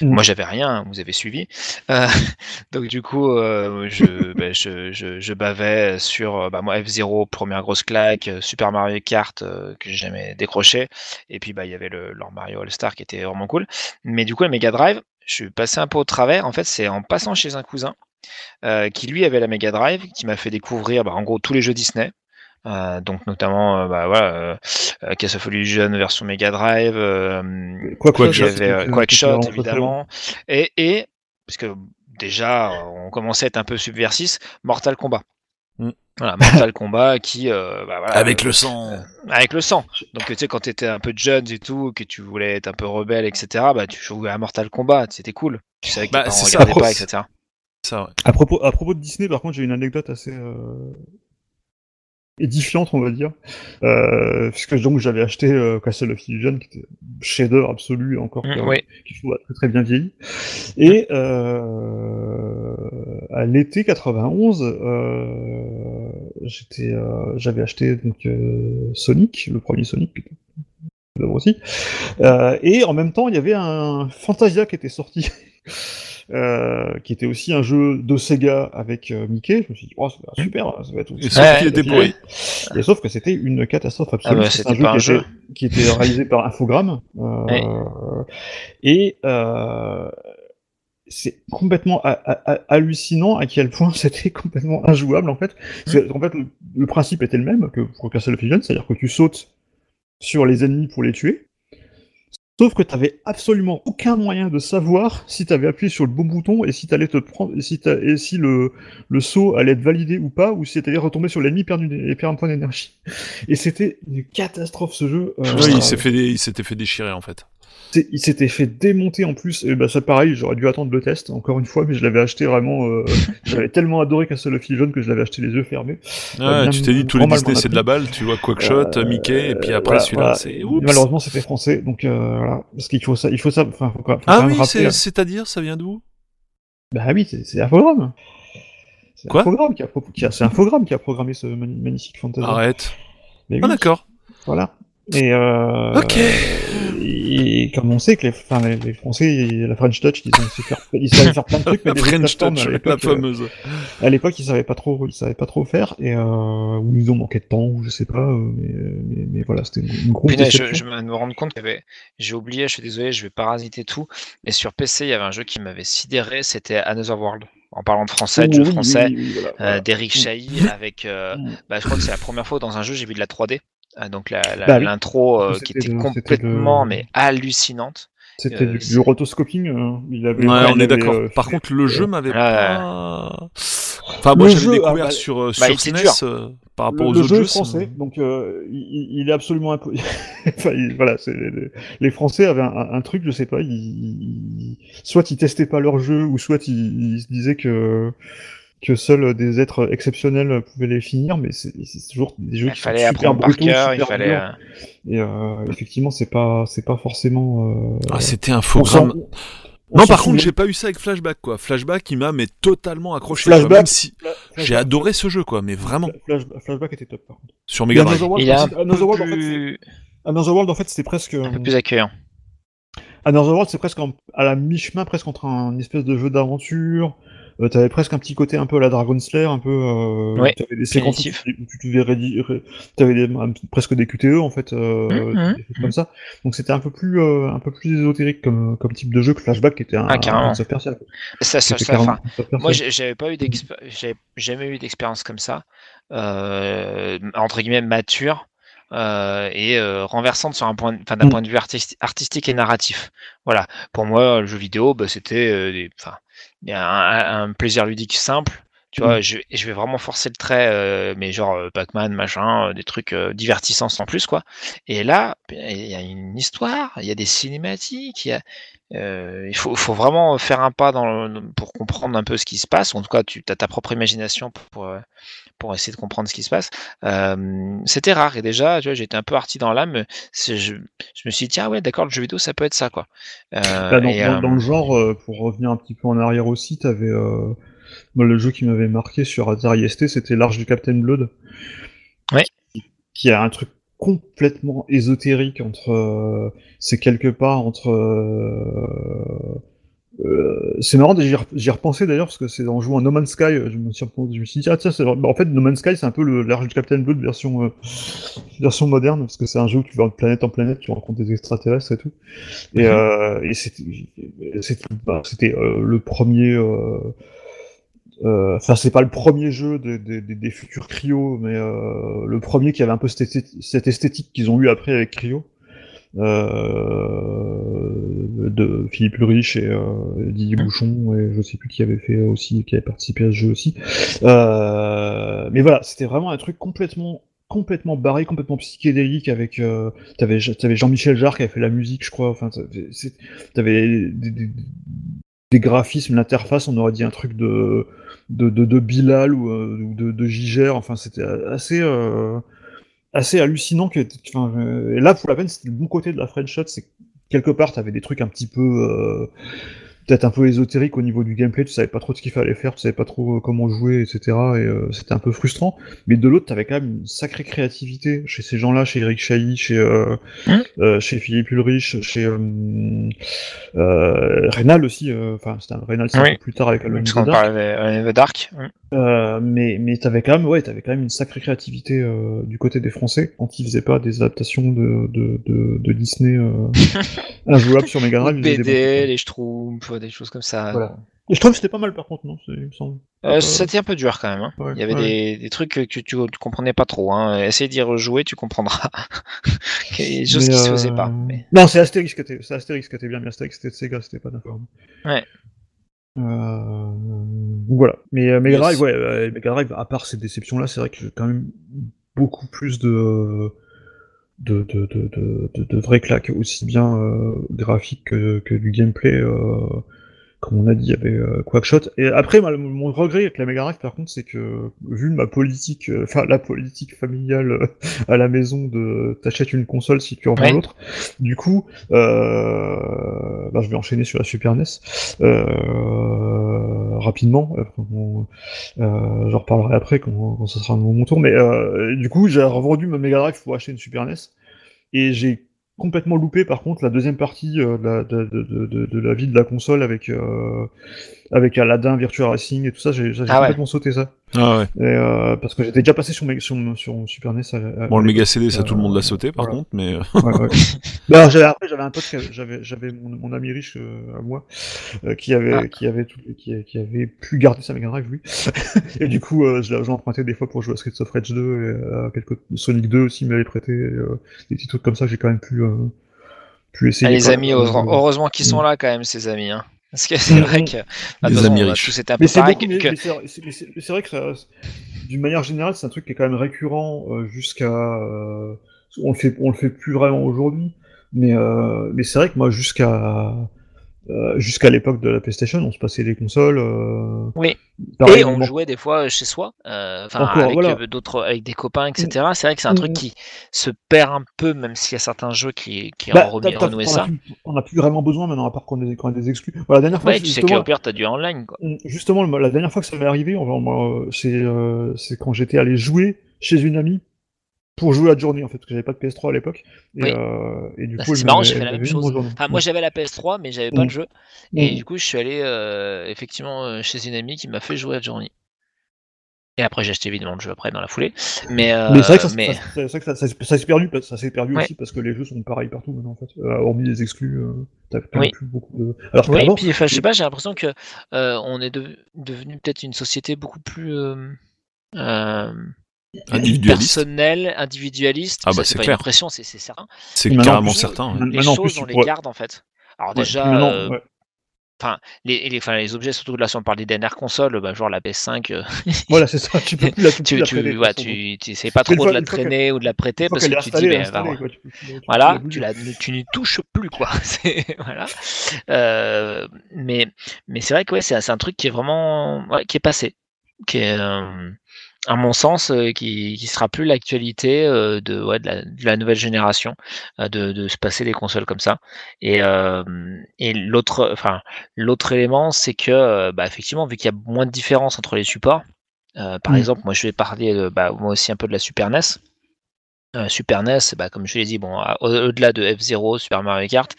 S3: Mm.
S4: Moi, j'avais rien, vous avez suivi. Euh, donc, du coup, euh, je, bah, je, je, je bavais sur euh, bah, moi F-Zero, première grosse claque, Super Mario Kart euh, que j'ai jamais décroché. Et puis, bah, il y avait le, leur Mario All-Star qui était vraiment cool. Mais du coup, la Mega Drive, je suis passé un peu au travers. En fait, c'est en passant chez un cousin qui, lui, avait la Mega Drive, qui m'a fait découvrir, bah, en gros, tous les jeux Disney. Euh, donc notamment euh, bah, voilà, euh, euh, Case of Illusion version Mega Drive, euh,
S3: Quoi
S4: avait euh,
S3: c'était-
S4: Quackshot,
S3: très
S4: évidemment. Et, et, parce que déjà, on commençait à être un peu subversif, Mortal Kombat.
S2: Mm.
S4: Voilà, Mortal Kombat qui. euh, bah, voilà,
S2: Avec
S4: euh,
S2: le sang.
S4: avec le sang. Donc, tu sais, quand tu étais un peu jeune et tout, que tu voulais être un peu rebelle, etc., bah, tu jouais à Mortal Kombat, c'était cool. Tu savais que
S2: Bah,
S4: tes parents
S2: c'est ça.
S4: pas, etc.
S2: ça, ouais.
S3: À propos, à propos de Disney, par contre, j'ai une anecdote assez euh, édifiante, on va dire. Euh, puisque donc j'avais acheté euh, Castle of Illusion, qui était chef-d'œuvre absolu, encore
S4: Mm, oui.
S3: qui je trouve très très bien vieilli. Et euh, à l'été 91, euh, j'étais, euh, j'avais acheté donc Sonic, le premier Sonic, aussi. Et en même temps, il y avait un Fantasia qui était sorti. Euh, qui était aussi un jeu de Sega avec euh, Mickey. Je me suis dit, oh, être super, ça va être
S2: Et
S3: aussi
S2: sauf
S4: Ouais,
S2: qu'il était
S3: et-
S2: pourri.
S3: et sauf que c'était une catastrophe absolue.
S4: Ah bah,
S3: C'est
S4: c'était pas un
S3: qui
S4: jeu.
S3: était, qui était réalisé par Infogrames. euh,
S4: Ouais.
S3: Et euh, c'est complètement ha- ha- ha- hallucinant à quel point c'était complètement injouable en fait. C'est- En fait, le, le principe était le même que pour Castle of Illusion, c'est-à-dire que tu sautes sur les ennemis pour les tuer. Sauf que tu avais absolument aucun moyen de savoir si tu avais appuyé sur le bon bouton et si t'allais te prendre, et si, t'as- et si le, le saut allait être validé ou pas, ou si t'allais retomber sur l'ennemi et perdre, une- et perdre un point d'énergie. Et c'était une catastrophe ce jeu. Euh,
S2: Ouais, il s'est fait, dé- il s'était fait déchirer en fait.
S3: Il s'était fait démonter en plus. Et bah, ça, pareil, j'aurais dû attendre le test, encore une fois, mais je l'avais acheté vraiment. euh, J'avais tellement adoré Castle of Illusion que je l'avais acheté les yeux fermés.
S2: Ouais,
S3: bien-
S2: tu t'es dit tous les Disney
S3: a
S2: c'est de la balle, tu vois Quackshot,
S3: Euh,
S2: Mickey, et puis après
S3: voilà,
S2: celui-là,
S3: voilà.
S2: c'est.
S3: Malheureusement, c'était français, donc euh, voilà. Parce qu'il faut ça, il faut ça. Faut, faut
S2: Ah oui, c'est- c'est-à-dire, ça vient d'où?
S3: Bah oui, c'est Infogrames. C'est
S2: Quoi?
S3: Infogrames qui a, qui a- c'est Infogrames qui a programmé ce magnifique fantasy.
S2: Arrête.
S3: Mais
S2: Ah
S3: oui,
S2: d'accord.
S3: voilà. Et, euh,
S2: Ok.
S3: et comme on sait que les, enfin, les, les Français, la French Touch, ils, ont faire, ils savaient faire plein de trucs, mais
S2: La
S3: des
S2: French Touch,
S3: à
S2: la
S3: l'époque, euh,
S2: fameuse.
S3: à l'époque, ils savaient pas trop, ils savaient pas trop faire, et euh, ou ils ont manqué de temps, ou je sais pas, euh, mais, mais, mais voilà, c'était une, une grosse
S4: Punaise, je, je me rends compte qu'il y avait. J'ai oublié, je suis désolé, je vais parasiter tout. Mais sur PC, il y avait un jeu qui m'avait sidéré, c'était Another World. En parlant de français, de jeu
S3: Oui,
S4: français,
S3: oui, oui, voilà,
S4: euh, d'Eric
S3: Mm.
S4: Chahi avec. euh,
S3: Mm.
S4: bah, je crois que c'est la première fois dans un jeu j'ai vu de la 3D. Ah, donc la- la-
S3: Bah oui.
S4: l'intro euh, qui était complètement
S3: le-
S4: mais hallucinante.
S3: C'était
S4: euh,
S3: du, rotoscoping, euh, il avait,
S2: Ouais, on
S3: il
S2: est d'accord.
S3: euh,
S2: Par contre, le jeu m'avait pas. Enfin, moi, j'avais
S3: jeu,
S2: découvert
S3: ah, bah,
S2: sur,
S4: bah,
S2: sur SNES euh, par rapport
S3: le,
S2: aux
S3: le
S2: autres
S3: jeu
S2: jeux.
S3: est français,
S2: ça-
S3: donc euh, il, il est absolument impo... enfin, il- voilà, c'est les, les Français avaient un, un truc, je sais pas, ils, ils- soit ils testaient pas leur jeu, ou soit ils, ils se disaient que que seuls des êtres exceptionnels pouvaient les finir, mais c'est toujours des jeux
S4: Il
S3: qui
S4: fallait
S3: sont super brutaux,
S4: cœur, il
S3: super
S4: fallait.
S3: durs.
S4: euh,
S3: Et euh, effectivement, c'est pas c'est pas forcément. Euh,
S2: Ah, c'était un
S3: s'en- on
S2: Non, par contre, j'ai pas eu ça avec Flashback, quoi. Flashback, il m'a mais totalement accroché.
S3: Flashback,
S2: quoi, même si j'ai adoré ce jeu, quoi, mais vraiment
S3: Flash- Flashback était top par contre.
S2: sur Mega Drive.
S3: World,
S4: Il
S3: c'est- Another World, en fait,
S4: plus,
S3: World, en fait, c'était presque.
S4: un peu plus accueillant.
S3: Another World, c'est presque en- à la mi-chemin, presque entre un espèce de jeu d'aventure. Euh, t'avais presque un petit côté un peu à la Dragon Slayer, un peu. Euh,
S4: Ouais,
S3: t'avais des séquences où tu, tu devais t'avais des, presque des QTE en fait, euh,
S4: Mhm,
S3: des choses comme ça. Donc c'était un peu plus, euh, un peu plus ésotérique comme, comme type de jeu que Flashback, qui était un,
S4: Ah, carrément.
S3: un.
S4: Ça, ça, ça, enfin. Moi, j'avais pas eu j'avais jamais eu d'expérience comme ça, entre guillemets mature euh, et euh, renversante sur un point, d'un
S3: Mm.
S4: point de vue artisti- artistique et narratif. Voilà. Pour moi, le jeu vidéo, bah, c'était, euh, un, un plaisir ludique simple. Tu vois, je, je vais vraiment forcer le trait, mais genre Pac-Man, machin, des trucs divertissants sans plus, quoi. Et là, il y a une histoire, il y a des cinématiques, il y a, euh, il faut, faut vraiment faire un pas dans le- pour comprendre un peu ce qui se passe. En tout cas, tu as ta propre imagination pour, pour, pour essayer de comprendre ce qui se passe. Euh, C'était rare et déjà, tu vois, j'étais un peu arti dans l'âme. Je, je me suis dit, tiens, ouais, d'accord, le jeu vidéo, ça peut être ça, quoi. Euh,
S3: Bah, dans,
S4: et,
S3: dans-
S4: euh,
S3: dans le genre, euh, pour revenir un petit peu en arrière aussi, t'avais euh, moi, le jeu qui m'avait marqué sur Atari ST, c'était l'Arche du Captain Blood.
S4: Ouais.
S3: Qui, qui a un truc complètement ésotérique entre, euh, c'est quelque part entre. Euh, euh, c'est marrant, j'y repensé d'ailleurs parce que c'est en jouant à No Man's Sky, je me suis, je me suis dit ah tiens. Bah, en fait No Man's Sky c'est un peu le l'Arche du Captain Blood version euh, version moderne parce que c'est un jeu où tu vas de planète en planète, tu rencontres des extraterrestres et tout. Et,
S4: Mhm.
S3: euh, et c'était bah, euh, le premier. euh, euh, Enfin, c'est pas le premier jeu des, des, futurs Cryo, mais euh, le premier qui avait un peu cette esthétique, cette esthétique qu'ils ont eu après avec Cryo. Euh, de Philippe Lurich et euh, Didier Bouchon et je sais plus qui avait fait aussi qui avait participé à ce jeu aussi euh, mais voilà c'était vraiment un truc complètement complètement barré complètement psychédélique avec t'avais Jean-Michel Jarre qui avait fait la musique je crois enfin t'avais des, graphismes, l'interface, on aurait dit un truc de de, de, Bilal ou, de, Giger. Enfin, c'était assez assez hallucinant. Que, euh, là, pour la peine, c'était le bon côté de la French Shot, c'est que quelque part, t'avais des trucs un petit peu euh, peut-être un peu ésotérique au niveau du gameplay, tu savais pas trop ce qu'il fallait faire, tu savais pas trop euh, comment jouer, etc. Et euh, c'était un peu frustrant. Mais de l'autre, t'avais quand même une sacrée créativité chez ces gens-là, chez Eric Chahi, chez euh,
S4: Hein
S3: euh, chez Philippe Ulrich, chez Reynal aussi. Enfin, c'était un Reynal
S4: Oui.
S3: plus tard avec Alone in the Dark.
S4: de Dark.
S3: Mais mais t'avais quand même ouais t'avais quand même une sacrée créativité du côté des Français quand ils faisaient pas des adaptations de de, de, de Disney injouables sur Mega Drive.
S4: BD, les Schtroumpfs, des choses comme ça.
S3: Voilà. Et je trouve que c'était pas mal par contre non il me semble.
S4: Euh,
S3: Euh,
S4: C'était un peu dur quand même. hein.
S3: ouais,
S4: Il y avait
S3: ouais.
S4: des, des trucs que tu, tu, tu comprenais pas trop. Hein. Essaye d'y rejouer, tu comprendras. Il y a des choses
S3: Mais,
S4: qui se
S3: euh,
S4: faisaient pas. Mais...
S3: Non, c'est Astérix qui était, c'est Astérix qui était bien, mais Astérix c'était de Sega, c'était pas d'accord.
S4: Ouais.
S3: Euh... Donc voilà. Mais euh, Mega
S2: Yes.
S3: Drive, ouais, euh, Mega Drive, à part ces déceptions-là, c'est vrai que j'ai quand même beaucoup plus de de, de, de, de, vraies claques, aussi bien euh, graphiques que, que du gameplay. Comme on a dit, il y avait euh, Quackshot. Et après, mon regret avec la Mega Drive, par contre, c'est que vu ma politique, euh, enfin la politique familiale euh, à la maison de t'achètes une console si tu en vends
S4: Ouais.
S3: l'autre, du coup, euh, bah, je vais enchaîner sur la Super NES euh, rapidement. J'en reparlerai après quand, quand ça sera mon tour. Mais euh, du coup, j'ai revendu ma Mega Drive pour acheter une Super NES et j'ai complètement loupé par contre la deuxième partie euh, de, la, de, la vie de la console avec euh, avec Aladdin, Virtua Racing et tout ça. J'ai
S4: Ah ouais.
S3: complètement sauté ça
S2: Ah ouais.
S3: et, euh, parce que j'étais déjà passé sur, mes- sur, sur Super NES. à- à-
S2: Bon,
S3: à
S2: le méga
S3: l'époque.
S2: CD, ça tout le monde l'a
S3: Euh,
S2: sauté par
S3: voilà.
S2: contre, mais euh,
S3: Ouais, ouais. Bah, j'avais, après, j'avais un pote, j'avais, j'avais mon, mon ami riche euh, à moi, euh, qui avait,
S4: Ah.
S3: qui avait tout, qui, qui avait pu garder sa Mega Drive lui. et du coup, euh, je emprunté des fois pour jouer à Streets of Rage 2, et, euh, quelques Sonic 2 aussi il m'avait prêté, euh, des petits trucs comme ça, j'ai quand même pu, euh, pu essayer.
S4: Ah, les amis,
S3: Euh,
S4: heureusement, heureusement qu'ils sont
S3: Mm.
S4: là quand même, ces amis. Hein. Parce que c'est vrai
S3: Mm.
S4: que.
S2: Les
S4: Ah, de toute façon,
S2: amis
S4: on a
S2: riches.
S4: tous été un peu
S3: Mais c'est beaucoup,
S4: que-
S3: vrai que ça, d'une manière générale, c'est un truc qui est quand même récurrent euh, jusqu'à. euh, on le fait, on le fait plus vraiment aujourd'hui, mais euh, mais c'est vrai que moi jusqu'à euh, jusqu'à l'époque de la PlayStation, on se passait les consoles. euh,
S4: Oui. Et on jouait des fois chez soi, euh, avec
S3: voilà.
S4: euh, d'autres, avec des copains, etc. C'est vrai que c'est un
S3: Mm.
S4: truc qui se perd un peu, même s'il y a certains jeux qui, qui
S3: Bah,
S4: ont renoué
S3: a
S4: ça.
S3: plus- On n'a plus vraiment besoin maintenant, à part qu'on ait des exclus. Voilà, la dernière fois,
S4: Ouais, tu sais
S3: justement,
S4: qu'au pire, t'as du online, quoi.
S3: Mm, Justement, la dernière fois que ça m'est arrivé, euh, euh, c'est quand j'étais allé jouer chez une amie pour jouer à Journey en fait, parce que j'avais pas de PS3 à l'époque. Et,
S4: Oui.
S3: euh, et du
S4: Bah,
S3: coup,
S4: c'est marrant, j'ai fait la même chose. Enfin, moi j'avais la PS3, mais j'avais pas
S3: Mm.
S4: le jeu. Et
S3: Mm.
S4: du coup, je suis allé euh, effectivement euh, chez une amie qui m'a fait jouer à Journey. Et après, j'ai acheté évidemment le jeu après dans la foulée. Mais, euh,
S3: Mais c'est vrai que ça,
S4: mais-
S3: s'est perdu, parce- ça s'est perdu
S4: Ouais.
S3: aussi parce que les jeux sont pareils partout maintenant en fait. Euh, hormis les exclus, euh, t'as
S4: Oui.
S3: même plus beaucoup de. Alors
S4: Oui, puis je sais pas, j'ai l'impression que on est de- devenu peut-être une société beaucoup plus euh,
S2: individualiste. Ah bah,
S4: c'est
S2: clair.
S4: une impression, c'est certain.
S2: c'est carrément
S3: en plus,
S2: certain. ouais.
S4: Les choses,
S3: plus,
S4: on les
S3: pourrais-
S4: garde en fait. Alors
S3: ouais,
S4: déjà,
S3: maintenant,
S4: euh,
S3: ouais.
S4: enfin, les, les, enfin, les objets, surtout là, si on parle des dernières consoles, bah, genre la PS5, euh,
S3: Voilà, c'est ça. Tu peux plus la, tu
S4: tu, tu, ouais, tu, tu essaies pas trop
S3: fois-
S4: de la traîner ou de la prêter parce que
S3: est
S4: tu te dis, ben,
S3: installée,
S4: voir.
S3: quoi,
S4: Voilà, tu, la, tu n'y touches plus, quoi. Voilà. Euh, mais mais c'est vrai que ouais, c'est c'est un truc qui est vraiment ouais, qui est passé, qui est, euh, à mon sens, euh, qui qui sera plus l'actualité euh, de ouais, de la, de la nouvelle génération, euh, de, de se passer des consoles comme ça. Et et l'autre enfin l'autre élément, c'est que bah, effectivement, vu qu'il y a moins de différence entre les supports. par
S3: Mm.
S4: exemple, moi je vais parler de, bah, moi aussi un peu de la Super NES. Super NES, bah, comme je l'ai dit, bon, au-delà de F0, Super Mario Kart,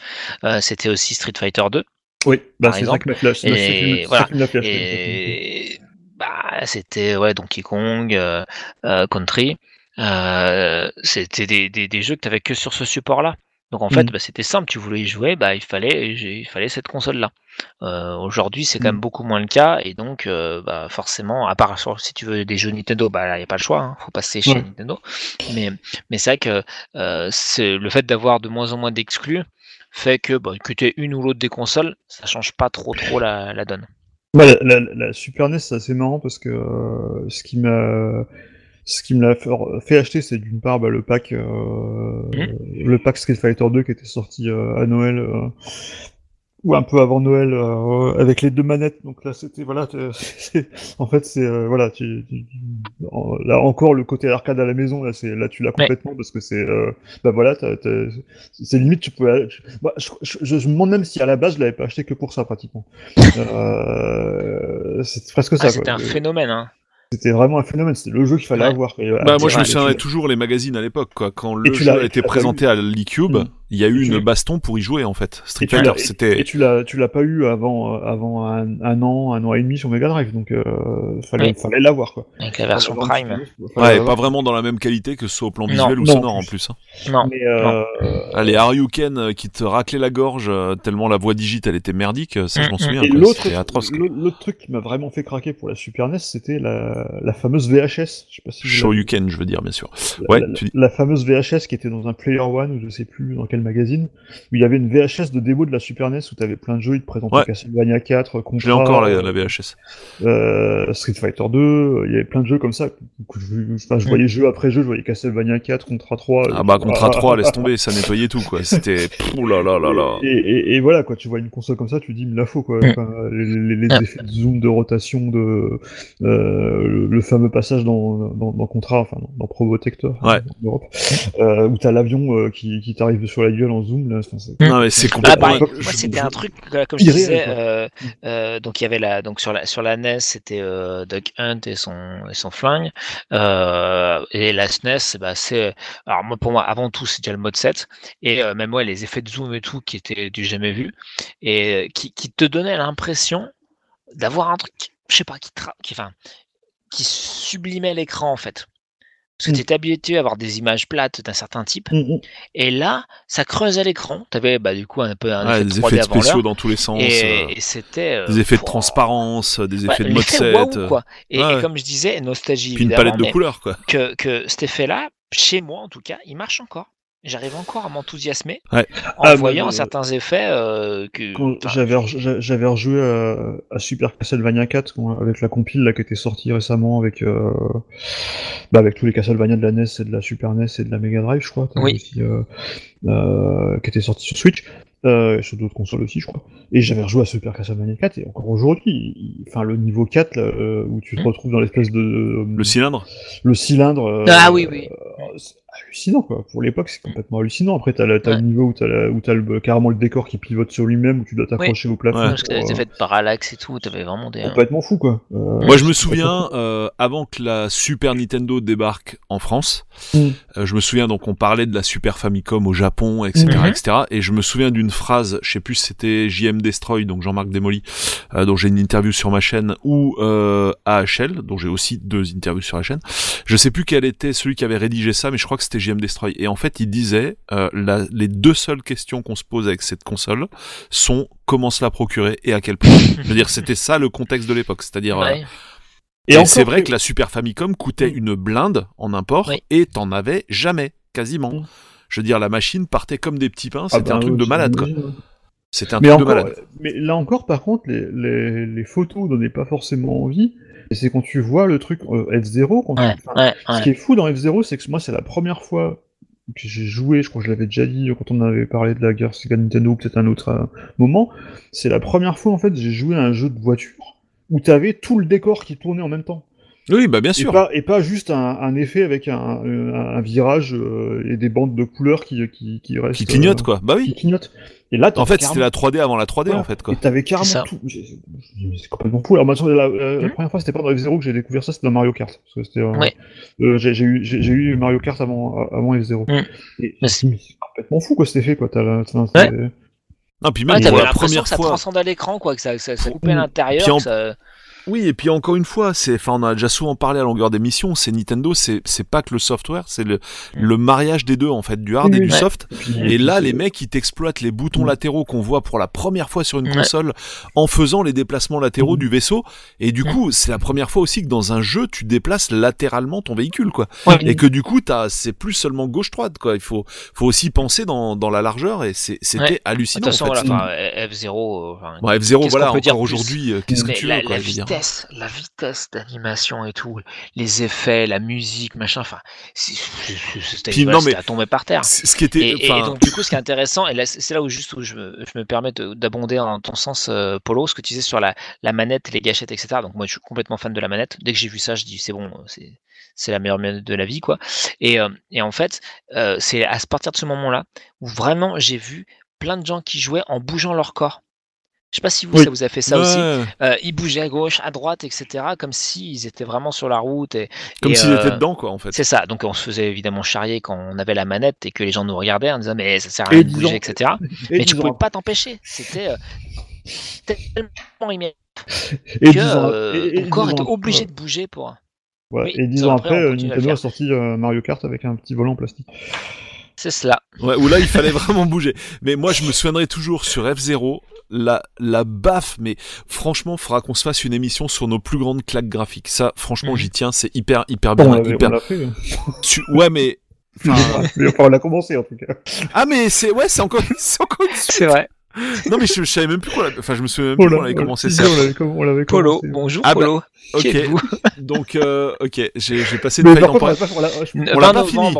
S4: c'était aussi Street Fighter 2.
S3: Oui, bah, c'est ça flash.
S4: Et voilà.
S3: flash.
S4: Et bah, c'était ouais, Donkey Kong, euh, euh, Country. Euh, c'était des, des, des jeux que tu avais que sur ce support-là. Donc en fait,
S3: Mm.
S4: bah, c'était simple. Tu voulais y jouer, bah, il fallait, il fallait cette console-là. Euh, Aujourd'hui, c'est quand
S3: Mm.
S4: même beaucoup moins le cas, et donc, euh, bah, forcément, à part si tu veux des jeux Nintendo, bah là, il y a pas le choix. Hein, faut passer chez. Nintendo. Mais, mais c'est vrai que euh, c'est le fait d'avoir de moins en moins d'exclus fait que bah, que tu aies une ou l'autre des consoles, ça change pas trop trop la, la donne.
S3: Bah, la, la- la Super NES, c'est assez marrant parce que euh, ce qui m'a ce qui me l'a fait, acheter, c'est d'une part bah, le pack euh,
S4: Mhm.
S3: le pack Street Fighter 2 qui était sorti euh, à Noël euh, ou un peu avant Noël euh, avec les deux manettes. Donc là, c'était voilà, c'est- en fait, c'est euh, voilà, tu, tu- en- là encore le côté arcade à la maison, là, c'est là tu l'as
S4: Ouais.
S3: complètement parce que c'est euh, bah voilà, c'est limite tu peux. tu- bah, je, je, je- je me demande même si à la base je l'avais pas acheté que pour ça pratiquement. Euh, c'est presque
S4: Ah,
S3: ça.
S4: c'était
S3: quoi.
S4: un phénomène. Hein.
S3: C'était vraiment un phénomène. C'était le jeu qu'il fallait
S4: Ouais.
S3: avoir. quoi.
S2: Bah,
S3: Ah,
S2: moi, je me souviendrai toujours les magazines à l'époque, quoi. Quand le jeu a été présenté à l'e-cube,
S3: Mm.
S2: il y a eu une baston pour y jouer, en fait. Street
S3: Et tu
S2: Fighter,
S3: l'as-
S2: c'était...
S3: Et tu l'as, tu l'as pas eu avant, euh, avant un, un an, un an et demi sur Mega Drive, donc euh, fallait,
S4: Oui.
S3: fallait l'avoir quoi.
S4: Avec la version Prime.
S2: Ouais, pas vraiment dans la même qualité que ce soit au plan
S4: Non,
S2: visuel ou
S3: non,
S2: sonore en
S3: plus.
S2: plus. Hein.
S4: Non.
S3: Mais euh,
S2: Ah, les Haryuken euh, qui te raclaient la gorge euh, tellement la voix digitale était merdique, euh, ça je m'en
S4: Mm, mm.
S2: souviens.
S3: l'autre truc qui m'a vraiment fait craquer pour la Super NES, c'était la, la fameuse VHS. Je sais pas si
S2: Shoryuken, je veux dire, bien sûr.
S3: la,
S2: Ouais,
S3: la-
S2: tu dis.
S3: la fameuse VHS qui était dans un Player One ou je sais plus dans quel magazine, où il y avait une VHS de démo de la Super NES où t'avais plein de jeux, ils te présentaient
S2: Ouais.
S3: Castlevania 4, Contra,
S2: Je l'ai encore la, la VHS.
S3: euh, Street Fighter 2, il y avait plein de jeux comme ça. je, enfin, je voyais jeu après jeu, je voyais Castlevania 4, Contra 3.
S2: Ah bah Contra 3, laisse tomber, ça nettoyait tout quoi. C'était... Ouh là là là là.
S3: Et, et- et voilà, quoi, tu vois une console comme ça, tu dis, il me la faut, quoi.
S4: Mm.
S3: Enfin, les, les- les
S4: Ah.
S3: effets de zoom, de rotation, de euh, le, le fameux passage dans, dans, dans Contra, enfin dans, dans Probotector, hein,
S2: Ouais.
S3: en Europe, euh, où t'as l'avion euh, qui, qui t'arrive sur la gueule en zoom, là. enfin, c'est-
S2: Non mais c'est
S4: Ah,
S2: complètement...
S4: pareil,
S3: je-
S4: moi
S3: je-
S4: c'était
S3: je-
S4: un truc euh, comme je disais euh, euh, donc il y avait la donc sur la sur la NES c'était euh, Duck Hunt et son et son flingue euh, et la SNES bah c'est alors moi pour moi avant tout c'est déjà le mode 7 et euh, même ouais les effets de zoom et tout qui étaient du jamais vu et qui, qui te donnait l'impression d'avoir un truc je sais pas qui tra- qui enfin qui sublimait l'écran en fait parce que
S3: Mm.
S4: tu étais habitué à avoir des images plates d'un certain type
S3: Mm, mm.
S4: et là ça creusait l'écran tu avais bah, du coup un peu un
S2: Ouais,
S4: effet
S2: des
S4: 3D
S2: effets
S4: avant
S2: spéciaux dans tous les sens,
S4: et,
S2: euh,
S4: et c'était euh,
S2: des effets de transparence, des
S4: ouais,
S2: effets de mode
S4: l'effet
S2: 7,
S4: waouh,
S2: euh,
S4: quoi. Et,
S2: ouais,
S4: et
S2: ouais.
S4: comme je disais, nostalgie
S2: puis une palette de couleurs quoi.
S4: que, que cet effet-là, chez moi en tout cas, il marche encore. J'arrive encore à m'enthousiasmer
S2: Ouais.
S4: en
S3: Ah,
S4: voyant
S3: mais, euh,
S4: certains effets euh, que.
S3: J'avais re- j'avais rejoué à, à Super Castlevania 4 quand- avec la compile là qui était sortie récemment avec euh, bah, avec tous les Castlevania de la NES et de la Super NES et de la Mega Drive je crois
S4: Oui.
S3: aussi, euh, euh, qui était sorti sur Switch euh, et sur d'autres consoles aussi je crois et j'avais rejoué à Super Castlevania 4 et encore aujourd'hui enfin le niveau 4 là, euh, où tu te
S4: Mm.
S3: retrouves dans l'espèce de
S2: Le cylindre
S3: le cylindre euh,
S4: Ah oui, oui.
S3: C'est hallucinant quoi pour l'époque c'est complètement hallucinant après t'as
S4: Ouais.
S3: le niveau où t'as la- où t'as le, carrément le décor qui pivote sur lui-même où tu dois t'accrocher au plafond
S2: Ouais.
S4: parce que t'avais des
S3: euh,
S4: effets de parallaxe et tout, t'avais vraiment des.
S3: complètement fou quoi Euh,
S2: Moi, je me souviens, euh, avant que la Super Nintendo débarque en France,
S3: Mm.
S2: euh, je me souviens, donc, on parlait de la Super Famicom au Japon, etc.,
S4: Mhm.
S2: etc., et je me souviens d'une phrase, je sais plus si c'était JM Destroy, donc Jean-Marc euh, dont j'ai une interview sur ma chaîne, ou euh, AHL, dont j'ai aussi deux interviews sur la chaîne. Je sais plus quel était celui qui avait rédigé ça, mais je crois que c'était JM Destroy. Et en fait, il disait, euh, la- les deux seules questions qu'on se pose avec cette console sont comment se la procurer et à quel prix. je veux dire, c'était ça le contexte de l'époque, c'est-à-dire... euh,
S4: Ouais.
S3: Et
S2: c'est vrai
S3: que-
S2: que la Super Famicom coûtait une blinde en import
S4: Oui.
S2: et t'en avais jamais, quasiment. Je veux dire, la machine partait comme des petits pains,
S3: Ah
S2: c'était
S3: bah,
S2: un truc
S3: oui,
S2: de malade, quoi. C'était un
S3: Mais
S2: truc
S3: encore,
S2: de malade.
S3: mais là encore, par contre, les, les, les photos donnaient pas forcément envie. Et c'est quand tu vois le truc euh, F0, quand tu-
S4: Ouais,
S3: enfin,
S4: ouais,
S3: ce qui est fou dans F0, c'est que moi, c'est la première fois que j'ai joué, je crois que je l'avais déjà dit quand on avait parlé de la guerre Sega Nintendo, peut-être un autre euh, moment. C'est la première fois, en fait, j'ai joué à un jeu de voiture où t'avais tout le décor qui tournait en même temps.
S2: Oui, bah bien
S3: Et
S2: sûr.
S3: pas, et pas juste un, un effet avec un, un, un virage euh, et des bandes de couleurs qui, qui, qui restent.
S2: Qui clignote,
S3: euh,
S2: quoi. Bah
S3: Qui
S2: oui.
S3: clignotent. Et là,
S2: En fait, c'était la 3D avant la 3D,
S3: Ouais.
S2: en fait, quoi.
S3: Et t'avais carrément tout. C'est complètement fou. Alors, maintenant, la, la- la
S4: Mhm.
S3: première fois, c'était pas dans F0 que j'ai découvert ça, c'était dans Mario Kart. Parce que c'était, euh,
S4: Ouais.
S3: euh, j'ai j'ai eu, eu Mario Kart avant, avant F0.
S4: Mhm.
S3: Et c'est complètement fou, quoi, cet effet, quoi. T'as la, t'as- c'est-
S2: Non, puis
S4: Ouais,
S2: même
S4: t'avais
S2: pour la
S4: l'impression
S2: première
S4: que ça
S2: fois.
S4: transcendait l'écran, quoi, que ça, ça, ça coupait à l'intérieur.
S2: Puis en-
S4: que ça-
S2: Oui, et puis encore une fois, c'est, enfin, on a déjà souvent parlé à longueur d'émission, c'est Nintendo, c'est, c'est pas que le software, c'est le, le mariage des deux, en fait, du hard et du
S3: ouais.
S2: soft. Et là, les mecs, ils t'exploitent les boutons
S3: Mm.
S2: latéraux qu'on voit pour la première fois sur une
S4: Ouais.
S2: console en faisant les déplacements latéraux
S3: Mm.
S2: du vaisseau. Et du
S4: Mm.
S2: coup, c'est la première fois aussi que dans un jeu, tu déplaces latéralement ton véhicule, quoi.
S4: Ouais.
S2: Et que du coup, t'as, c'est plus seulement gauche-droite, quoi. Il faut, faut aussi penser dans, dans la largeur et c'est, c'était
S4: Ouais. De
S2: hallucinant,
S4: toute façon,
S2: en fait.
S4: voilà, enfin, F0. euh, enfin,
S2: Bon, F0,
S4: Qu'est-ce
S2: voilà,
S4: peut
S2: encore aujourd'hui, euh, qu'est-ce que tu veux, quoi,
S4: la
S2: je veux dire.
S4: Vitesse, la vitesse d'animation et tout, les effets, la musique, machin, enfin, c'était
S2: non, mais-
S4: à tomber par terre.
S2: Ce qui était,
S4: Et, donc du coup, ce qui est intéressant, et là, c'est là où juste où je me, je me permets de- d'abonder en ton sens, euh, Polo, ce que tu disais sur la, la manette, les gâchettes, etc. Donc moi, je suis complètement fan de la manette. Dès que j'ai vu ça, je dis c'est bon, c'est c'est la meilleure manette de la vie, quoi. Et, euh, et en fait, euh, c'est à partir de ce moment-là où vraiment j'ai vu plein de gens qui jouaient en bougeant leur corps. Je sais pas si vous,
S3: Oui.
S4: ça vous a fait ça aussi. Euh, ils bougeaient à gauche, à droite, etc. Comme s'ils étaient vraiment sur la route. Et,
S2: comme
S4: et,
S2: s'il
S4: euh,
S2: était dedans, quoi, en fait.
S4: c'est ça, donc on se faisait évidemment charrier quand on avait la manette et que les gens nous regardaient en disant mais ça sert à
S3: Et
S4: rien de bouger, etc.
S3: Et
S4: mais tu
S3: disons-
S4: pouvais pas t'empêcher, c'était euh, tellement immédiat
S3: et
S4: que euh,
S3: et- et
S4: ton corps
S3: disons-
S4: était obligé de bouger pour...
S3: Ouais,
S4: Oui,
S3: et dix ans
S4: après,
S3: euh, Nintendo a sorti euh, Mario Kart avec un petit volant en plastique.
S4: C'est cela.
S2: Ouais, où là, il fallait vraiment bouger. Mais moi, je me souviendrai toujours sur F0, la, la baffe, mais franchement, faudra qu'on se fasse une émission sur nos plus grandes claques graphiques. Ça, franchement,
S4: Mhm.
S2: j'y tiens, c'est hyper, hyper
S3: Bon,
S2: bien.
S3: on
S2: hyper...
S3: on fait. hein.
S2: Ouais, mais. enfin,
S3: Mais enfin, on l'a commencé en tout cas.
S2: Ah, mais c'est, ouais, c'est encore, c'est encore.
S4: C'est vrai.
S2: Non, mais je, je savais même plus quoi, enfin, je me souviens même plus
S3: On
S2: qu'on
S3: l'a-
S2: avait commencé ça.
S3: on l'avait on
S4: Polo, bonjour
S2: Ah bah,
S4: Polo.
S2: Ok. Donc, euh, ok, j'ai, j'ai passé une
S3: par contre, on l'a pas, on l'a- je peux-
S2: on l'a
S4: 20
S2: pas fini.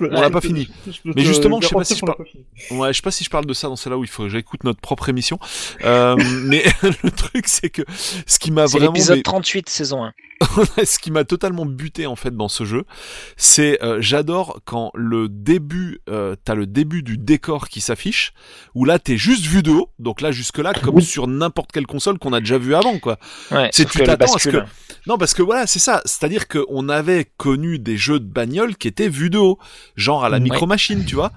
S2: on l'a pas fini. Mais
S3: te
S2: justement, je sais pas si je
S3: fini.
S2: Ouais, je sais pas si je parle de ça dans celle-là où il faut que j'écoute notre propre émission. Euh, mais le truc, c'est que ce qui m'a
S4: C'est
S2: vraiment,
S4: l'épisode
S2: mais-
S4: 38, saison 1.
S2: ce qui m'a totalement buté en fait dans ce jeu, c'est euh, j'adore quand le début, euh, t'as le début du décor qui s'affiche, où là t'es juste vu de haut, donc là jusque là comme
S3: Oui.
S2: sur n'importe quelle console qu'on a déjà vu avant quoi.
S4: Ouais,
S2: C'est tu
S4: que
S2: t'attends à ce
S4: bascule.
S2: Non parce que voilà c'est ça, c'est-à-dire qu'on avait connu des jeux de bagnole qui étaient vus de haut, genre à la
S3: Ouais.
S2: micro machine, tu vois.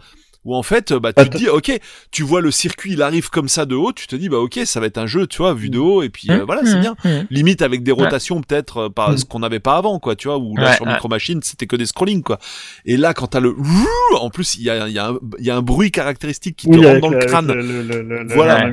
S2: Où en fait, bah, tu te dis, ok, tu vois le circuit, il arrive comme ça de haut, tu te dis, bah, ok, ça va être un jeu, tu vois, vu de haut, et puis euh, voilà, c'est
S4: Mmh,
S2: bien.
S4: Mmh.
S2: limite avec des rotations peut-être euh, par ce qu'on n'avait pas avant quoi tu vois ou là
S4: Ouais,
S2: sur. Micro Machine c'était que des scrolling quoi. Et là quand t'as le en plus il y a, il y, a un- il y a un bruit caractéristique qui te
S3: Oui,
S2: rentre
S3: avec
S2: dans le crâne.
S3: le- le- le- le-
S2: Voilà.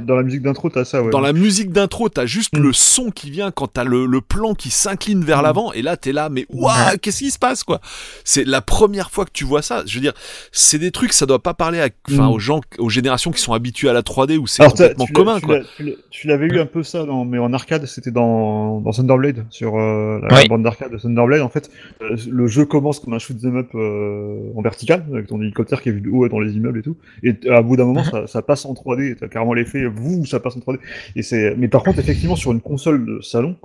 S3: Dans la, musique- d'intro, t'as ça, ouais.
S2: dans la musique d'intro t'as juste le son qui vient quand t'as le, le plan qui s'incline vers l'avant et là t'es là mais waouh qu'est-ce qui se passe quoi? C'est la première fois que tu vois ça. Je veux dire c'est des trucs ça doit pas parler à enfin
S3: Mm.
S2: aux gens aux générations qui sont habituées à la 3D où c'est complètement commun
S3: tu
S2: quoi
S3: tu l'avais eu un peu ça, dans, mais en arcade, c'était dans, dans Thunderblade, sur euh, la
S4: Oui.
S3: bande d'arcade de Thunderblade. En fait, euh, le jeu commence comme un shoot 'em up euh, en vertical, avec ton hélicoptère qui est vu de haut dans les immeubles et tout. Et à bout d'un moment,
S4: Mhm.
S3: ça, ça passe en 3D. T'as carrément l'effet, vous, ça passe en 3D. Et c'est, mais par contre, effectivement, sur une console de salon,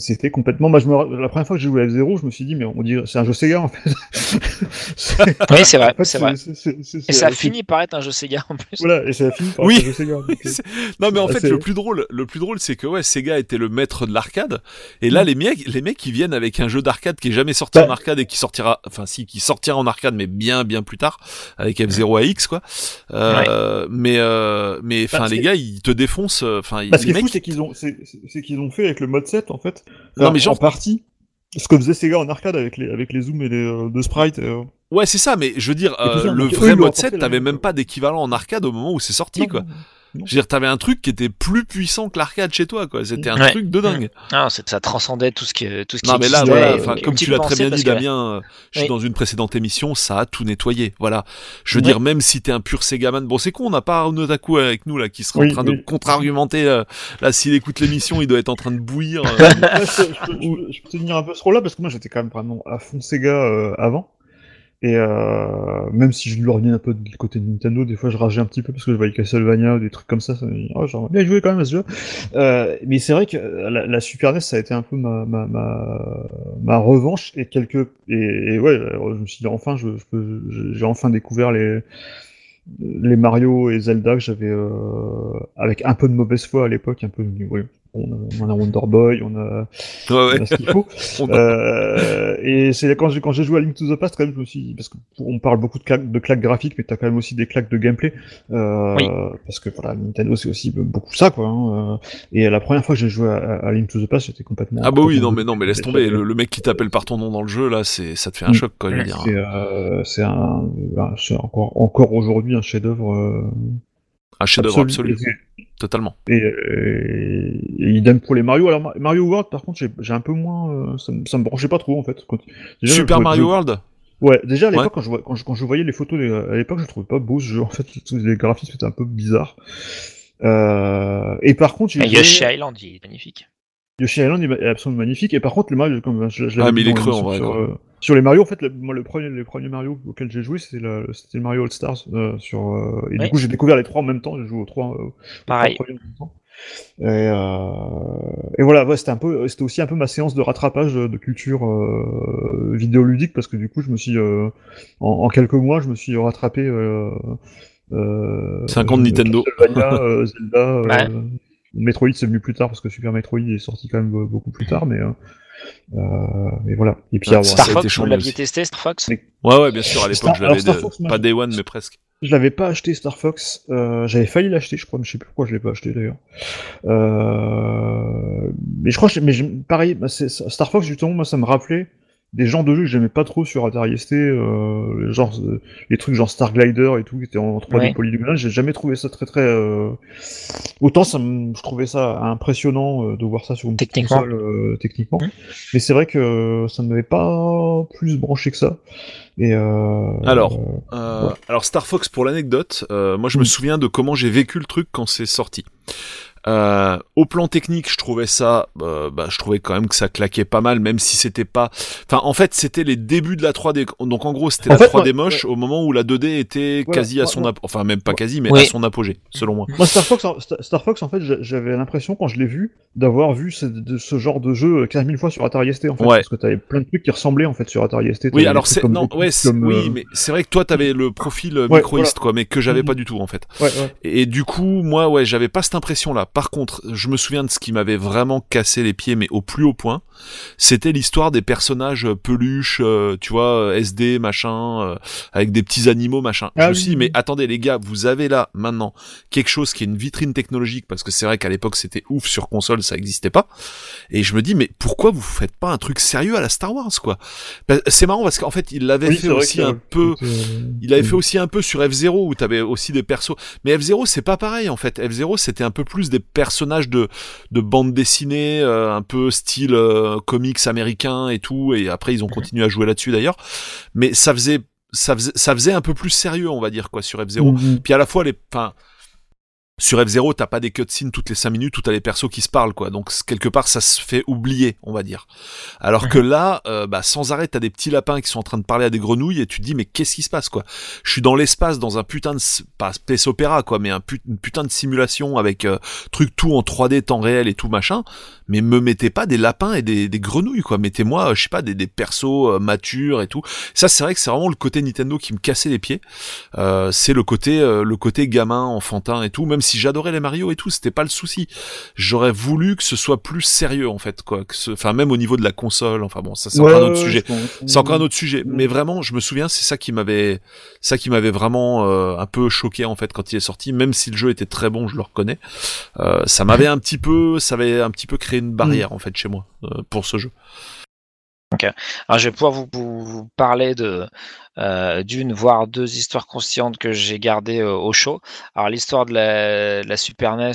S3: c'était complètement. Moi, je me... la première fois que j'ai joué à F0, je me suis dit, mais on dirait, c'est un jeu Sega en fait.
S4: Oui, c'est vrai,
S3: en fait,
S4: c'est vrai.
S3: c'est- c'est- c'est-
S4: Et ça a fini par être un jeu Sega en plus.
S3: Voilà, et ça a fini par
S2: Oui.
S3: être un jeu Sega. donc, euh,
S2: Non mais en fait le plus drôle, le plus drôle c'est que ouais Sega était le maître de l'arcade et là les mecs les mecs qui viennent avec un jeu d'arcade qui est jamais sorti
S3: Bah.
S2: en arcade et qui sortira enfin si qui sortira en arcade mais bien bien plus tard avec F0AX quoi. Euh, mais euh, mais enfin
S3: Bah,
S2: les gars ils te défoncent euh, enfin
S3: Bah, ce qui est fou, c'est qu'ils ont, c'est qu'ils ont fait avec le mode 7, en fait.
S2: Non, mais genre-
S3: En partie. Ce que faisait Sega en arcade avec les, avec les zooms et les, euh, de sprite. euh.
S2: ouais c'est ça mais je veux dire euh,
S3: ça,
S2: le vrai mode
S3: apporté
S2: 7
S3: la
S2: t'avais
S3: même
S2: pas d'équivalent en arcade au moment où c'est sorti
S3: Non,
S2: quoi.
S3: non, non.
S2: Je veux dire t'avais un truc qui était plus puissant que l'arcade chez toi quoi c'était un
S4: Ouais.
S2: truc de dingue.
S4: Ah, c'est- ça transcendait tout ce qui, tout ce qui
S2: Non mais là voilà,
S4: Et
S2: comme tu l'as très bien dit Damien, euh, je suis
S4: Oui.
S2: dans une précédente émission, ça a tout nettoyé. Voilà. Je veux dire même si t'es un pur Segaman, bon c'est con, on n'a pas Arnaud Taku avec nous là qui serait
S3: Oui,
S2: en train de contre-argumenter euh, là s'il écoute l'émission, il doit être en train de bouillir. euh.
S3: Ouais, je, peux, je peux- je peux- je peux tenir un peu ce rôle-là parce que moi j'étais quand même vraiment à fond Sega euh, avant. Et euh, même si je lui revenais un peu du côté de Nintendo, des fois je rageais un petit peu parce que je voyais Castlevania ou des trucs comme ça. ça oh, j'aimerais bien jouer quand même à ce jeu. Euh, mais c'est vrai que la, Super NES ça a été un peu ma, ma, ma, ma revanche et quelques et, ouais, alors, je me suis dit enfin je, j'ai enfin découvert les les Mario et Zelda que j'avais euh, avec un peu de mauvaise foi à l'époque, un peu oui, on a, on a Wonder Boy, on a,
S2: Ouais,
S3: on
S2: ouais.
S3: a ce qu'il faut.
S2: On-
S3: Euh, et c'est quand j'ai quand j'ai joué à Link to the Past quand même, je me suis dit- parce qu'on parle beaucoup de claques, de claques graphiques, mais t'as quand même aussi des claques de gameplay, euh,
S4: Oui.
S3: parce que voilà, Nintendo c'est aussi beaucoup ça quoi. hein, euh, et la première fois que j'ai joué à, à Link to the Past, j'étais complètement.
S2: Ah bah oui, non mais non mais laisse tomber, le, le mec qui t'appelle par ton nom dans le jeu là, c'est ça te fait un
S3: Mm.
S2: choc quoi.
S3: C'est euh, c'est un, ben, c'est encore encore aujourd'hui un chef-d'œuvre. Euh,
S2: Un chef-d'œuvre absolu, totalement.
S3: Et, et, et idem pour les Mario. Alors Ma- Mario World, par contre, j'ai un peu moins. euh, ça, me- ça me branchait pas trop en fait. Quand- déjà,
S2: Super
S3: je-
S2: Mario
S3: je-
S2: World
S3: Ouais, déjà à l'époque,
S2: Ouais.
S3: quand, je, vois- quand, je, quand je voyais les photos à l'époque, je trouvais pas beau ce jeu. En fait, les graphismes étaient un peu bizarres. Euh, et par contre, j'ai
S4: Yoshi Island, il est magnifique.
S3: Yoshi Island est absolument magnifique. Et par contre, le Mario, comme je, je
S2: Ah,
S3: l'avais
S2: mais il est creux, en vrai,
S3: sur, euh, sur les Mario, en fait, le, moi, le premier, les premiers Mario auxquels j'ai joué, c'était le, c'était le Mario All Stars. euh, sur, euh, et
S4: Oui.
S3: du coup, j'ai découvert les trois en même temps. J'ai joué aux trois, euh, aux
S4: Pareil.
S3: trois premiers en même temps. Et, euh, et voilà, ouais, c'était un peu, c'était aussi un peu ma séance de rattrapage de, culture euh, vidéoludique parce que du coup, je me suis, euh, en, en quelques mois, je me suis rattrapé. Euh, euh,
S2: 50 Nintendo.
S3: Euh, Zelda, euh,
S4: Ouais.
S3: Metroid c'est venu plus tard parce que Super Metroid est sorti quand même be- beaucoup plus tard, mais euh, euh, mais voilà. Et puis
S2: Ouais,
S3: alors,
S2: ça a
S4: Star Fox, vous l'aviez testé, Star Fox?
S3: Mais-
S2: Ouais, ouais, bien sûr, à l'époque,
S3: Star-
S2: je l'avais de- pas
S3: je-
S2: Day One, mais presque.
S3: Je l'avais pas acheté Star Fox, euh, j'avais failli l'acheter, je crois, mais je sais plus pourquoi je l'ai pas acheté d'ailleurs. Euh, mais je crois, que, mais je- pareil, bah, Star Fox justement, moi ça me rappelait des genres de jeux que j'aimais pas trop sur Atari ST, euh, les genre euh, les trucs genre Star Glider et tout, qui étaient en 3D
S4: Ouais.
S3: polygonal. J'ai jamais trouvé ça très très. euh, Autant ça, me- je trouvais ça impressionnant euh, de voir ça sur une petite
S4: Techniquement.
S3: console euh, techniquement,
S4: Mhm.
S3: mais c'est vrai que ça ne m'avait pas plus branché que ça. Et euh,
S2: Alors, Euh,
S3: Ouais.
S2: Alors Star Fox, pour l'anecdote, euh, moi je me
S3: Mm.
S2: souviens de comment j'ai vécu le truc quand c'est sorti. Euh, au plan technique, je trouvais ça, euh, bah, je trouvais quand même que ça claquait pas mal, même si c'était pas. Enfin, en fait, c'était les débuts de la 3D. Donc en gros, c'était la
S3: fait,
S2: 3D
S3: moi,
S2: moche au moment où la 2D était
S3: Voilà,
S2: quasi à son, ap- enfin même pas quasi, mais à son apogée, selon moi.
S3: Moi, Star Fox, en- Star Fox, en fait, j'a- j'avais l'impression, quand je l'ai vu, d'avoir vu ce, de- ce genre de jeu 15 000 fois sur Atari ST, en fait.
S2: Ouais.
S3: Parce que t'avais plein de trucs qui ressemblaient, en fait, sur Atari ST.
S2: Oui, alors c'est non, ouais, c'est-
S3: comme,
S2: oui,
S3: euh,
S2: mais c'est vrai que toi t'avais le profil euh,
S3: Ouais,
S2: microïste, quoi, mais que j'avais
S3: Mhm.
S2: pas du tout en fait.
S3: Ouais, ouais.
S2: Et du coup, moi, ouais, j'avais pas cette impression-là. Par contre, je me souviens de ce qui m'avait vraiment cassé les pieds, mais au plus haut point. C'était l'histoire des personnages euh, peluches, euh, tu vois, euh, SD, machin, euh, avec des petits animaux, machin. je
S3: Ah
S2: me
S3: oui,
S2: suis dit,
S3: oui.
S2: mais attendez, les gars, vous avez là, maintenant, quelque chose qui est une vitrine technologique, parce que c'est vrai qu'à l'époque, c'était ouf sur console, ça existait pas. Et je me dis, mais pourquoi vous faites pas un truc sérieux à la Star Wars, quoi? Bah, C'est marrant parce qu'en fait, il l'avait
S3: Oui,
S2: fait aussi
S3: que,
S2: un peu,
S3: euh,
S2: il avait fait aussi un peu sur F0 où t'avais aussi des persos. Mais F0 c'est pas pareil en fait. F0 c'était un peu plus des personnages de de bande dessinée, euh, un peu style euh, comics américain et tout. Et après ils ont continué à jouer là-dessus d'ailleurs. Mais ça faisait ça faisait ça faisait un peu plus sérieux on va dire quoi sur F0.
S3: Mhm.
S2: Puis à la fois les, enfin sur F0, t'as pas des cutscenes toutes les 5 minutes où t'as les persos qui se parlent, quoi. Donc, quelque part, ça se fait oublier, on va dire. Alors que là, euh, bah, sans arrêt, t'as des petits lapins qui sont en train de parler à des grenouilles et tu te dis, mais qu'est-ce qui se passe, quoi? Je suis dans l'espace, dans un putain de, pas space opéra, quoi, mais un put- une putain de simulation avec euh, truc tout en 3D, temps réel et tout machin. Mais me mettez pas des lapins et des, des grenouilles, quoi. Mettez-moi, euh, je sais pas, des, des persos euh, matures et tout. Ça, c'est vrai que c'est vraiment le côté Nintendo qui me cassait les pieds. Euh, c'est le côté euh, le côté gamin enfantin et tout même si j'adorais les Mario et tout c'était pas le souci. J'aurais voulu que ce soit plus sérieux en fait quoi que ce... enfin même au niveau de la console enfin bon ça c'est
S3: Ouais,
S2: encore un autre sujet. c'est encore un autre sujet.
S3: Mm.
S2: mais vraiment je me souviens c'est ça qui m'avait ça qui m'avait vraiment euh, un peu choqué en fait quand il est sorti. Même si le jeu était très bon je le reconnais. Euh, ça m'avait un petit peu ça avait un petit peu créé une barrière en fait chez moi euh, pour ce jeu
S4: Alors, je vais pouvoir vous, vous- vous parler de euh, d'une voire deux histoires conscientes que j'ai gardées euh, au show. Alors l'histoire de la, de la Super NES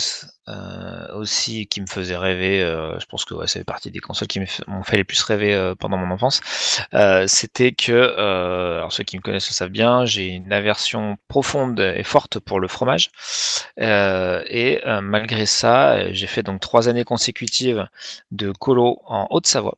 S4: euh, aussi qui me faisait rêver. euh, je pense que ouais, fait partie des consoles qui m'ont fait les plus rêver euh, pendant mon enfance. Euh, C'était que, euh, alors ceux qui me connaissent le savent bien, j'ai une aversion profonde et forte pour le fromage. Euh, et euh, malgré ça, euh, j'ai fait donc trois années consécutives de colo en Haute-Savoie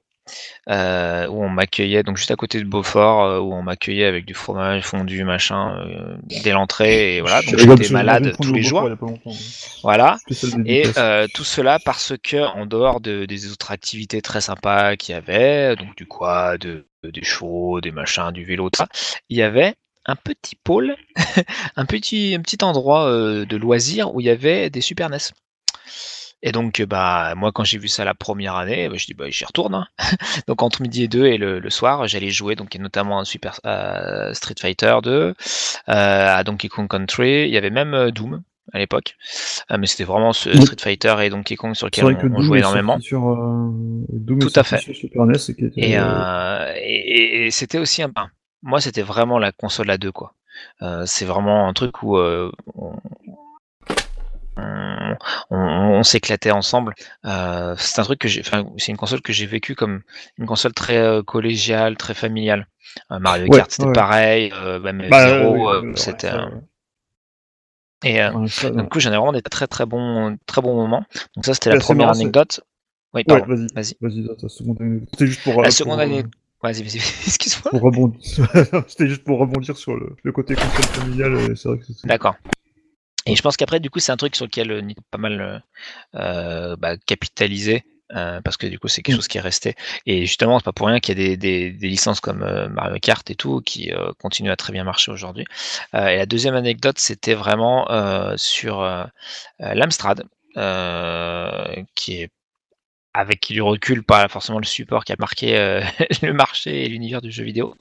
S4: euh, où on m'accueillait donc juste à côté de Beaufort, euh, où on m'accueillait avec du fromage fondu, machin, euh, dès l'entrée, et voilà.
S3: Je
S4: Donc
S3: rigole,
S4: j'étais malade tous les jours,
S3: Beaufort il y a pas longtemps, hein.
S4: voilà. Et
S3: dédicace.
S4: tout cela parce que en dehors de, des autres activités très sympas qu'il y avait, donc du quad, de- des chevaux, des machins, du vélo, tout ça, il y avait un petit pôle, un petit, un petit endroit de loisirs où il y avait des Super NES. Et donc, euh, bah, moi, quand j'ai vu ça la première année, bah, je dis, bah, j'y retourne. hein. donc, entre midi et deux et le, le soir, j'allais jouer, donc, et notamment Super Street Fighter 2, euh, à Donkey Kong Country. Il y avait même euh, Doom à l'époque, Euh, mais c'était vraiment ce. Street Fighter et Donkey Kong sur lequel on, jouait énormément.
S3: Sur, euh, Doom
S4: Tout à fait.
S3: Sur Super NES et était,
S4: Et,
S3: euh,
S4: et, c'était aussi un. moi, c'était vraiment la console à deux, quoi. C'est vraiment un truc où euh, on, on, on- on s'éclatait ensemble. Euh, c'est un truc que j'ai. C'est une console que j'ai vécue comme une console très euh, collégiale, très familiale. Euh, Mario
S3: Ouais,
S4: Kart, c'était
S3: ouais.
S4: pareil. Euh, même
S3: bah,
S4: Zero,
S3: oui,
S4: euh,
S3: oui, ouais,
S4: c'était. Et euh,
S3: ouais, ça,
S4: du coup, j'en ai vraiment des très très bons très bons moments. Donc ça, c'était la première
S3: marrant,
S4: anecdote. Oui, pardon.
S3: vas-y.
S4: Vas-y.
S3: Vas-y, ta seconde anecdote. C'était juste pour.
S4: La
S3: euh,
S4: seconde
S3: euh,
S4: année. Vas-y, vas-y, excuse-moi.
S3: Pour rebondir. C'était juste pour rebondir sur le, le côté console familial. et C'est vrai que c'est.
S4: D'accord. Et je pense qu'après, du coup, c'est un truc sur lequel euh, Nintendo a pas mal euh, euh, bah, capitalisé. euh, parce que du coup c'est quelque
S3: Mm.
S4: chose qui est resté et justement c'est pas pour rien qu'il y a des, des, des licences comme euh, Mario Kart et tout qui continuent à très bien marcher aujourd'hui et la deuxième anecdote c'était vraiment sur l'Amstrad qui est avec du recul, pas forcément le support qui a marqué euh, le marché et l'univers du jeu vidéo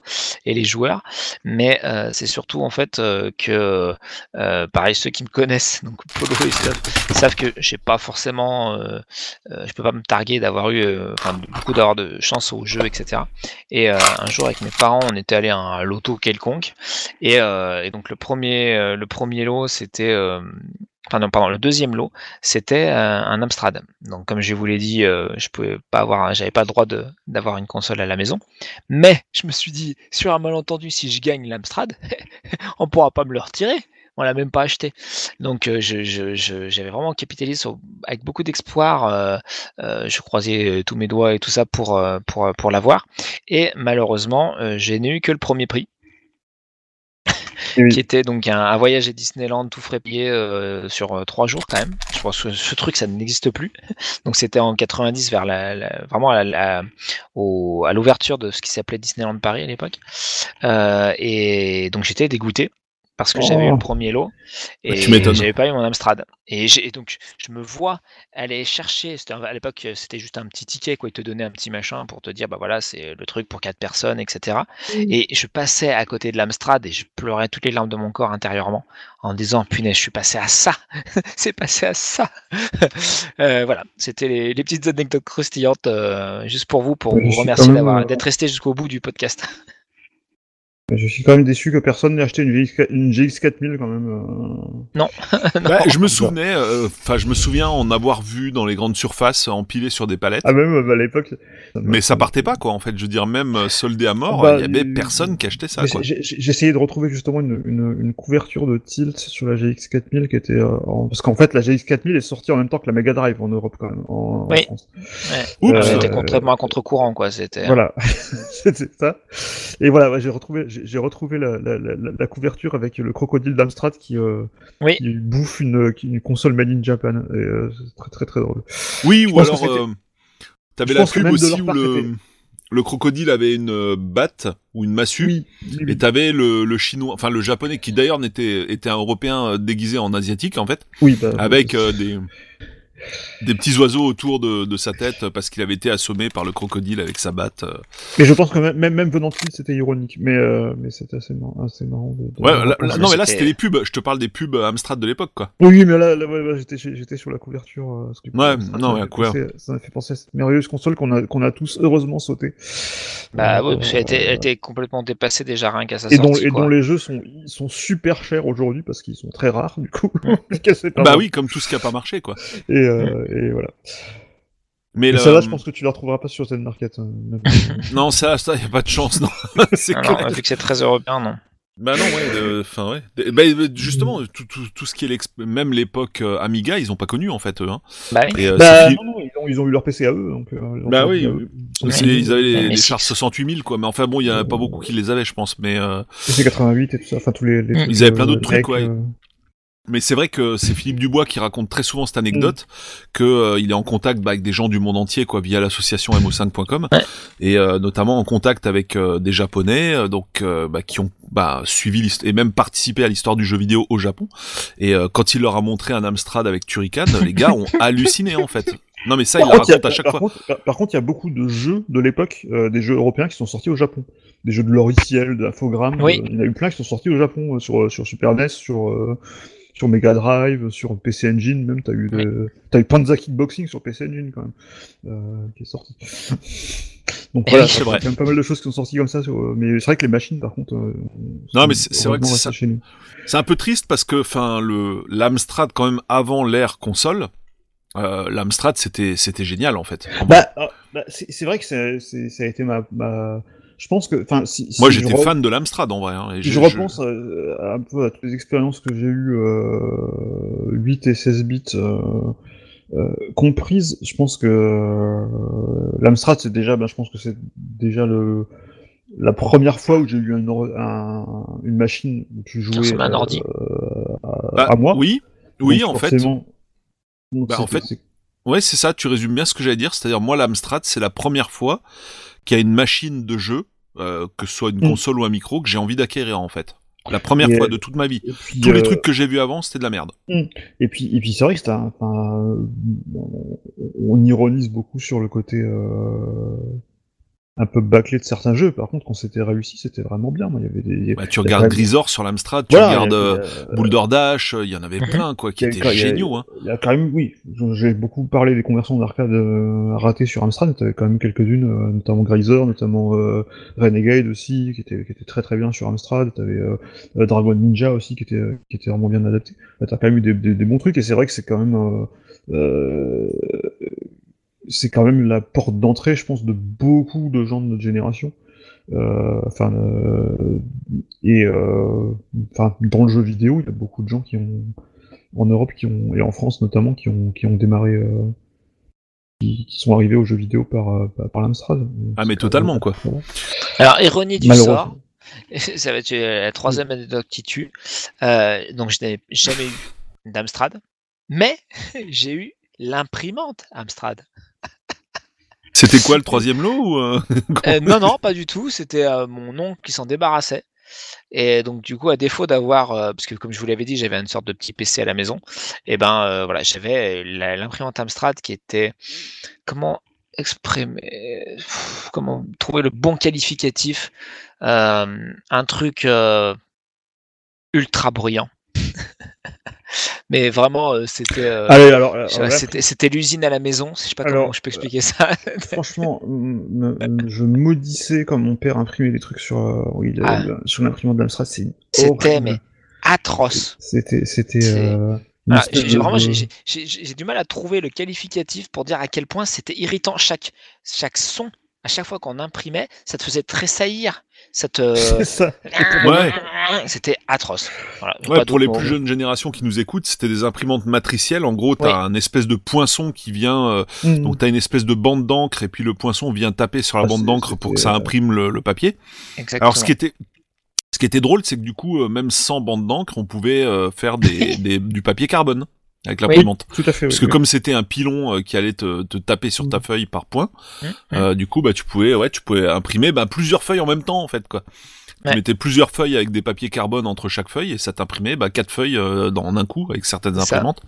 S4: et les joueurs, mais euh, c'est surtout en fait euh, que, euh, pareil, ceux qui me connaissent, donc Polo et savent, savent que j'ai pas forcément, euh, euh, je peux pas me targuer d'avoir eu, beaucoup d'avoir de chance au jeu, etc. Et un jour avec mes parents, on était allé à un loto quelconque, et, et donc le premier, le premier lot, c'était Enfin non, pardon, le deuxième lot, c'était euh, un Amstrad. Donc comme je vous l'ai dit, euh, je pouvais pas avoir, j'avais pas le droit d'avoir une console à la maison. Mais je me suis dit, sur un malentendu, si je gagne l'Amstrad, on pourra pas me le retirer. On l'a même pas acheté. Donc euh, j'avais vraiment capitalisé avec beaucoup d'espoir. je croisais tous mes doigts et tout ça pour pour pour l'avoir. Et malheureusement, je n'ai eu que le premier prix qui était donc un, voyage à Disneyland tout frais euh, sur euh, trois jours quand même. Je pense que ce truc ça n'existe plus. Donc c'était en 90 vers la, vraiment à l'ouverture de ce qui s'appelait Disneyland Paris à l'époque. Euh, et donc j'étais dégoûté parce que j'avais eu
S3: Oh.
S4: le premier lot et
S2: tu m'étonnes.
S4: j'avais pas eu mon Amstrad. Et, et donc je me vois aller chercher. À l'époque c'était juste un petit ticket quoi. Ils te donnaient un petit machin pour te dire bah voilà c'est le truc pour quatre personnes etc. Et je passais à côté de l'Amstrad et je pleurais toutes les larmes de mon corps intérieurement en disant punaise, je suis passé à ça, c'est passé à ça. Euh, voilà, c'était les, les petites anecdotes croustillantes euh, juste pour vous, pour
S3: je
S4: vous remercier d'avoir
S3: euh,
S4: d'être resté jusqu'au bout du podcast.
S3: Mais Je suis quand même déçu que personne n'ait acheté une GX, une GX 4000 quand même. euh.
S2: Bah, je me souvenais, euh, enfin, je me souviens en avoir vu dans les grandes surfaces empilées sur des palettes.
S3: Ah même euh, à l'époque.
S2: mais ça partait pas, quoi, en fait. Je veux dire, même soldé à mort,
S3: Bah,
S2: il y avait
S3: euh,
S2: personne qui achetait ça,
S3: j'ai- essayé de retrouver justement une, une, une couverture de tilt sur la GX 4000 qui était euh, en- parce qu'en fait la GX 4000 est sortie en même temps que la Mega Drive en Europe quand même en,
S4: Oui.
S3: Euh,
S4: C'était complètement à contre-courant, quoi. C'était.
S3: Voilà, c'était ça. Et voilà, ouais, j'ai retrouvé, j'ai retrouvé la, la, la, la couverture avec le crocodile d'Amstrad qui, euh,
S4: Oui.
S3: qui bouffe une, qui- une console made in Japan. Euh, c'est très très très drôle.
S2: Oui,
S3: je
S2: ou alors, euh, t'avais la pub aussi où le, crocodile avait une batte ou une massue.
S3: Oui, oui, oui.
S2: Et t'avais le, le chinois, enfin le japonais qui d'ailleurs n'était était un européen déguisé en asiatique en fait,
S3: Oui, bah,
S2: avec euh, des des petits oiseaux autour de, de sa tête parce qu'il avait été assommé par le crocodile avec sa batte. euh.
S3: Mais je pense que même, même, même venant de Tilt, c'était ironique. Mais, euh, mais c'était assez marrant. Assez marrant de, de-
S2: Ouais,
S3: de
S2: là-
S3: repenser.
S2: là- non mais là
S4: c'était-
S2: les pubs. Je te parle des pubs Amstrad de l'époque quoi.
S3: Oui, mais là, là ouais, ouais, j'étais, j'étais sur la couverture. euh,
S2: Ouais,
S3: ça
S2: non,
S3: m'a
S2: ouais,
S3: fait
S2: couvert.
S3: penser- Ça m'a fait penser à cette merveilleuse console qu'on a, qu'on a tous heureusement sauté.
S4: Bah
S3: Euh,
S4: oui, parce qu'elle était, elle était complètement dépassée déjà rien qu'à sa
S3: et dont,
S4: sortie.
S3: et
S4: quoi.
S3: dont les jeux sont, ils sont super chers aujourd'hui parce qu'ils sont très rares du coup.
S2: Bah oui, comme tout ce qui a pas marché quoi.
S3: Et, euh, et voilà.
S2: Mais
S3: ça là, je pense que tu la retrouveras pas sur Zen Market. hein,
S2: non ça ça y a pas de chance non. c'est
S4: Ah
S2: clair.
S4: vu que c'est très européen, non.
S2: Bah non ouais, enfin ouais. De- Bah, justement tout, tout, tout ce qui est l'exp- même l'époque euh, Amiga ils ont pas connu en fait eux. Hein.
S4: Bah oui.
S2: Et, euh,
S3: bah,
S2: c'est-
S3: non, non, ils ont, ils ont eu leur PC à eux. Donc, euh,
S2: Bah oui,
S3: eux.
S2: c'est-
S3: Son
S2: ils avaient les,
S4: Mais
S2: les chars 68 000 quoi. Mais enfin bon il y en a pas beaucoup qui les avaient je pense. Mais euh,
S3: PC 88 et tout ça. Enfin, tous les. les
S4: Mm.
S3: trucs,
S2: Ils avaient plein d'autres
S3: euh,
S2: trucs, ouais. Mais c'est vrai que c'est Philippe Dubois qui raconte très souvent cette anecdote que euh, il est en contact bah, avec des gens du monde entier quoi via l'association mo5.com
S4: Ouais.
S2: et euh, notamment en contact avec euh, des japonais euh, donc euh, bah, qui ont bah, suivi et même participé à l'histoire du jeu vidéo au Japon et euh, quand il leur a montré un Amstrad avec Turrican les gars ont halluciné en fait. Non mais ça il
S3: Par il y a-
S2: raconte à chaque
S3: par
S2: fois.
S3: Contre, par, par contre, il y a beaucoup de jeux de l'époque, euh, des jeux européens qui sont sortis au Japon. Des jeux de logiciels, d'Infogrames.
S4: Oui.
S3: euh, il y en a eu plein qui sont sortis au Japon, euh, sur, sur Super NES, sur, euh, sur Mega Drive, sur PC Engine, même. T'as eu, de- t'as eu Panza Kickboxing sur PC Engine, quand même, euh, qui est sorti. Donc
S4: Eh
S3: voilà,
S4: oui,
S2: c'est
S3: il y a
S2: vrai.
S3: quand même pas mal de choses qui sont sorties comme ça. Sur, euh, mais c'est vrai que les machines, par contre. euh,
S2: Non, mais c'est- c'est vrai que c'est
S3: nous.
S2: C'est un peu triste parce que enfin le l'Amstrad quand même avant l'ère console euh, l'Amstrad c'était c'était génial en fait.
S3: Bah, ah, bah, c'est c'est vrai que c'est- c'est- ça a été ma, ma... Je pense que, enfin, si,
S2: Moi
S3: si je
S2: j'étais
S3: re-
S2: fan de l'Amstrad en vrai. Hein, et
S3: Si je repense euh, un peu à toutes les expériences que j'ai eues, euh, 8 et 16 bits, euh, euh, comprise, je pense que euh, l'Amstrad, c'est déjà, ben, je pense que c'est déjà le la première fois où j'ai eu un, or- un- une machine où tu jouais
S4: un ordi.
S3: euh, à,
S2: Bah,
S3: à moi.
S2: Oui, oui,
S3: Donc,
S2: en fait.
S3: donc,
S2: Bah, en fait, Ouais, c'est ça, tu résumes bien ce que j'allais dire. C'est-à-dire, moi, l'Amstrad, c'est la première fois qu'il y a une machine de jeu, euh, que ce soit une
S3: Mm.
S2: console ou un micro, que j'ai envie d'acquérir, en fait. La première
S3: Et,
S2: fois
S3: euh,
S2: de toute ma vie.
S3: puis,
S2: Tous les
S3: euh,
S2: trucs que j'ai vus avant, c'était de la merde.
S3: Et puis, et puis c'est vrai que un, un- on, on ironise beaucoup sur le côté euh, un peu bâclé de certains jeux. Par contre, quand c'était réussi, c'était vraiment bien. Moi, il y avait des.
S2: Bah, tu regardes Grisor sur l'Amstrad, tu
S3: Voilà,
S2: regardes euh,
S3: il y a-
S2: Boulder Dash, euh, il y en avait
S4: Mhm.
S2: plein, quoi, qui étaient
S3: il y a-
S2: géniaux, hein.
S3: Il y a quand même, oui, j'ai beaucoup parlé des conversions d'arcade euh, ratées sur Amstrad, t'avais quand même quelques-unes, euh, notamment Grisor, notamment euh, Renegade aussi, qui était, qui était très très bien sur Amstrad. T'avais euh, euh, Dragon Ninja aussi, qui était, qui était vraiment bien adapté. Bah, T'as quand même eu des, des- des bons trucs, et c'est vrai que c'est quand même, euh, euh, c'est quand même la porte d'entrée, je pense, de beaucoup de gens de notre génération. Euh, enfin, euh, et euh, enfin, dans le jeu vidéo, il y a beaucoup de gens qui ont en Europe qui ont et en France notamment qui ont qui ont démarré euh, qui, qui sont arrivés aux jeux vidéo par par, par l'Amstrad.
S2: Ah, mais totalement, quoi.
S4: Alors, ironie du sort, ça va être la troisième anecdote qui tue. Euh, donc, je n'ai jamais eu d'Amstrad, mais j'ai eu l'imprimante Amstrad.
S2: C'était quoi le troisième lot ou euh,
S4: Euh, non, non, pas du tout. C'était euh, mon oncle qui s'en débarrassait. Et donc, du coup, à défaut d'avoir, parce que comme je vous l'avais dit, j'avais une sorte de petit PC à la maison, et ben voilà, j'avais l'imprimante Amstrad qui était. Comment exprimer. pff, Comment trouver le bon qualificatif Un truc ultra bruyant. Mais vraiment, euh, c'était. euh,
S3: Allez, alors,
S4: c'était c'était l'usine à la maison. Je sais pas
S3: Alors,
S4: comment je peux expliquer ça.
S3: franchement, je maudissais quand mon père imprimait des trucs sur euh, oui,
S4: Ah.
S3: sur l'imprimante d'Amstrad. C'est
S4: C'était mais atroce.
S3: C'était c'était. Euh,
S4: j'ai- vraiment, j'ai du mal à trouver le qualificatif pour dire à quel point c'était irritant. Chaque, chaque son, à chaque fois qu'on imprimait, ça te faisait tressaillir. Ça te...
S3: C'est ça.
S2: Ouais.
S4: C'était atroce. Voilà,
S2: Ouais, pour les plus jeunes générations qui nous écoutent, c'était des imprimantes matricielles. En gros, t'as
S4: Oui.
S2: un espèce de poinçon qui vient, euh,
S3: Mm.
S2: donc t'as une espèce de bande d'encre et puis le poinçon vient taper sur la
S3: Ah,
S2: bande d'encre pour que ça
S3: euh,
S2: imprime le, le papier.
S4: Exactement.
S2: Alors ce qui était ce qui était drôle, c'est que du coup, euh, même sans bande d'encre, on pouvait euh, faire des, des- du papier carbone avec l'imprimante.
S3: Tout à fait.
S2: Parce
S3: oui,
S2: que
S3: oui.
S2: comme c'était un pilon euh, qui allait te, te taper sur ta feuille par point,
S4: Hum,
S2: euh, du coup, bah tu pouvais, ouais, tu pouvais imprimer bah, plusieurs feuilles en même temps en fait quoi.
S4: Ouais.
S2: Tu mettais plusieurs feuilles avec des papiers carbone entre chaque feuille et ça t'imprimait bah, quatre feuilles euh, dans un coup avec certaines
S4: ça.
S2: imprimantes.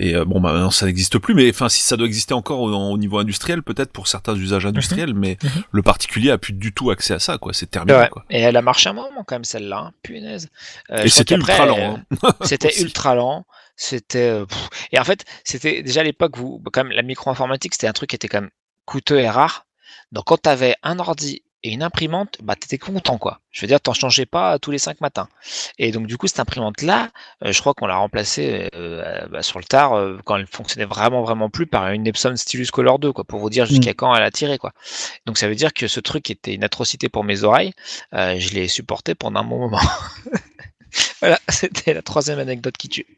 S2: Et euh, bon, bah maintenant ça n'existe plus, mais enfin si ça doit exister encore au, au niveau industriel, peut-être pour certains usages industriels, mais
S4: Mhm.
S2: le particulier a plus du tout accès à ça, quoi. C'est terminé,
S4: Ouais.
S2: quoi.
S4: Et elle a marché un moment quand même celle-là, hein. punaise. Euh,
S2: Et c'était ultra lent. hein.
S4: C'était
S2: Aussi.
S4: ultra lent. C'était euh, et en fait c'était déjà à l'époque où quand même la micro-informatique c'était un truc qui était quand même coûteux et rare. Donc quand tu avais un ordi et une imprimante, bah t'étais content quoi. Je veux dire, t'en changeais pas tous les cinq matins. Et donc du coup cette imprimante là, je crois qu'on l'a remplacée euh, bah, sur le tard euh, quand elle fonctionnait vraiment vraiment plus par une Epson Stylus Color 2 quoi, pour vous dire jusqu'à quand elle a tiré quoi. Donc ça veut dire que ce truc était une atrocité pour mes oreilles. Euh, je l'ai supporté pendant un bon moment. voilà, c'était la troisième anecdote qui tue.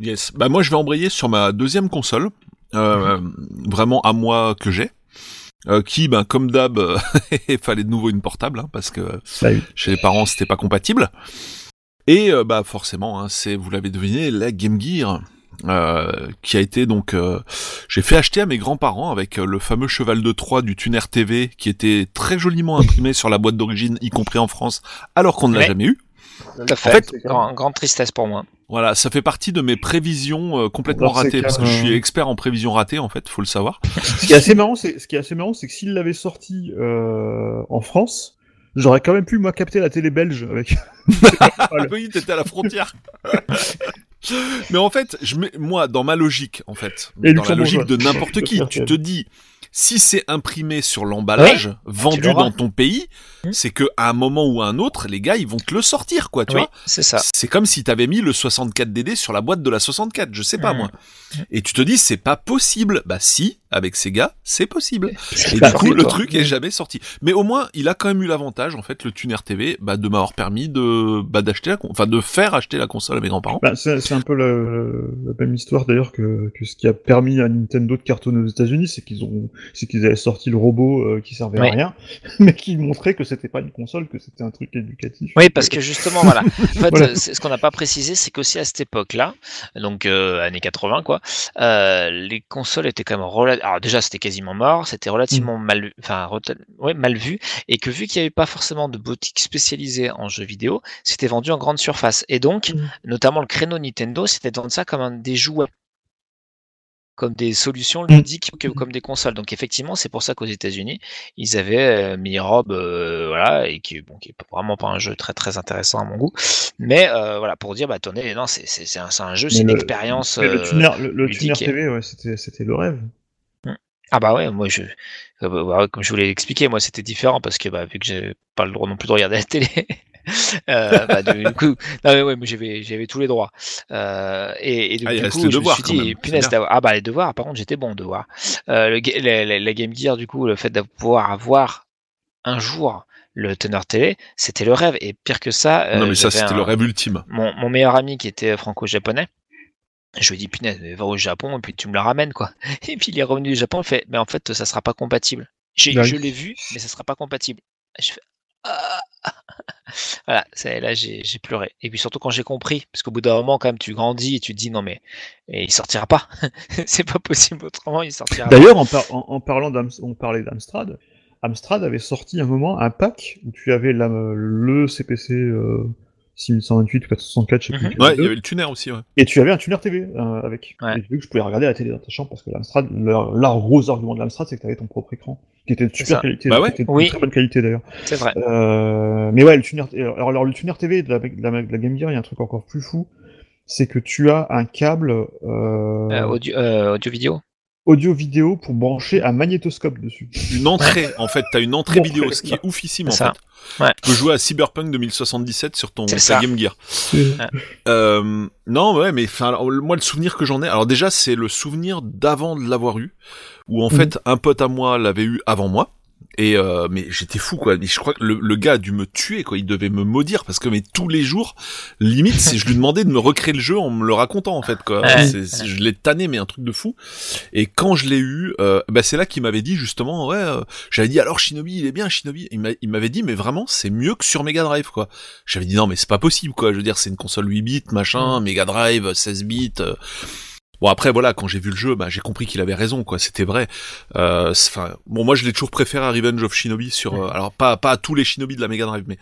S2: Yes. Bah moi je vais embrayer sur ma deuxième console, euh, vraiment à moi que j'ai. Euh, qui, ben, comme d'hab, il fallait de nouveau une portable, hein, parce que
S3: Bah
S2: chez les parents c'était pas compatible. Et euh, bah forcément, hein, c'est, vous l'avez deviné, la Game Gear, euh, qui a été donc, euh, j'ai fait acheter à mes grands-parents avec euh, le fameux cheval de Troie du Tuner TV, qui était très joliment imprimé sur la boîte d'origine, y compris en France, alors qu'on ne l'a jamais eu.
S4: Tout à fait.
S2: En fait,
S4: Grand- grande tristesse pour moi.
S2: Voilà, ça fait partie de mes prévisions euh, complètement
S3: Alors,
S2: ratées, parce que je suis expert en prévisions ratées, en fait, faut le savoir.
S3: Ce qui est assez marrant, c'est ce qui est assez marrant, c'est que s'il l'avait sorti euh, en France, j'aurais quand même pu moi capter la télé belge avec.
S2: Ah oui, t'étais à la frontière. Mais en fait, je mets, moi, dans ma logique, en fait,
S3: Et
S2: dans la logique de n'importe qui, tu te dis, si c'est imprimé sur l'emballage, vendu
S4: tu l'auras.
S2: dans ton pays,
S4: Hmm.
S2: c'est que à un moment ou à un autre, les gars, ils vont te le sortir, quoi, tu
S4: oui,
S2: vois.
S4: c'est ça.
S2: C'est comme si t'avais mis le 64DD sur la boîte de la 64, je sais pas
S4: Mm.
S2: moi. Et tu te dis c'est pas possible. Bah si, avec Sega, c'est possible. Et du coup, le truc est jamais sorti. Mais au moins, il a quand même eu l'avantage, en fait, le tuner TV, bah, de m'avoir permis de, bah, d'acheter la, con- enfin, de faire acheter la console à mes grands-parents.
S3: Bah, c'est c'est un peu la, la même histoire d'ailleurs que, que ce qui a permis à Nintendo de cartonner aux États-Unis, c'est qu'ils ont, c'est qu'ils avaient sorti le robot euh, qui servait
S4: Ouais.
S3: à rien, mais qui montrait que c'était pas une console, que c'était un truc éducatif.
S4: Oui, parce que justement, voilà. En fait,
S3: Voilà.
S4: Ce qu'on n'a pas précisé, c'est qu'aussi à cette époque-là, donc euh, années 80, quoi, euh, les consoles étaient quand même rela- Alors déjà, c'était quasiment mort, c'était relativement mal, enfin, ouais, mal vu, et que vu qu'il n'y avait pas forcément de boutique spécialisée en jeux vidéo, c'était vendu en grande surface. Et donc,
S3: Mm.
S4: notamment le créneau Nintendo, c'était de vendre ça comme un, des jouets comme des solutions
S3: Mm.
S4: ludiques que comme des consoles. Donc effectivement, c'est pour ça qu'aux États-Unis, ils avaient euh, mis Rob, euh, voilà, et qui, bon, qui est vraiment pas un jeu très très intéressant à mon goût, mais euh, voilà pour dire, bah attendez, non, c'est c'est c'est un, un jeu, c'est une expérience.
S3: Le
S4: euh,
S3: tuner, le, tuner TV, ouais, c'était, c'était le rêve.
S4: Ah bah ouais, moi je, euh, bah, comme je vous l'ai expliqué, moi c'était différent parce que bah, vu que j'ai pas le droit non plus de regarder la télé, euh, bah, du coup, non mais ouais, j'avais j'avais tous les droits. Euh, et, et du,
S2: Ah,
S4: du
S2: reste
S4: coup,
S2: les
S4: je me
S2: devoirs,
S4: suis dit, punaise, ah bah les devoirs, par contre j'étais bon en devoirs. Euh, le, la, la- la Game Gear, du coup, le fait de pouvoir avoir un jour le teneur télé, c'était le rêve. Et pire que ça,
S2: non,
S4: euh,
S2: mais ça, c'était le rêve ultime.
S4: mon, mon meilleur ami qui était franco-japonais, je lui ai dit, punaise, mais va au Japon et puis tu me le ramènes, quoi. Et puis il est revenu du Japon, il fait, mais en fait, ça sera pas compatible. Je l'ai vu, mais ça sera pas compatible. Je fais, Voilà, là j'ai pleuré. Et puis surtout quand j'ai compris, parce qu'au bout d'un moment, quand même, tu grandis et tu te dis, non mais et il sortira pas. c'est pas possible autrement, il sortira.
S3: D'ailleurs, en, par- en, parlant on parlait d'Amstrad. Amstrad avait sorti un moment un pack où tu avais le CPC 6128 ou 464, je sais plus.
S4: Mhm.
S2: Ouais, il y avait le tuner aussi, ouais.
S3: Et tu avais un tuner TV euh, avec.
S4: Ouais.
S3: Et tu vu que je pouvais regarder la télé dans ta chambre parce que l'Amstrad, leur, leur gros argument de l'Amstrad, c'est que tu avais ton propre écran, qui était de super qualité,
S2: Bah ouais.
S3: qui était de
S4: Oui.
S3: très bonne qualité d'ailleurs.
S4: C'est vrai.
S3: Euh, mais ouais, le tuner, alors, alors, le tuner TV de la, de la, de la Game Gear, il y a un truc encore plus fou, c'est que tu as un câble euh,
S4: Euh, audio, euh, audio vidéo.
S3: Audio-vidéo pour brancher un magnétoscope dessus.
S2: Une entrée, en fait, t'as une entrée vidéo, ce qui est oufissime, en
S4: ça.
S2: fait.
S4: Ouais.
S2: Tu peux jouer à Cyberpunk 2077 sur ton ta
S4: ça.
S2: Game Gear. Euh, non, ouais, mais enfin, alors, moi, le souvenir que j'en ai, alors déjà, c'est le souvenir d'avant de l'avoir eu, où en
S3: Mhm.
S2: fait, un pote à moi l'avait eu avant moi. Et euh, mais j'étais fou quoi. Mais je crois que le, le gars a dû me tuer quoi. Il devait me maudire parce que mais tous les jours, limite, si je lui demandais de me recréer le jeu en me le racontant en fait quoi.
S4: Ouais.
S2: Je l'ai tanné mais un truc de fou. Et quand je l'ai eu, euh, bah c'est là qu'il m'avait dit justement ouais. euh, J'avais dit alors Shinobi il est bien Shinobi. Il m'a- il m'avait dit mais vraiment c'est mieux que sur Mega Drive quoi. J'avais dit non mais c'est pas possible quoi. Je veux dire c'est une console 8 bits machin, Mega Drive 16 bits. Bon après voilà quand j'ai vu le jeu bah j'ai compris qu'il avait raison quoi. C'était vrai. Euh, enfin bon moi je l'ai toujours préféré à Revenge of Shinobi sur euh, alors pas pas à tous les Shinobi de la Mega Drive mais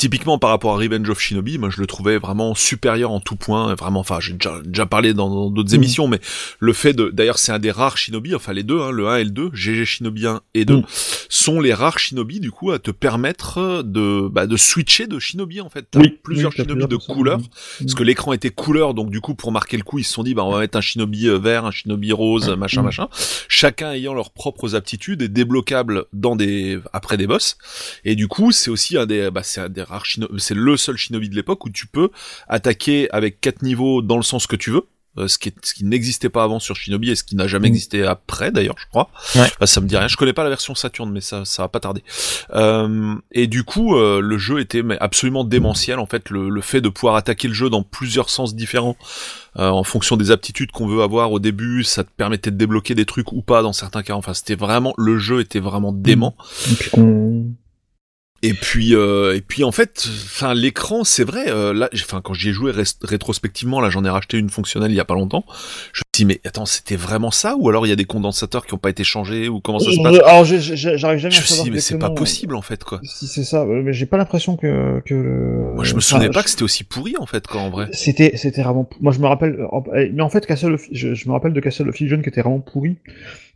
S2: typiquement par rapport à Revenge of Shinobi moi je le trouvais vraiment supérieur en tout point vraiment enfin j'ai déjà, déjà parlé dans d'autres
S3: Mhm.
S2: émissions mais le fait de d'ailleurs c'est un des rares Shinobi enfin les deux hein, le 1 et le 2 GG Shinobi 1 et 2
S3: Mhm.
S2: sont les rares Shinobi du coup à te permettre de bah, de switcher de Shinobi en fait T'as
S3: Oui,
S2: plusieurs
S3: oui, t'as
S2: Shinobi de
S3: personnes.
S2: parce que l'écran était couleur, donc du coup pour marquer le coup, ils se sont dit bah on va mettre un shinobi euh, vert, un shinobi rose, machin machin. Chacun ayant leurs propres aptitudes et débloquables dans des après des boss. Et du coup c'est aussi un des bah c'est un des rares c'est le seul shinobi de l'époque où tu peux attaquer avec quatre niveaux dans le sens que tu veux. euh, ce qui, est- ce qui n'existait pas avant sur Shinobi et ce qui n'a jamais
S3: Mm.
S2: existé après d'ailleurs je crois
S4: Ouais.
S2: Bah, ça me dit rien je connais pas la version Saturn mais ça ça va pas tarder euh, et du coup, euh, le jeu était absolument démentiel. En fait, le, le fait de pouvoir attaquer le jeu dans plusieurs sens différents, euh, en fonction des aptitudes qu'on veut avoir au début, ça te permettait de débloquer des trucs ou pas dans certains cas. Enfin, c'était vraiment le jeu était vraiment dément.
S3: Et puis qu'on-
S2: Et puis, euh, et puis en fait, enfin l'écran, c'est vrai. euh, là, j'ai- enfin quand j'y ai joué rétrospectivement, là j'en ai racheté une fonctionnelle il y a pas longtemps. Je me dis mais attends, c'était vraiment ça ou alors il y a des condensateurs qui ont pas été changés ou comment ça se passe?
S3: Euh, Alors, j'arrive jamais
S2: Je
S3: à savoir
S2: dit mais c'est pas
S3: exactement
S2: possible en fait quoi.
S3: Si c'est ça, euh, mais j'ai pas l'impression que, que le-
S2: Moi je me
S3: enfin,
S2: souvenais pas
S3: je-
S2: que c'était aussi pourri en fait quoi en vrai.
S3: C'était, c'était vraiment. Moi, je me rappelle. euh, eh, Mais en fait, Castle of... je, je me rappelle de Castle of Illusion qui était vraiment pourri.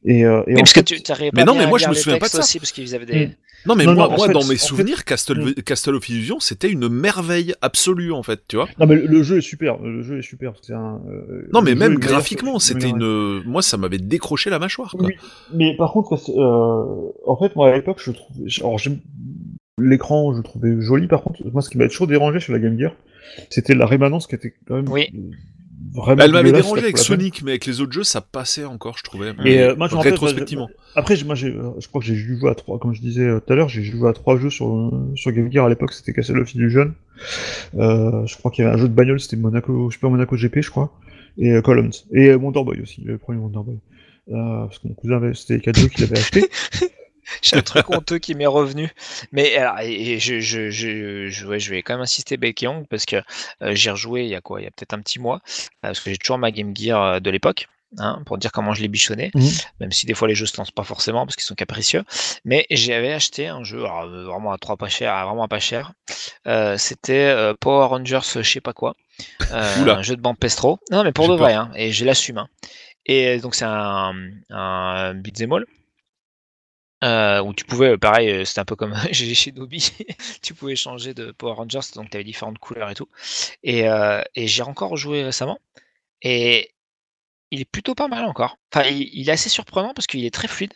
S3: Et, euh, et
S4: parce
S3: fait,
S4: que tu
S2: Mais
S4: pas
S2: non, mais moi,
S4: à
S2: je me souviens pas de ça.
S4: aussi parce qu'ils avaient des.
S2: Non mais
S3: Non,
S2: moi,
S3: non, en
S2: moi
S3: fait,
S2: dans mes
S3: fait-
S2: souvenirs, Castle, Castle of Illusion, c'était une merveille absolue en fait, tu vois.
S3: Non, mais le, jeu est super. Le jeu est super. C'est un. euh,
S2: Non mais même
S3: est
S2: graphiquement,
S3: que-
S2: c'était une, moi ça m'avait décroché la mâchoire quoi.
S3: Oui, mais par contre, euh, en fait, moi à l'époque, je trouvais. Alors, j'aime- l'écran, je le trouvais joli. Par contre, moi, ce qui m'a toujours dérangé sur la Game Gear, c'était la rémanence qui était quand même
S4: Oui.
S3: Euh, vraiment.
S2: Bah, elle m'avait dérangé avec. Sonic, mais avec les autres jeux, ça passait encore, je trouvais.
S3: Et euh, moi, je me rappelle,
S2: rétrospectivement.
S3: Après, j'ai- moi, j'ai, euh, je crois que j'ai joué à trois, comme je disais euh, tout à l'heure, j'ai joué à trois jeux sur, euh, sur Game Gear à l'époque, c'était Castle of Illusion. Euh, je crois qu'il y avait un jeu de bagnole, c'était Monaco, Super Monaco GP, je crois. Et euh, Columns. Et euh, Wonder Boy aussi, le premier Wonder Boy. Euh, parce que mon cousin avait, c'était les quatre jeux qu'il avait acheté.
S4: J'ai un truc honteux qui m'est revenu. Mais alors, et je, je, je, je, ouais, je vais quand même insister Ongle parce que euh, j'ai rejoué il y a quoi? Il y a peut-être un petit mois. euh, parce que j'ai toujours ma Game Gear euh, de l'époque. Hein, pour dire comment je l'ai bichonné,
S3: Mhm.
S4: même si des fois les jeux se lancent pas forcément parce qu'ils sont capricieux. Mais j'avais acheté un jeu alors, vraiment à trois pas cher, à vraiment pas cher. C'était Power Rangers, je sais pas quoi, un jeu de bande pestro. Non mais pour de vrai, hein, et je l'assume. hein. Et donc c'est un, un beat'em all. Euh, où tu pouvais, euh, pareil, euh, c'était un peu comme chez Dobby, tu pouvais changer de Power Rangers, donc tu avais différentes couleurs et tout. Et, euh, et j'ai encore joué récemment, et il est plutôt pas mal encore. Enfin, il, il est assez surprenant parce qu'il est très fluide,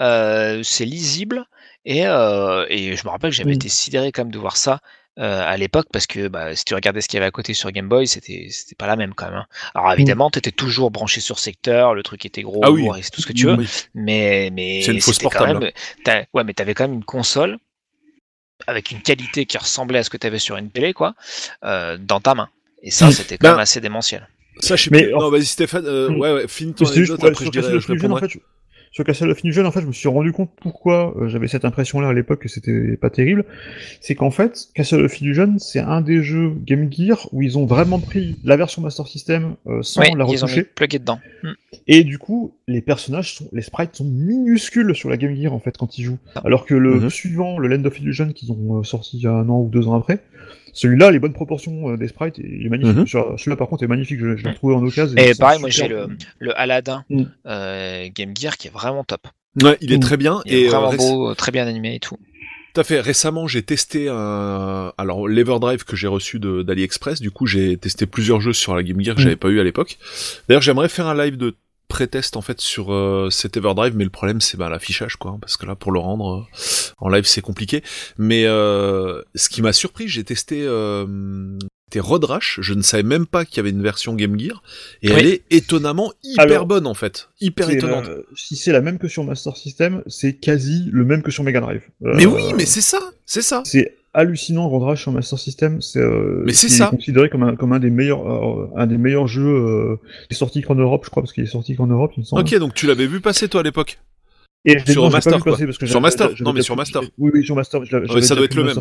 S4: euh, c'est lisible, et, et je me rappelle que j'avais été sidéré quand même de voir ça euh, à l'époque, parce que bah, si tu regardais ce qu'il y avait à côté sur Game Boy, c'était c'était pas la même quand même. hein. Alors évidemment, tu étais toujours branché sur secteur, le truc était gros,
S2: Ah oui.
S4: et tout ce que tu veux.
S2: Oui.
S4: mais mais
S2: C'est une fausse
S4: c'était quand
S2: portable,
S4: même- ouais mais t'avais quand même une console avec une qualité qui ressemblait à ce que t'avais sur une télé quoi euh, dans ta main et ça
S3: Mm.
S4: c'était quand
S2: Ben,
S4: même assez démentiel
S2: Ça, je sais
S3: Mais
S2: plus.
S3: en-
S2: Non, vas-y, Stéphane. euh,
S3: Mm.
S2: ouais, ouais, finis ton anecdote, après je
S3: sur
S2: dirai,
S3: Castle
S2: je
S3: of Illusion, en
S2: répondrai.
S3: fait, je- sur Castle of Illusion, en fait, je me suis rendu compte pourquoi euh, j'avais cette impression-là à l'époque que c'était pas terrible. C'est qu'en fait, Castle of Illusion, c'est un des jeux Game Gear où ils ont vraiment pris la version Master System euh, sans la
S4: ils ont
S3: retoucher.
S4: plugué dedans Mm.
S3: Et du coup, les personnages, sont, les sprites sont minuscules sur la Game Gear en fait quand ils jouent.
S4: Ah.
S3: Alors que le
S2: Mhm.
S3: suivant, le Land of Illusion, qu'ils ont euh, sorti il y a un an ou deux ans après, celui-là, les bonnes proportions euh, des sprites, il est magnifique.
S2: Mhm.
S3: Celui-là par contre est magnifique, je, je l'ai retrouvé en occasion.
S4: Et pareil, moi, j'ai le- le Aladdin
S3: Mm.
S4: euh, Game Gear qui est vraiment top
S2: Ouais, il est
S3: Mm.
S2: très bien.
S4: il est
S2: Et euh,
S4: vraiment beau très bien animé et tout
S2: Tout à fait. Récemment, j'ai testé un, alors l'Everdrive que j'ai reçu de- d'AliExpress. Du coup, j'ai testé plusieurs jeux sur la Game Gear que
S3: Mm.
S2: j'avais pas eu à l'époque. D'ailleurs, j'aimerais faire un live de pré-test en fait sur euh, cet Everdrive, mais le problème c'est bah, l'affichage quoi, parce que là pour le rendre euh, en live c'est compliqué. Mais euh, ce qui m'a surpris, j'ai testé euh, c'était Road Rash. Je ne savais même pas qu'il y avait une version Game Gear et
S4: Oui.
S2: elle est étonnamment hyper
S3: Alors,
S2: bonne en fait, hyper étonnante.
S3: la- si c'est la même que sur Master System, c'est quasi le même que sur Mega Drive. Euh,
S2: Mais oui, mais c'est ça, c'est ça.
S3: c'est hallucinant Road Rash sur Master System. C'est euh,
S2: Mais c'est
S3: est considéré comme un, comme un des meilleurs euh, un des meilleurs jeux euh, qui est sorti qu'en Europe, je crois, parce qu'il est sorti qu'en Europe, il me semble.
S2: Ok, donc tu l'avais vu passer toi à l'époque?
S3: Et
S2: Sur
S3: non,
S2: Master, quoi.
S3: parce que
S2: Sur Master. Non, mais sur Master.
S3: Oui, oui, sur Master.
S2: Ouais, ça doit être le même.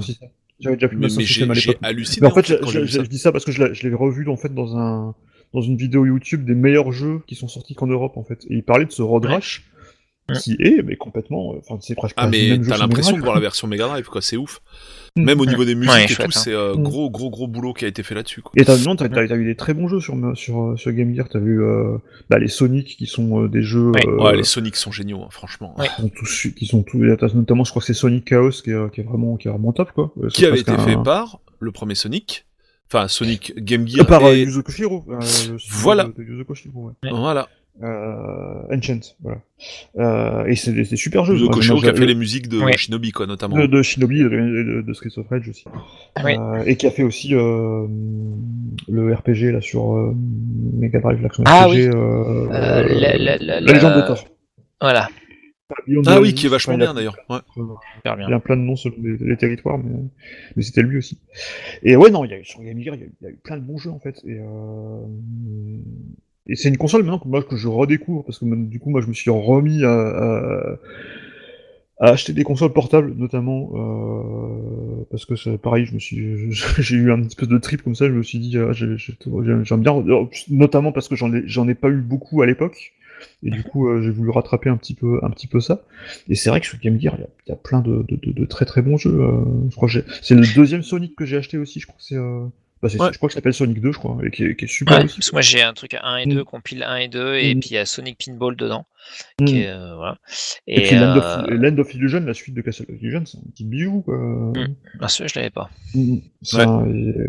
S3: J'avais déjà plus
S2: Mais,
S3: Master
S2: mais j'ai halluciné.
S3: Mais en fait,
S2: fait,
S3: je, dis ça parce que je l'ai revu en fait dans un dans une vidéo YouTube des meilleurs jeux qui sont sortis qu'en Europe en fait. Et il parlait de ce Road. Rash
S4: Ouais.
S3: qui est mais complètement, euh, enfin c'est presque
S2: Ah mais t'as l'impression de voir la version Mega Drive quoi, c'est ouf.
S3: Mm.
S2: Même au niveau des musiques
S4: Ouais,
S2: et
S4: chouette,
S2: tout,
S4: hein.
S2: c'est euh,
S3: Mm.
S2: gros gros gros boulot qui a été fait là-dessus quoi.
S3: Et t'as non, t'as, t'as, t'as eu des très bons jeux sur sur sur Game Gear. T'as vu euh, bah, les Sonic qui sont euh, des jeux
S4: Ouais.
S3: euh,
S2: Ouais, les Sonic sont géniaux, hein, franchement.
S4: Ouais.
S3: qui sont tous su- qui sont tous t'as notamment je crois que c'est Sonic Chaos qui est, qui est vraiment qui est vraiment top quoi. Euh,
S2: Qui avait été fait par le premier Sonic, enfin Sonic Game
S3: Euh,
S2: Gear.
S3: par euh,
S2: et...
S3: Yuzo Koshiro. euh,
S2: Voilà.
S3: De, de Yuzo Koshiro, ouais.
S2: Voilà,
S3: Euh, Enchant, voilà. Euh, et c'est des, des super jeux. Moi,
S2: Koshiro qui a fait
S3: le-
S2: les musiques de
S4: Ouais.
S2: Shinobi quoi notamment.
S3: de, de Shinobi et de, de, de Streets of Rage aussi.
S4: Oui.
S3: Euh, et qui a fait aussi euh, le RPG là sur euh, Mega Drive, l'action
S4: Ah
S3: RPG.
S4: oui.
S3: euh,
S4: Euh,
S3: euh,
S4: la- la- la-
S3: la légende de Thor.
S4: voilà
S2: Ah
S3: the
S2: oui, qui est vachement bien d'ailleurs. Ouais.
S3: Il y a plein de noms selon les, les territoires, mais, mais c'était lui aussi. Et ouais, non, il y a, sur Game Gear, il y, a, il y a eu plein de bons jeux en fait. Et, euh, et c'est une console maintenant que moi que je redécouvre parce que du coup, moi, je me suis remis à, à, à acheter des consoles portables, notamment euh, parce que c'est pareil, je me suis, j'ai eu un espèce de trip comme ça. Je me suis dit, ah, j'ai- j'ai- j'aime bien, notamment parce que j'en ai, j'en ai pas eu beaucoup à l'époque. Et du coup, euh, j'ai voulu rattraper un petit peu, un petit peu ça. Et c'est vrai que sur Game Gear, il y a, il y a plein de, de, de, très très bons jeux. euh, je crois c'est le deuxième Sonic que j'ai acheté aussi. Je crois que c'est, euh, bah,
S2: Ouais.
S3: je crois que ça s'appelle Sonic 2, je crois, et qui est, qui est super
S4: Ouais, parce que moi j'ai un truc à 1 et 2
S3: Mm.
S4: compile 1 et 2 et
S3: Mm.
S4: puis il y a Sonic Pinball dedans
S3: Mm.
S4: qui est, euh, voilà
S3: Et,
S4: et,
S3: puis Land,
S4: euh,
S3: of, et Land of Illusion, la suite de Castle of Illusion, c'est un petit bijou. Quoi.
S4: ah, celui-là, je l'avais pas
S3: et,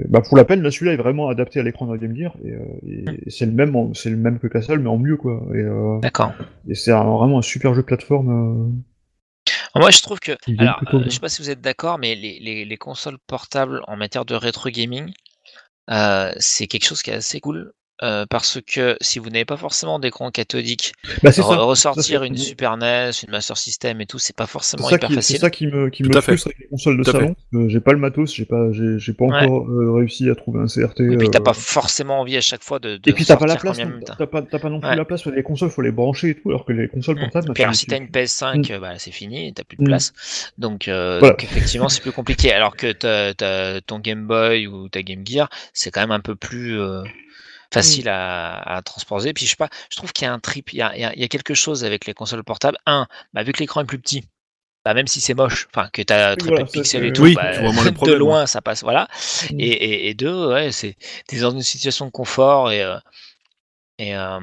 S3: bah, pour la peine, là, celui-là est vraiment adapté à l'écran de la Game Gear, et, euh, et- et c'est le même, en- c'est le même que Castle, mais en mieux, quoi. Et, euh,
S4: d'accord
S3: et c'est vraiment un super jeu de plateforme. euh,
S4: Moi, je trouve que. Alors, euh, je sais pas si vous êtes d'accord, mais les, les, les consoles portables en matière de rétro gaming, euh, c'est quelque chose qui est assez cool. Euh, parce que si vous n'avez pas forcément d'écran cathodique,
S3: Bah,
S4: re- ressortir
S3: Ça,
S4: une Super NES, une Master System et tout, c'est pas forcément hyper
S3: qui, c'est
S4: facile.
S3: ça qui me, qui me frustre avec les consoles de
S2: Tout
S3: salon. J'ai pas le matos, j'ai pas, j'ai, pas
S4: Ouais.
S3: encore euh, réussi à trouver un CRT.
S4: Et puis t'as
S3: euh,
S4: pas forcément envie à chaque fois de. de
S3: Et puis t'as pas la place,
S4: t'as-
S3: pas, t'as pas non plus
S4: Ouais.
S3: la place, les consoles faut les brancher et tout, alors que les consoles
S4: Mm.
S3: portables.
S4: Puis alors, si t'as une PS5, euh, bah, c'est fini, t'as plus de
S3: Mm.
S4: place. Donc, euh,
S3: Voilà.
S4: donc effectivement, c'est plus compliqué. Alors que t'as, t'as ton Game Boy ou ta Game Gear, c'est quand même un peu plus euh, facile à, à transporter. Puis je sais pas, je trouve qu'il y a un trip, il y a, il y a- il y a quelque chose avec les consoles portables. Un, bah, vu que l'écran est plus petit. Bah, même si c'est moche, enfin que t'as très
S3: voilà,
S4: peu de pixels
S3: c'est-
S4: et tout,
S2: Oui,
S4: bah,
S2: tu vois moins le
S4: de
S2: problème,
S4: loin ça passe, voilà.
S3: Mm.
S4: Et, et, et deux, ouais, c'est t'es dans une situation de confort et euh, et euh,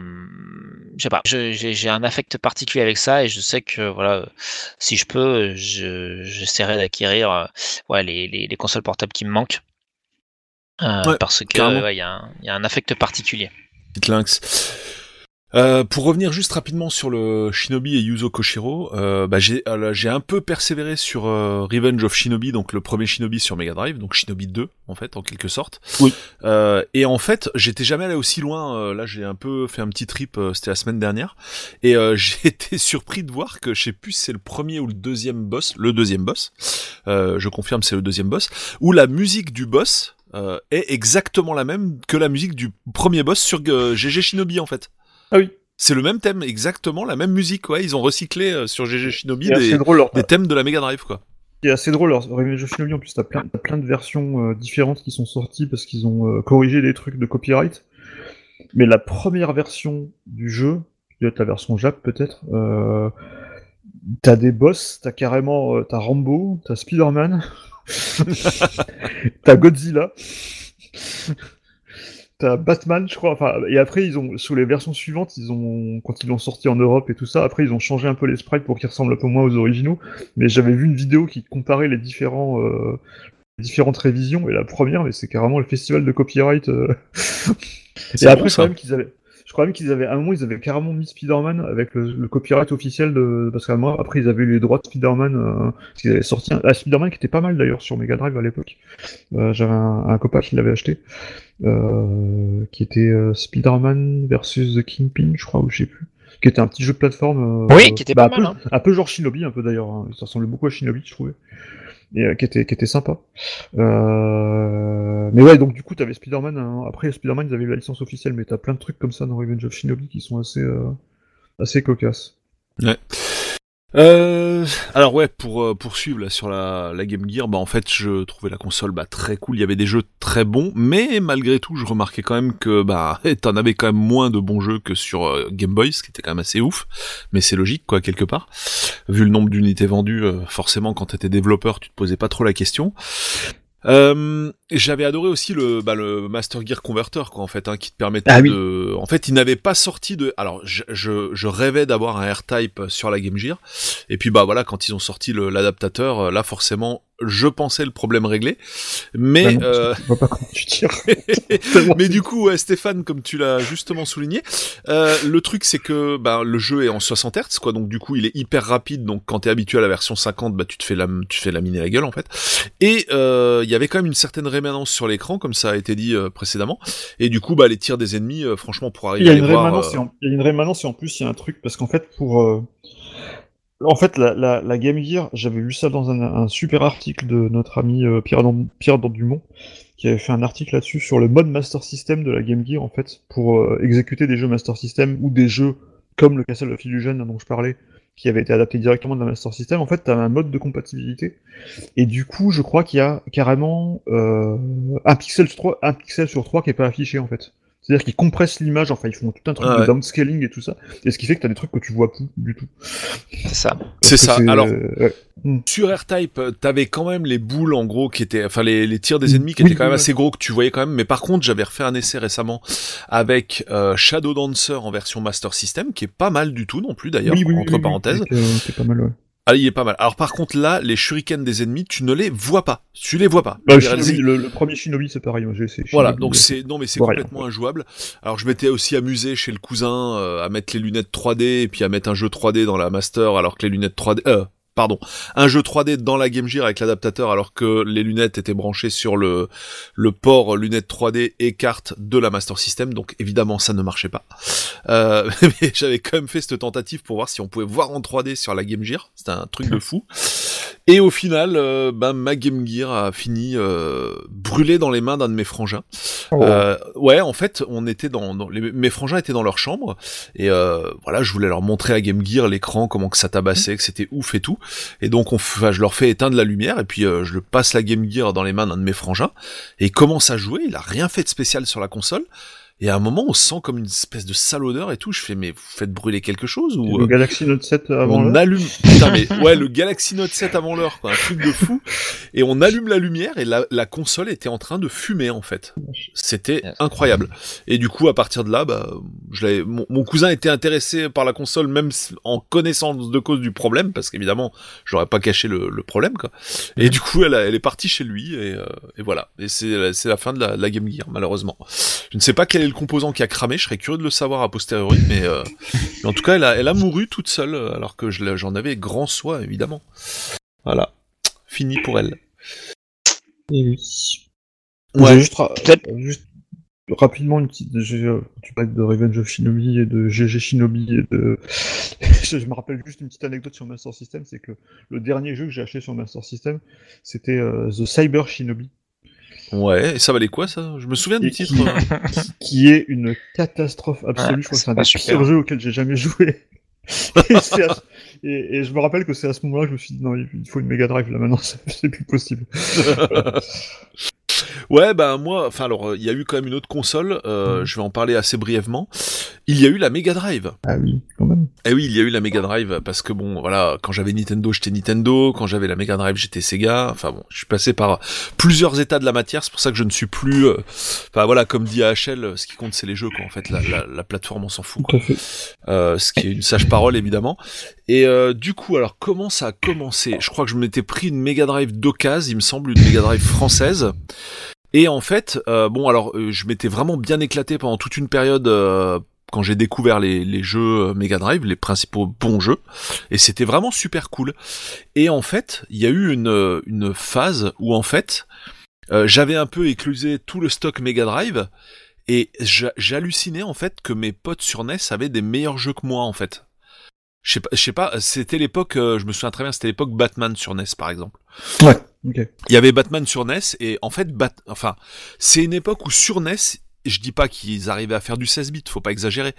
S4: je sais pas, j'ai un affect particulier avec ça et je sais que voilà, si je peux, je- j'essaierai d'acquérir euh, ouais, les, les, les consoles portables qui me manquent. Euh,
S2: Ouais,
S4: parce que
S2: carrément.
S4: ouais, il y, a un- il y a un affect particulier.
S2: Petite lynx. Euh, pour revenir juste rapidement sur le Shinobi et Yuzo Koshiro, euh, bah j'ai euh, j'ai un peu persévéré sur euh, Revenge of Shinobi, donc le premier Shinobi sur Mega Drive, donc Shinobi 2 en fait en quelque sorte.
S3: Oui.
S2: Euh, et en fait, j'étais jamais allé aussi loin. euh, là, j'ai un peu fait un petit trip. euh, C'était la semaine dernière, et euh, j'ai été surpris de voir que je sais plus si c'est le premier ou le deuxième boss, le deuxième boss. Euh, je confirme, c'est le deuxième boss, où la musique du boss euh, est exactement la même que la musique du premier boss sur euh, GG Shinobi en fait.
S3: Ah oui.
S2: C'est le même thème, exactement la même musique, ouais. Ils ont recyclé euh, sur GG Shinobi
S3: C'est
S2: des,
S3: drôle. alors,
S2: des thèmes de la Mega Drive, quoi.
S3: C'est assez drôle. Alors, of Shinobi, en plus, t'as plein, plein de versions euh, différentes qui sont sorties parce qu'ils ont euh, corrigé des trucs de copyright. Mais la première version du jeu, qui doit être la version Jap peut-être, euh, t'as des boss, t'as carrément, euh, t'as Rambo, t'as Spider-Man, t'as Godzilla, t'as Batman, je crois. Enfin, et après, ils ont, sous les versions suivantes, ils ont, quand ils l'ont sorti en Europe et tout ça, après, ils ont changé un peu les sprites pour qu'ils ressemblent un peu moins aux originaux. Mais j'avais vu une vidéo qui comparait les différents, euh, les différentes révisions et la première, mais c'est carrément le festival de copyright. euh. Et
S2: C'est
S3: après,
S2: bon,
S3: crois même qu'ils avaient, je crois même qu'ils avaient, à un moment, ils avaient carrément mis Spider-Man avec le, le copyright officiel de, parce qu'à moi, après, ils avaient eu les droits de Spider-Man, euh, parce qu'ils avaient sorti un, ah, Spider-Man qui était pas mal d'ailleurs sur Mega Drive à l'époque. Euh, j'avais un, un copain qui l'avait acheté, euh, qui était euh, Spider-Man versus The Kingpin, je crois, ou je sais plus. Qui était un petit jeu de plateforme. euh,
S4: Oui, qui était
S3: bah,
S4: pas
S3: un peu,
S4: mal, hein.
S3: un peu genre Shinobi, un peu d'ailleurs. hein. Ça ressemblait beaucoup à Shinobi, je trouvais. Et euh, qui était, qui était sympa. Euh... Mais ouais, donc du coup, t'avais Spider-Man. hein. Après, Spider-Man, ils avaient la licence officielle, mais t'as plein de trucs comme ça dans Revenge of Shinobi qui sont assez, euh, assez cocasses.
S2: Euh, alors ouais, pour euh, poursuivre là sur la, Game Gear, bah en fait je trouvais la console bah très cool. Il y avait des jeux très bons, mais malgré tout, je remarquais quand même que bah t'en avais quand même moins de bons jeux que sur euh, Game Boy, ce qui était quand même assez ouf. Mais c'est logique quoi quelque part. Vu le nombre d'unités vendues, forcément quand t'étais développeur, tu te posais pas trop la question. Euh, j'avais adoré aussi le, bah, le Master Gear Converter, quoi, en fait, hein, qui te permettait
S3: Ah oui.
S2: de. En fait, il n'avait pas sorti de. Alors, je, je, je rêvais d'avoir un R-Type sur la Game Gear, et puis bah voilà, quand ils ont sorti l'adaptateur, là forcément, je pensais le problème réglé, mais
S3: Bah non,
S2: euh,
S3: pas comment tu tires.
S2: mais du coup, ouais, Stéphane, comme tu l'as justement souligné, euh, le truc c'est que bah, le jeu est en 60 Hz, quoi, donc du coup il est hyper rapide. Donc quand t'es habitué à la version 50, bah tu te fais la, tu fais laminer la gueule en fait. Et euh, il y avait quand même une certaine rémanence sur l'écran, comme ça a été dit euh, précédemment. Et du coup, bah les tirs des ennemis, euh, franchement, pour
S3: Il
S2: arriver
S3: y a
S2: à
S3: une
S2: les voir,
S3: rémanence, et en, il y a une rémanence et en plus il y a un truc parce qu'en fait pour euh, en fait la, la, Game Gear, j'avais lu ça dans un, super article de notre ami euh, Pierre Dan- qui avait fait un article là-dessus sur le mode Master System de la Game Gear en fait pour euh, exécuter des jeux Master System ou des jeux comme le Castle of Illusion dont je parlais qui avait été adapté directement de la Master System. En fait, tu un mode de compatibilité et du coup, je crois qu'il y a carrément euh, un pixel sur 3, un pixel sur 3 qui est pas affiché en fait. C'est-à-dire qu'ils compressent l'image, enfin ils font tout un truc
S2: Ah
S3: de
S2: ouais.
S3: downscaling et tout ça, et ce qui fait que t'as des trucs que tu vois plus du tout.
S4: C'est ça.
S2: C'est ça. Alors,
S3: euh, ouais.
S2: Sur R-Type, euh, t'avais quand même les boules en gros qui étaient, enfin les, les tirs des ennemis qui
S3: Oui,
S2: étaient quand même assez gros que tu voyais quand même. Mais par contre, j'avais refait un essai récemment avec euh, Shadow Dancer en version Master System, qui est pas mal du tout non plus d'ailleurs,
S3: Oui, oui, oui,
S2: entre
S3: oui, oui,
S2: parenthèses.
S3: avec, euh, c'est pas mal, ouais.
S2: Ah, il est pas mal. Alors par contre là, les shurikens des ennemis, tu ne les vois pas. Tu les vois pas.
S3: Bah, Shinobi, le, le premier Shinobi, c'est pareil, moi.
S2: Voilà, donc
S3: euh,
S2: c'est non mais c'est
S3: rien,
S2: complètement injouable. Alors je m'étais aussi amusé chez le cousin euh, à mettre les lunettes 3D et puis à mettre un jeu 3D dans la master alors que les lunettes 3D euh, pardon, un jeu 3D dans la Game Gear avec l'adaptateur alors que les lunettes étaient branchées sur le, le port lunettes 3D et carte de la Master System, donc évidemment ça ne marchait pas. Euh, mais j'avais quand même fait cette tentative pour voir si on pouvait voir en 3D sur la Game Gear, c'était un truc de fou. Et au final, euh, ben, ma Game Gear a fini euh, brûlée dans les mains d'un de mes frangins.
S3: Oh.
S2: Euh, ouais, en fait, on était dans, dans les, mes frangins étaient dans leur chambre et euh, voilà, je voulais leur montrer à Game Gear l'écran, comment que ça tabassait, que c'était ouf et tout. Et donc, on, enfin, je leur fais éteindre la lumière et puis euh, je le passe la Game Gear dans les mains d'un de mes frangins et il commence à jouer. Il a rien fait de spécial sur la console. Et à un moment, on sent comme une espèce de sale odeur et tout. Je fais, mais vous faites brûler quelque chose ou
S3: Le
S2: euh,
S3: Galaxy Note 7 avant
S2: on
S3: l'heure.
S2: allume, putain mais ouais le Galaxy Note 7 avant l'heure quoi, un truc de fou. Et on allume la lumière et la, la console était en train de fumer en fait. C'était incroyable. Et du coup à partir de là, bah, je l'avais, mon, mon cousin était intéressé par la console même en connaissance de cause du problème parce qu'évidemment j'aurais pas caché le, le problème quoi. Et du coup elle, a- elle est partie chez lui et, euh, et voilà. Et c'est c'est la fin de la, la Game Gear malheureusement. Je ne sais pas quel est le composant qui a cramé. Je serais curieux de le savoir a posteriori, mais euh, mais en tout cas, elle a, elle a mouru toute seule, euh, alors que je j'en avais grand soin, évidemment. Voilà. Fini pour elle.
S3: Eh oui.
S2: Ouais.
S3: J'ai Juste, ra-
S4: Peut-être-
S3: juste rapidement une petite. euh, Tu parles de Revenge of Shinobi et de GG Shinobi et de. je, je me rappelle juste une petite anecdote sur Master System, c'est que le dernier jeu que j'ai acheté sur Master System, c'était euh, The Cyber Shinobi,
S2: Ouais, et ça valait quoi, ça? Je me souviens du
S3: Et
S2: titre.
S3: qui-
S2: euh.
S3: qui est une catastrophe absolue.
S4: Ouais,
S3: je crois que
S4: c'est
S3: un des
S4: super.
S3: pires jeux auxquels j'ai jamais joué. et, à- et- et je me rappelle que c'est à ce moment-là que je me suis dit non, il faut une Mega Drive là maintenant, c'est plus possible.
S2: Ouais, bah moi, enfin alors, euh, il y a eu quand même une autre console, euh,
S3: Mhm.
S2: je vais en parler assez brièvement. Il y a eu la Mega Drive.
S3: Ah oui, quand même.
S2: Eh oui, il y a eu la Mega Drive parce que bon, voilà, quand j'avais Nintendo, j'étais Nintendo, quand j'avais la Mega Drive, j'étais Sega. Enfin bon, je suis passé par plusieurs états de la matière, c'est pour ça que je ne suis plus. euh, Enfin voilà, comme dit AHL, euh, ce qui compte c'est les jeux, quoi. En fait, la, la, la plateforme, on s'en fout. Euh, ce qui est une sage parole évidemment. Et euh, du coup, alors comment ça a commencé? Je crois que je m'étais pris une Mega Drive d'occasion, il me semble, une Mega Drive française. Et en fait, euh, bon alors, euh, je m'étais vraiment bien éclaté pendant toute une période. euh, quand j'ai découvert les, jeux Mega Drive, les principaux bons jeux, et c'était vraiment super cool. Et en fait, il y a eu une, une phase où en fait, j'avais un peu éclusé tout le stock Mega Drive, et j'hallucinais en fait que mes potes sur NES avaient des meilleurs jeux que moi en fait. Je sais pas, je sais pas, c'était l'époque, euh, je me souviens très bien, c'était l'époque Batman sur NES par exemple.
S3: Ouais. Ok.
S2: Il y avait Batman sur NES et en fait, Bat... enfin, c'est une époque où sur NES, je dis pas qu'ils arrivaient à faire du 16 bits, faut pas exagérer,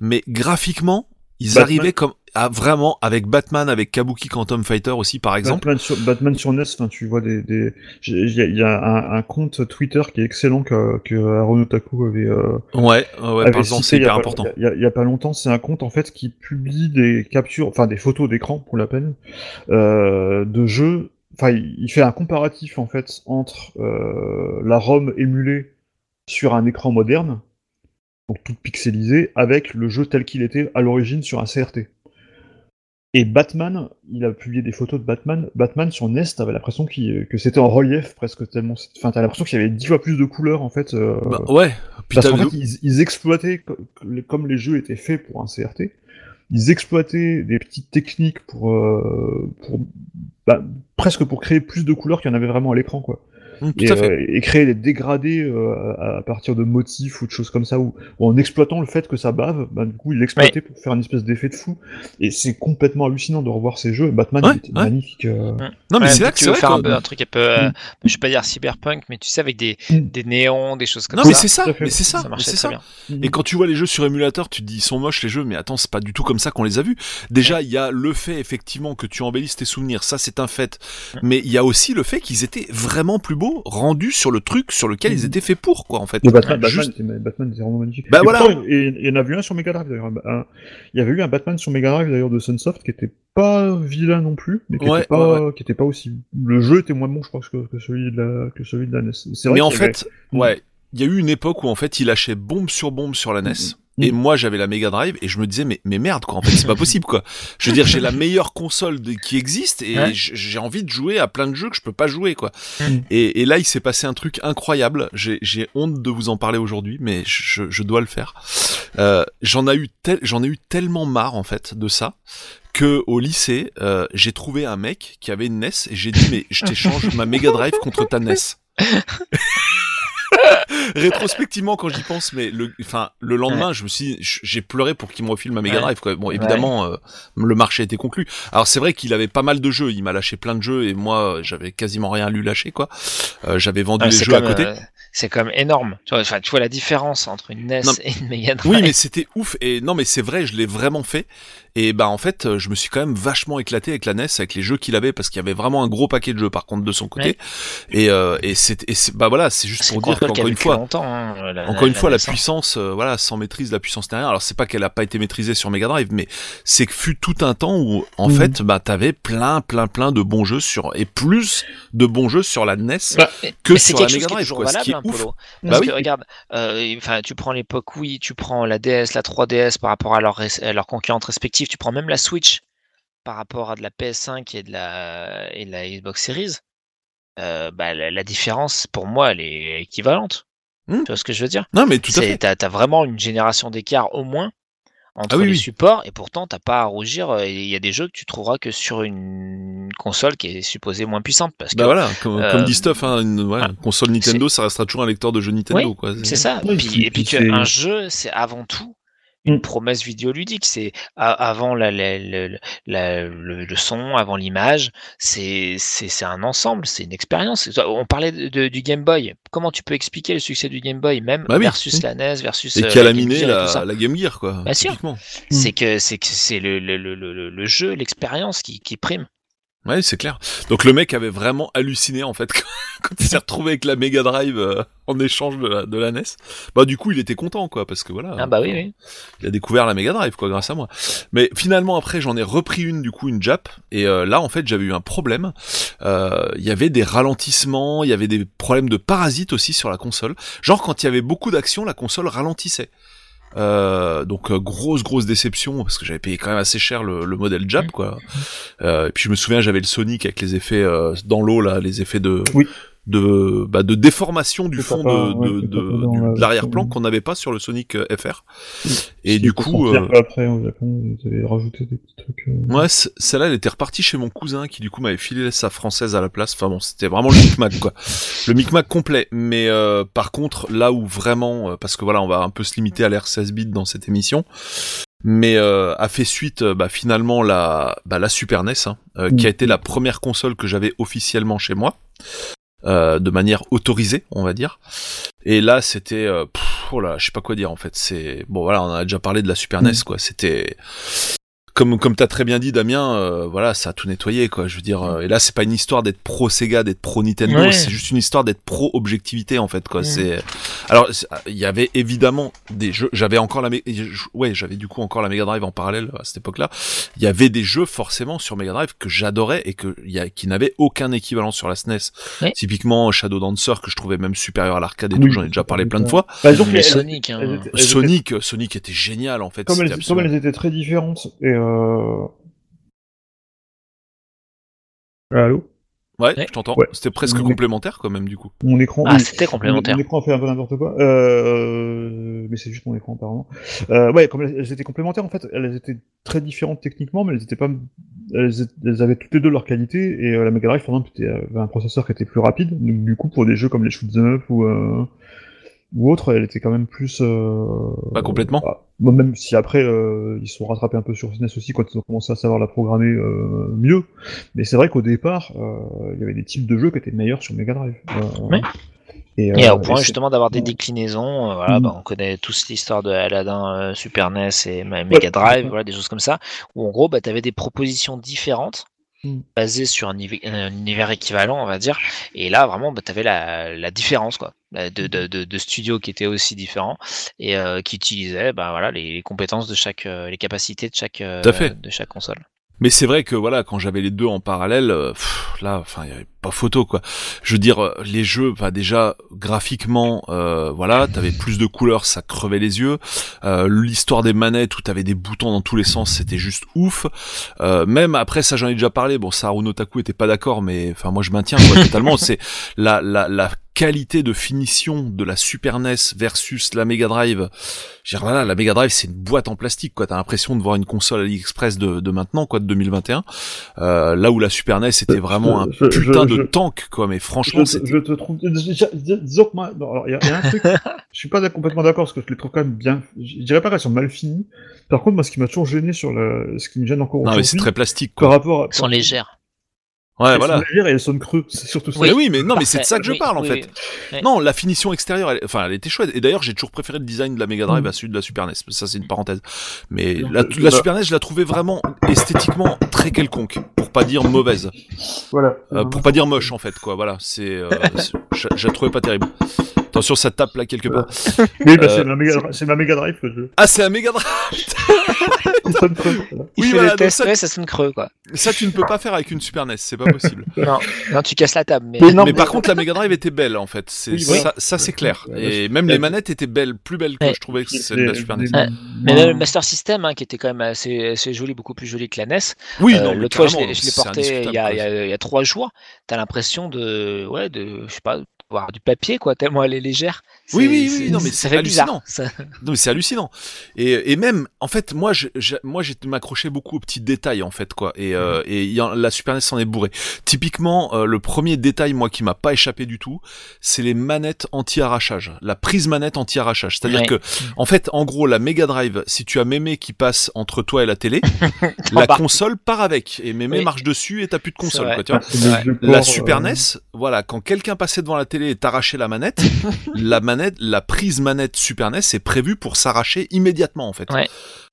S2: mais graphiquement, ils
S3: Batman-
S2: arrivaient comme à vraiment avec Batman, avec Kabuki Quantum Fighter aussi par exemple.
S3: Batman sur, Batman sur NES, enfin, tu vois des, des... il y a, y a un, un compte Twitter qui est excellent que, que Aaron Otaku avait, euh,
S2: Ouais, ouais,
S3: avait cité
S2: c'est hyper important.
S3: Il y, a, il y a pas longtemps, c'est un compte en fait qui publie des captures, enfin des photos d'écran pour la peine, euh, de jeux. Enfin, il il fait un comparatif en fait entre euh, la ROM émulée sur un écran moderne, donc toute pixelisée, avec le jeu tel qu'il était à l'origine sur un CRT. Et Batman, il a publié des photos de Batman. Batman sur NES, t'avais l'impression qu'il- que c'était en relief presque tellement. Enfin, t'as l'impression qu'il y avait dix fois plus de couleurs en fait. euh,
S2: Bah, ouais, puis
S3: parce qu'en fait, ils, ils exploitaient, co- co- comme les jeux étaient faits pour un CRT, ils exploitaient des petites techniques pour, euh, pour bah, presque pour créer plus de couleurs qu'il y en avait vraiment à l'écran, quoi. Et, euh, créer des dégradés euh, à, à partir de motifs ou de choses comme ça, ou, ou en exploitant le fait que ça bave, bah, du coup, ils l'exploitaient pour faire une espèce d'effet de fou. Et c'est complètement hallucinant de revoir ces jeux. Batman,
S2: Ouais,
S3: il était
S2: ouais.
S3: magnifique. euh.
S2: Non, mais
S4: Ouais,
S2: c'est là
S4: tu
S2: que c'est
S4: veux
S2: vrai
S4: faire un, peu un truc un peu, euh,
S3: Mm.
S4: je vais pas dire cyberpunk, mais tu sais avec des,
S3: Mm.
S4: des néons, des choses comme
S2: Non,
S4: ça.
S2: mais c'est ça, mais c'est ça,
S4: ça marchait très
S2: ça.
S4: bien.
S2: Et quand tu vois les jeux sur émulateur, tu te dis ils sont moches les jeux, mais attends, c'est pas du tout comme ça qu'on les a vus. Déjà, il y a le fait effectivement que tu embellisses tes souvenirs, ça c'est un fait. Mais il y a aussi le fait qu'ils étaient vraiment plus beaux, rendus sur le truc sur lequel ils
S3: Mhm.
S2: étaient faits pour, quoi, en fait.
S3: Le Batman,
S2: juste-
S3: Batman était vraiment magnifique.
S2: Bah
S3: Et
S2: voilà.
S3: pourtant, Et il y en a vu un sur Mega Drive d'ailleurs. un- Il y avait eu un Batman sur Mega Drive d'ailleurs de Sunsoft qui était pas vilain non plus, mais qui,
S2: Ouais,
S3: était, pas,
S2: ouais,
S3: qui était pas aussi. Le jeu était moins bon, je crois, que, que celui de la, que celui de la NES. C'est vrai
S2: Mais en
S3: avait-
S2: fait,
S3: Mhm.
S2: ouais, il y a eu une époque où en fait il lâchait bombe sur bombe sur la NES.
S3: Mhm.
S2: Et moi j'avais la Mega Drive et je me disais mais mais merde quoi en fait c'est pas possible quoi. Je veux dire j'ai la meilleure console de- qui existe et
S4: Ouais.
S2: j'ai envie de jouer à plein de jeux que je peux pas jouer quoi.
S3: Mhm.
S2: Et, et là il s'est passé un truc incroyable. J'ai j'ai honte de vous en parler aujourd'hui mais je, je dois le faire. Euh, j'en ai eu tel j'en ai eu tellement marre en fait de ça que au lycée, euh, j'ai trouvé un mec qui avait une NES et j'ai dit mais je t'échange ma Mega Drive contre ta NES. Rétrospectivement, quand j'y pense, mais le, enfin, le lendemain, je me suis, j'ai pleuré pour qu'il me refile ma Mega. Drive. Quoi. Bon, évidemment, euh, le marché était conclu. Alors c'est vrai qu'il avait pas mal de jeux. Il m'a lâché plein de jeux et moi, j'avais quasiment rien à lui lâcher. Quoi. Euh, j'avais vendu les jeux à côté.
S4: euh, c'est comme énorme. Tu vois, enfin, tu vois la différence entre une NES
S2: Non,
S4: et une Mega Drive.
S2: Oui, mais c'était ouf. Et non, mais c'est vrai, je l'ai vraiment fait. Et bah en fait, je me suis quand même vachement éclaté avec la NES, avec les jeux qu'il avait, parce qu'il y avait vraiment un gros paquet de jeux par contre de son côté. Et, euh, et c'est, bah voilà, c'est juste pour dire qu'encore une
S4: vécu
S2: fois,
S4: hein, la-
S2: encore une fois, la
S4: hein.
S2: puissance, euh, voilà, sans maîtrise, la puissance derrière. Alors c'est pas qu'elle a pas été maîtrisée sur Mega Drive, mais c'est que fut tout un temps où en
S3: Mhm.
S2: fait, bah t'avais plein, plein, plein de bons jeux sur et plus de bons jeux sur la NES
S3: Bah,
S2: que sur la Mega Drive, quoi. Ce qui est
S4: hein,
S2: ouf.
S4: Polo.
S2: Bah
S4: Parce
S2: oui.
S4: que regarde, euh, enfin, tu prends l'époque Wii, tu prends la DS, la 3DS par rapport à leurs leurs concurrentes respectives, tu prends même la Switch par rapport à de la PS5 et de la et de la Xbox Series. euh, bah, la, la différence pour moi elle est équivalente.
S2: Hmm.
S4: Tu vois ce que je veux dire?
S2: Non, mais tout à fait.
S4: t'as as vraiment une génération d'écart au moins entre
S2: Ah oui,
S4: les
S2: oui.
S4: supports et pourtant t'as pas à rougir. euh, Il y a des jeux que tu trouveras que sur une console qui est supposée moins puissante parce que
S2: Bah voilà, comme,
S4: euh,
S2: comme dit Stuff, hein, une, ouais,
S4: ah,
S2: console Nintendo, ça restera toujours un lecteur de jeux Nintendo, quoi.
S4: C'est ça.
S3: Oui,
S4: Puis-
S3: puis-
S4: et puis que un jeu, c'est avant tout une promesse vidéoludique. C'est avant la, la- la- la- le, le son, avant l'image. C'est c'est c'est un ensemble. C'est une expérience. On parlait de, de- du Game Boy. Comment tu peux expliquer le succès du Game Boy, même
S2: Bah oui.
S4: versus la NES, versus
S2: Et
S4: euh,
S2: qui a
S4: la Game
S2: laminé
S4: et
S2: la, Game Gear, quoi.
S4: Bien sûr.
S2: typiquement.
S4: C'est que c'est que c'est le, le, le, le, le jeu, l'expérience qui, qui prime.
S2: Ouais, c'est clair. Donc le mec avait vraiment halluciné en fait quand il s'est retrouvé avec la Mega Drive euh, en échange de la, de la NES. Bah du coup il était content quoi parce que voilà.
S4: Ah bah oui, oui.
S2: Il a découvert la Mega Drive quoi grâce à moi. Mais finalement après j'en ai repris une du coup une Jap et euh, là en fait j'avais eu un problème. Euh, Il y avait des ralentissements, il y avait des problèmes de parasites aussi sur la console. Genre quand il y avait beaucoup d'action la console ralentissait. Euh, donc euh, grosse grosse déception parce que j'avais payé quand même assez cher le, le modèle Jap quoi. Euh, et puis je me souviens j'avais le Sonic avec les effets euh, dans l'eau là, les effets de
S3: Oui.
S2: De bah, de déformation du fond
S3: pas-
S2: de,
S3: ouais,
S2: de, de- de l'arrière-plan qu'on n'avait pas sur le Sonic euh, FR. Et du coup, euh,
S3: après au Japon, ils avaient rajouté des petits trucs. euh,
S2: Ouais, celle-là, elle était repartie chez mon cousin qui du coup m'avait filé sa française à la place. Enfin bon, c'était vraiment le micmac quoi, le micmac complet. Mais euh, par contre, là où vraiment, euh, parce que voilà, on va un peu se limiter à l'air 16 bits dans cette émission, mais euh, a fait suite euh, bah, finalement la bah, la Super NES, hein, euh, qui a
S3: Mm.
S2: été la première console que j'avais officiellement chez moi. Euh, de manière autorisée, on va dire. Et là, c'était, euh, oh là, je sais pas quoi dire en fait. C'est bon, voilà, on a déjà parlé de la Super
S3: Mm.
S2: NES, quoi. C'était comme comme t'as très bien dit, Damien. euh, voilà, ça a tout nettoyé, quoi. Je veux dire. euh, et là, c'est pas une histoire d'être pro Sega, d'être pro Nintendo.
S4: Ouais.
S2: C'est juste une histoire d'être pro objectivité, en fait, quoi.
S4: Mm.
S2: C'est alors, il y avait évidemment des jeux. J'avais encore la, ouais, j'avais du coup encore la Mega Drive en parallèle à cette époque-là. Il y avait des jeux forcément sur Mega Drive que j'adorais et que il y a, qui n'avaient aucun équivalent sur la SNES.
S4: Ouais.
S2: Typiquement Shadow Dancer que je trouvais même supérieur à l'arcade et
S3: Oui,
S2: tout. J'en ai déjà parlé plein de fois.
S3: Bah, que
S4: Mais
S3: elles-
S4: Sonic, hein.
S3: elles étaient-
S2: Sonic, Sonic était génial en fait.
S3: comme, elles, comme elles étaient très différentes et euh... Allô
S2: Ouais,
S4: Ouais.
S2: je t'entends.
S3: Ouais.
S2: C'était presque complémentaire quand même du coup.
S3: Mon écran.
S4: Ah,
S3: oui.
S4: c'était complémentaire.
S3: Mon écran fait un peu n'importe quoi. Euh... Mais c'est juste mon écran apparemment. Euh, ouais, comme elles, étaient complémentaires en fait, elles étaient très différentes techniquement, mais elles étaient pas. Elles, étaient- elles avaient toutes les deux leur qualité et euh, la Mega Drive par exemple était, avait un processeur qui était plus rapide. Donc du coup pour des jeux comme les Shoot 'em Up ou euh... ou autres, elle était quand même plus. Euh...
S2: Pas complètement.
S3: ah, bon, même si après euh, ils se sont rattrapés un peu sur SNES aussi quand ils ont commencé à savoir la programmer euh, mieux. Mais c'est vrai qu'au départ, euh, il y avait des types de jeux qui étaient meilleurs sur Mega Drive. Euh,
S4: Ouais.
S3: Et,
S4: Et
S3: euh,
S4: au point justement d'avoir des déclinaisons, euh, voilà,
S3: Mm.
S4: bah, on connaît tous l'histoire de Aladdin, euh, Super NES et Mega Drive,
S3: Ouais.
S4: voilà, des choses comme ça, où en gros, bah, tu avais des propositions différentes,
S3: Mm.
S4: basées sur un, nive- un univers équivalent, on va dire, et là, vraiment, bah, tu avais la, la différence, quoi, euh, de, de, de, de studios qui étaient aussi différents, et euh, qui utilisaient bah, voilà, les, les compétences de chaque, euh, les capacités de chaque, euh,
S2: fait.
S4: de chaque console.
S2: Mais c'est vrai que voilà, quand j'avais les deux en parallèle, euh, pff, là, enfin, il y avait pas photo quoi. Je veux dire, euh, les jeux, bah déjà graphiquement, euh, voilà, t'avais plus de couleurs, ça crevait les yeux. Euh, L'histoire des manettes où t'avais des boutons dans tous les sens, c'était juste ouf. Euh, même après, ça j'en ai déjà parlé. Bon, Saru Notaku était pas d'accord, mais enfin moi je maintiens quoi, totalement. C'est la la la qualité de finition de la Super NES versus la Mega Drive, je veux dire, voilà, la Mega Drive c'est une boîte en plastique quoi. T'as l'impression de voir une console AliExpress de, de maintenant quoi, de 2021. Euh, là où la Super NES était vraiment un
S3: Je-
S2: putain
S3: je-
S2: de tank quoi. Mais franchement,
S3: je, te-
S2: c'était
S3: je te trouve. Disons que moi, non, alors, il y, a- y a un truc. je suis pas complètement d'accord parce que je les trouve quand même bien. Je dirais pas qu'elles sont mal finies. Par contre, moi, ce qui m'a toujours gêné sur le, ce qui me gêne encore
S2: non mais c'est
S3: aujourd'hui,
S2: très plastique
S3: par
S2: quoi.
S3: rapport à.
S4: Elles sont légères.
S2: Ouais
S3: elles
S2: voilà.
S3: sont légères et elles sonnent creux. C'est surtout ça.
S2: Mais oui, mais non, mais c'est de ça que je
S4: Oui,
S2: parle en
S4: oui,
S2: fait.
S4: oui.
S2: Non, la finition extérieure, elle, enfin, elle était chouette. Et d'ailleurs, j'ai toujours préféré le design de la Mega Drive
S3: Mm.
S2: à celui de la Super NES. Ça, c'est une parenthèse. Mais
S3: Non,
S2: la,
S3: euh,
S2: la
S3: bah-
S2: Super NES, je la trouvais vraiment esthétiquement très quelconque, pour pas dire mauvaise,
S3: Voilà.
S2: Euh, pour pas dire moche en fait, quoi. Voilà, c'est, euh, je, je la trouvais pas terrible. Attention, ça tape là quelque part.
S3: Oui, bah,
S2: Euh,
S3: c'est ma ma Mega Drive que je.
S2: Ah, c'est la Mega Drive.
S3: Il sonne creux, voilà.
S4: Il
S2: Oui,
S4: fait
S2: voilà,
S4: le
S2: donc
S4: test,
S2: ça-
S4: ouais, ça sonne creux quoi.
S2: Ça, tu ne peux pas faire avec une Super NES, c'est pas possible.
S4: Non, non, tu casses la table. Mais,
S3: Mais non,
S2: mais
S3: mais-
S2: par contre, la Mega Drive était belle en fait. C'est
S3: Oui, voilà.
S2: ça, ça c'est clair. Et même les manettes étaient belles, plus belles que
S4: Ouais.
S2: je trouvais que celles de la Super NES.
S4: Ouais. mais même le Master System, hein, qui était quand même assez, assez joli, beaucoup plus joli que la NES.
S2: Oui,
S4: Euh,
S2: non, mais
S4: L'autre fois, je l'ai porté il y, a,
S2: indiscutable,
S4: il, y
S2: quoi.
S4: a, il y a trois jours. T'as l'impression de, ouais, de, je sais pas, voir du papier quoi, tellement elle est légère.
S2: Oui,
S4: C'est-
S2: oui, oui,
S4: c'est-
S2: non, mais c'est hallucinant.
S4: Ça-
S2: Non mais c'est hallucinant. Et, et même, en fait, moi, je, je- moi, j'ai m'accrochais beaucoup aux petits détails, en fait, quoi. Et, euh, et y en- la Super NES s'en est bourré. Typiquement, euh, le premier détail, moi, qui m'a pas échappé du tout, c'est les manettes anti-arrachage. La prise manette anti-arrachage. C'est-à-dire
S4: Ouais.
S2: que, en fait, en gros, la Mega Drive, si tu as mémé qui passe entre toi et la télé, la console part avec. Et mémé
S4: Oui.
S2: marche dessus et t'as plus de console, quoi, tu vois.
S4: Ouais.
S2: La
S3: ports,
S2: Super
S3: euh,
S2: NES, voilà, quand quelqu'un passait devant la télé et t'arrachait la manette, la manette, la prise manette Super NES est prévue pour s'arracher immédiatement en fait.
S4: Ouais.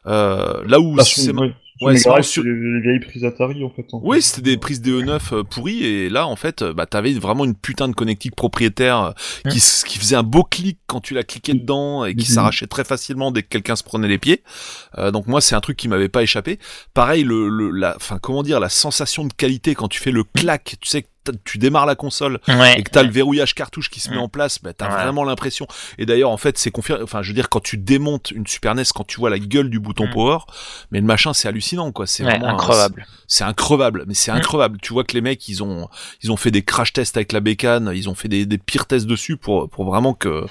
S2: Euh, là où
S3: Ah,
S2: c'est
S3: ouais,
S2: c'est sur-
S3: les, les vieilles prises Atari en fait. en
S2: oui,
S3: fait.
S2: c'était des prises DE9 euh, pourries et là en fait, euh, bah t'avais vraiment une putain de connectique propriétaire qui, qui faisait un beau clic quand tu la cliquais dedans et qui
S3: Mhm.
S2: s'arrachait très facilement dès que quelqu'un se prenait les pieds. Euh, donc moi c'est un truc qui m'avait pas échappé. Pareil le, le la, enfin comment dire la sensation de qualité quand tu fais le clac, tu sais que tu démarres la console
S4: Ouais.
S2: et que t'as le verrouillage cartouche qui se met
S4: Mm.
S2: en place, bah, t'as
S4: Ouais.
S2: vraiment l'impression. Et d'ailleurs, en fait, c'est confirmé. Enfin, je veux dire, quand tu démontes une Super NES, quand tu vois la gueule du bouton
S4: Mm.
S2: power, mais le machin, c'est hallucinant, quoi. C'est
S4: Ouais,
S2: vraiment. C'est increvable, mais c'est
S4: Mm.
S2: increvable. Tu vois que les mecs, ils ont, ils ont fait des crash tests avec la bécane, ils ont fait des, des pires tests dessus pour, pour vraiment que.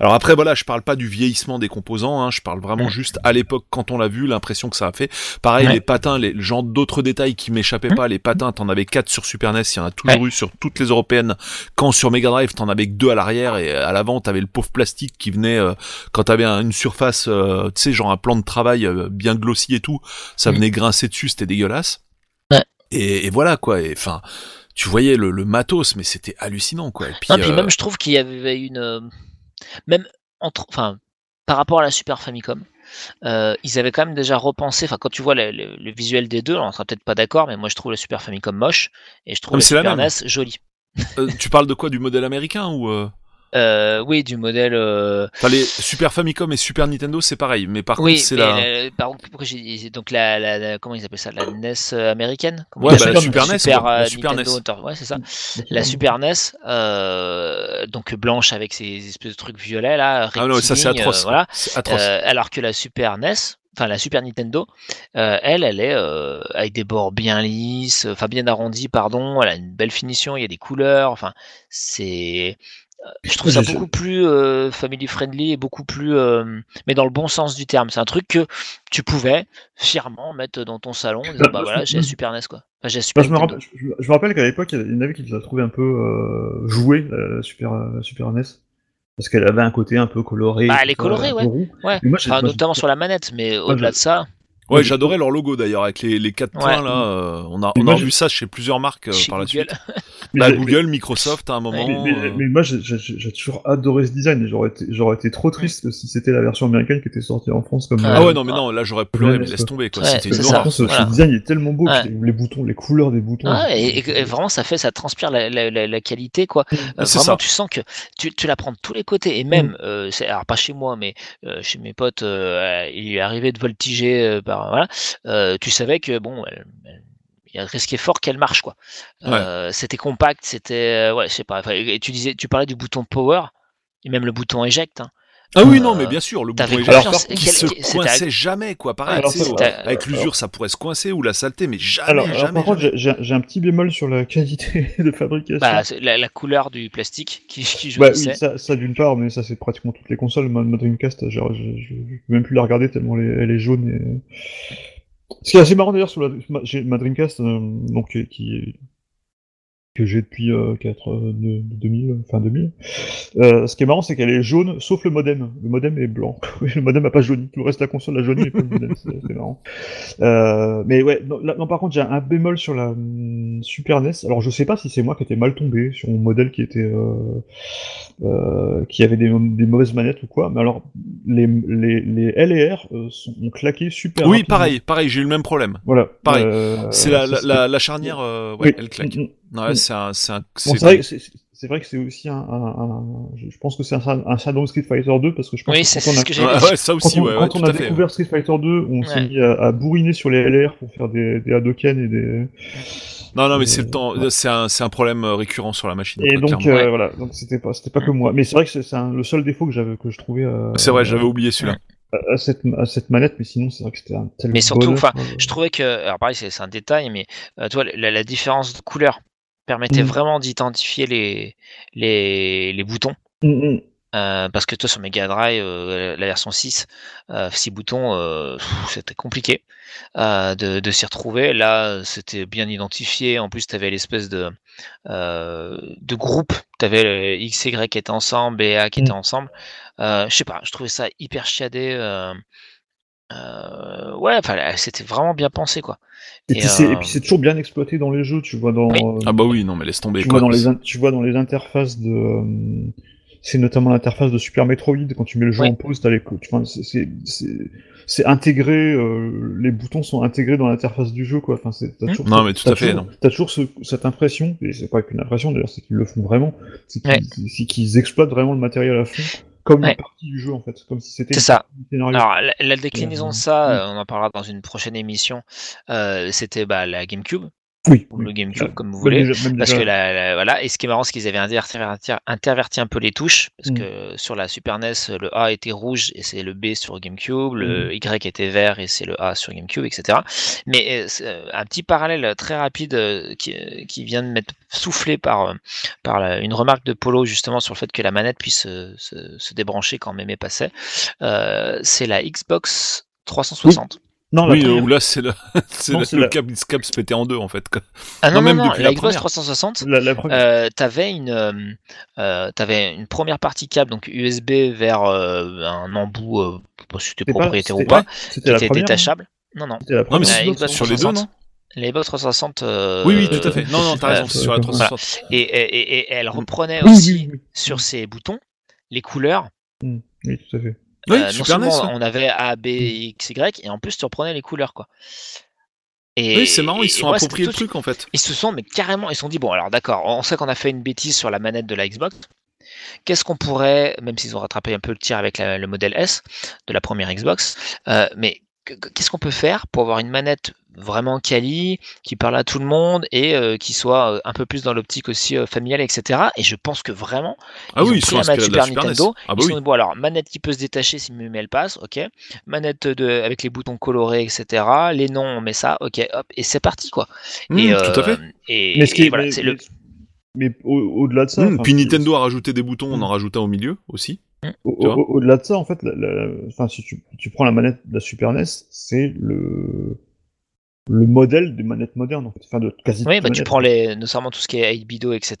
S2: Alors après, voilà, je parle pas du vieillissement des composants, hein, je parle vraiment
S4: Mm.
S2: juste à l'époque quand on l'a vu, l'impression que ça a fait. Pareil,
S4: Ouais.
S2: les patins, les le genre d'autres détails qui m'échappaient
S4: Mm.
S2: pas. Les patins, t'en avais quatre sur Super NES, il y en a toujours
S4: Ouais.
S2: eu sur toutes les européennes. Quand sur Mega Drive, t'en avais que deux à l'arrière et à l'avant, t'avais le pauvre plastique qui venait euh, quand t'avais un- une surface, euh, tu sais, genre un plan de travail euh, bien glossy et tout, ça
S4: Mm.
S2: venait grincer dessus, c'était dégueulasse.
S4: Ouais.
S2: Et, et voilà quoi. Et enfin, tu voyais le, le matos, mais c'était hallucinant quoi. Et puis,
S4: Non, puis même, je trouve qu'il y avait une. Même entre. Enfin, par rapport à la Super Famicom, euh, ils avaient quand même déjà repensé. Enfin, quand tu vois le, le- le visuel des deux, on sera peut-être pas d'accord, mais moi je trouve la Super Famicom moche et je trouve
S2: Ah,
S4: la. NES jolie.
S2: euh, tu parles de quoi? Du modèle américain ou euh...
S4: Euh, oui, du modèle. euh,
S2: Enfin, les Super Famicom et Super Nintendo, c'est pareil, mais par
S4: Oui,
S2: contre, c'est la.
S4: la- par contre, pourquoi j'ai donc la, la, la- comment ils appellent ça, la NES euh, américaine? Comment
S2: Ouais, bah,
S4: appellent
S2: la Super NES,
S4: Super,
S2: quoi, la
S4: euh,
S2: Super
S4: Nintendo
S2: NES.
S4: Entertainment, Ouais, c'est ça. La Super NES, euh, donc blanche avec ces espèces de trucs violets là.
S2: Ah non, ça c'est atroce.
S4: euh, voilà.
S2: Atroce.
S4: Euh, alors que la Super NES, enfin la Super Nintendo, euh, elle, elle est euh, avec des bords bien lisses, enfin bien arrondis, pardon. Elle a une belle finition, il y a des couleurs. Enfin, c'est, euh, je trouve ça beaucoup plus euh, family friendly et beaucoup plus, euh, mais dans le bon sens du terme. C'est un truc que tu pouvais fièrement mettre dans ton salon. En disant,
S3: Bah,
S4: bah voilà, j'ai la Super NES quoi. Enfin, j'ai la
S3: Moi,
S4: Super
S3: je, me
S4: Nintendo.
S3: rappelle, je, je me rappelle qu'à l'époque, il y en avait qui les a trouvé un peu euh, joués, la, la Super, la Super NES. Parce qu'elle avait un côté un peu coloré.
S4: Bah, elle est colorée, ouais. Ouais.
S3: Moi,
S4: Enfin, notamment sur la manette, mais au-delà de ça,
S2: Ouais, j'adorais leur logo d'ailleurs avec les, les quatre
S4: Ouais.
S2: points là. euh, on a, on
S3: moi,
S2: a vu ça chez plusieurs marques euh,
S4: chez
S2: par la
S4: Google.
S2: suite. Bah, Google, Microsoft à un moment.
S3: Mais, mais-
S2: euh,
S3: mais moi, j'ai- toujours adoré ce design j'aurais été, j'aurais été trop triste si c'était la version américaine qui était sortie en France comme.
S2: Ah
S3: euh,
S2: ouais, non, mais non, là j'aurais pleuré, mais laisse tomber quoi.
S4: ouais,
S2: C'était
S4: c'est
S2: une
S4: ça.
S2: horreur.
S3: ce,
S4: Voilà.
S3: design est tellement beau,
S4: Ouais.
S3: les, boutons, les couleurs des boutons.
S4: Ah, et, et- et vraiment, ça fait, ça transpire la, la, la, la qualité, quoi.
S2: C'est
S4: vraiment,
S2: ça.
S4: tu sens que tu, tu la prends de tous les côtés. Et même, c'est, alors pas chez moi, mais chez mes potes, il est arrivé de voltiger par voilà. Euh, tu savais que bon, elle- elle- il y a risqué fort qu'elle marche, quoi. Euh, C'était compact, c'était, ouais, je sais pas. Et tu disais, tu parlais du bouton power et même le bouton eject. hein.
S2: Ah oui,
S4: Euh,
S2: non, mais bien sûr, le bouton éjecteur qui
S4: Quel-
S2: se coinçait jamais, quoi. Pareil,
S3: Alors, ça,
S2: avec l'usure, ça pourrait se coincer ou la saleté, mais jamais,
S3: Alors, alors,
S2: jamais.
S3: par contre,
S2: jamais.
S3: j'ai- un petit bémol sur la qualité de fabrication.
S4: Bah, c'est la, la couleur du plastique qui, qui
S3: Ouais,
S4: jaunissait.
S3: oui, ça, ça d'une part, mais ça c'est pratiquement toutes les consoles. Ma, ma Dreamcast, je je peux même plus la regarder tellement elle est, elle est jaune. Et... Ce qui est assez marrant d'ailleurs sur la, ma, ma Dreamcast, euh, donc qui, qui- que j'ai depuis euh, 4, euh, 2000, fin 2000. Euh, ce qui est marrant, c'est qu'elle est jaune, sauf le modem. Le modem est blanc. le modem a pas jauni. Tout le reste de la console a jauni, mais pas le modem. C'est marrant. Euh, mais ouais, non, là- non, par contre, j'ai un bémol sur la hum, Super NES. Alors, je sais pas si c'est moi qui étais mal tombé sur mon modèle qui était euh, euh, qui avait des, des mauvaises manettes ou quoi. Mais alors, les, les, les L et R euh, sont, ont claqué super.
S2: Oui,
S3: rapidement.
S2: pareil, pareil, j'ai eu le même problème.
S3: Voilà.
S2: Pareil.
S3: Euh,
S2: C'est la, la, la, la charnière, euh, ouais,
S3: oui.
S2: elle claque.
S3: Mm, mm.
S2: Ouais, c'est un, c'est un,
S3: Bon,
S2: c'est-
S3: c'est vrai, que c'est- c'est- c'est vrai que c'est aussi un, un- un- je je pense que c'est un, un syndrome Street Fighter 2 parce que je pense
S4: Oui,
S3: que
S4: c'est
S3: quand on
S4: ce
S3: a,
S4: que j'ai
S2: Ouais, ça aussi,
S3: quand on,
S2: ouais, ouais,
S3: quand
S2: tout
S3: on a
S2: fait.
S3: découvert Street Fighter 2, on s'est
S4: Ouais.
S3: mis à, à bourriner sur les LR pour faire des, des Hadoken et des.
S2: Non, non, mais c'est le temps,
S3: ouais.
S2: c'est un, c'est un problème euh, récurrent sur la machine.
S3: Et donc euh, voilà, donc c'était pas, c'était pas que moi. Mais c'est vrai que c'est le seul défaut que j'avais, que je trouvais. euh,
S2: c'est vrai, j'avais oublié celui-là.
S3: à, cette, à cette manette, mais sinon c'est vrai que c'était un tel.
S4: Mais surtout,
S3: bonheur.
S4: Je trouvais que, alors pareil, c'est c'est un détail, mais euh, tu vois, la, la différence de couleur permettait
S3: Mm.
S4: vraiment d'identifier les, les, les boutons.
S3: Mm, mm.
S4: Euh, parce que toi sur Mega Drive, euh, la version 6, euh, 6 boutons, euh, pff, c'était compliqué de, de s'y retrouver. Là, c'était bien identifié. En plus, tu avais l'espèce de, de groupe. Tu avais X, Y qui étaient ensemble, et A qui étaient ensemble. Je sais pas, je trouvais ça hyper chiadé. Euh, ouais, enfin, c'était vraiment bien pensé, quoi.
S3: Et,
S4: Et,
S3: puis c'est,
S4: euh,
S3: et puis c'est toujours bien exploité dans les jeux. Tu vois dans.
S4: Oui.
S3: euh,
S2: Ah bah oui, non, mais laisse tomber.
S3: tu
S2: quoi.
S3: vois dans les, in- tu vois dans les interfaces de. euh, c'est notamment l'interface de Super Metroid. Quand tu mets le jeu
S4: Oui.
S3: en pause, t'as les. co- Tu vois, c'est, intégré. euh, les boutons sont intégrés dans l'interface du jeu, quoi. Enfin,
S4: Mm.
S3: toujours,
S2: Non, mais tout à fait,
S3: toujours-
S2: non.
S3: T'as toujours ce- cette impression, et c'est pas qu'une impression d'ailleurs, c'est qu'ils le font vraiment. C'est qu'ils,
S4: Ouais.
S3: c'est qu'ils exploitent vraiment le matériel à fond, comme
S4: Ouais.
S3: une partie du jeu en fait, comme si c'était.
S4: C'est ça. Alors, la, la déclinaison de ça,
S3: Mm.
S4: euh, on en parlera dans une prochaine émission. euh, c'était bah, la GameCube,
S3: oui.
S4: ou
S3: oui.
S4: le GameCube,
S3: Ouais.
S4: comme vous voulez.
S3: déjà-
S4: Parce
S3: déjà-
S4: que la, la- voilà, et ce qui est marrant, c'est qu'ils avaient interverti, interverti un peu les touches, parce
S3: Mm.
S4: que sur la Super NES, le A était rouge et c'est le B sur GameCube, le
S3: Mm.
S4: Y était vert et c'est le A sur GameCube, etc. Mais euh, euh, un petit parallèle très rapide euh, qui, euh, qui vient de m'être soufflé par, euh, par la- une remarque de Polo justement sur le fait que la manette puisse euh, se, se débrancher quand mémé passait, euh, c'est la Xbox 360.
S3: Non, la
S2: Oui, euh,
S3: première-
S2: là, c'est le, c'est
S3: Non,
S2: le,
S3: c'est
S2: le
S3: la-
S2: câble, ce câble se pétait en deux, en fait.
S4: Ah non,
S2: Non,
S4: non,
S2: même
S4: non,
S2: depuis
S4: la
S2: la
S4: Xbox
S2: première.
S4: 360,
S3: la, la.
S4: Euh, t'avais une, euh, euh, t'avais une première partie câble donc USB vers euh, un embout, euh, je sais pas si c'était
S3: C'était pas-
S4: propriétaire ou
S3: c'était-
S4: pas, qui
S3: C'était la
S4: était
S3: première.
S4: détachable. Non, non.
S3: C'était la
S2: Non, mais
S3: première.
S2: c'est
S4: La Xbox
S2: sur les deux,
S4: 360.
S2: non
S4: La Xbox 360. euh,
S2: Oui, oui, tout à fait. Non, non, t'as
S4: euh,
S2: raison, c'est sur la
S3: euh,
S2: 360.
S4: Et, et- et- et elle reprenait aussi sur ses boutons les couleurs.
S3: Oui, tout à fait.
S2: Oui,
S4: Euh, non
S2: ouais.
S4: on avait A, B, X, Y, et en plus tu reprenais les couleurs, quoi. Et,
S2: Oui, c'est marrant, ils se sont appropriés le truc, en fait.
S4: Ils se sont, mais carrément, ils se sont dit, bon, alors d'accord, on sait qu'on a fait une bêtise sur la manette de la Xbox. Qu'est-ce qu'on pourrait, même s'ils ont rattrapé un peu le tir avec la- le modèle S de la première Xbox, euh, mais que- que- qu'est-ce qu'on peut faire pour avoir une manette vraiment quali, qui parle à tout le monde et euh, qui soit euh, un peu plus dans l'optique aussi euh, familiale, etc. Et je pense que vraiment,
S2: Ah
S4: ils
S2: oui,
S4: ont pris la manette Super Nintendo,
S2: NES. Ah bah
S4: ils
S2: oui.
S4: sont dit, bon alors, manette qui peut se détacher si mais elle passe, ok. Manette de, avec les boutons colorés, etc. Les noms, on met ça, ok, hop, et c'est parti, quoi.
S2: Mmh,
S4: et,
S2: tout à fait.
S4: Et,
S3: Mais ce qui
S4: voilà,
S3: mais,
S4: c'est le...
S3: mais- mais au- au-delà de ça,
S2: Mmh, Puis Nintendo a rajouté des boutons, on
S3: Mm.
S2: en rajouta au milieu aussi.
S3: au- au- Au-delà de ça, en fait, la- la- enfin, si tu, tu prends la manette de la Super NES, c'est le le modèle des manettes modernes, en fait. Enfin, de quasi
S4: Oui, bah, tu prends les, notamment tout ce qui est 8-bido, etc.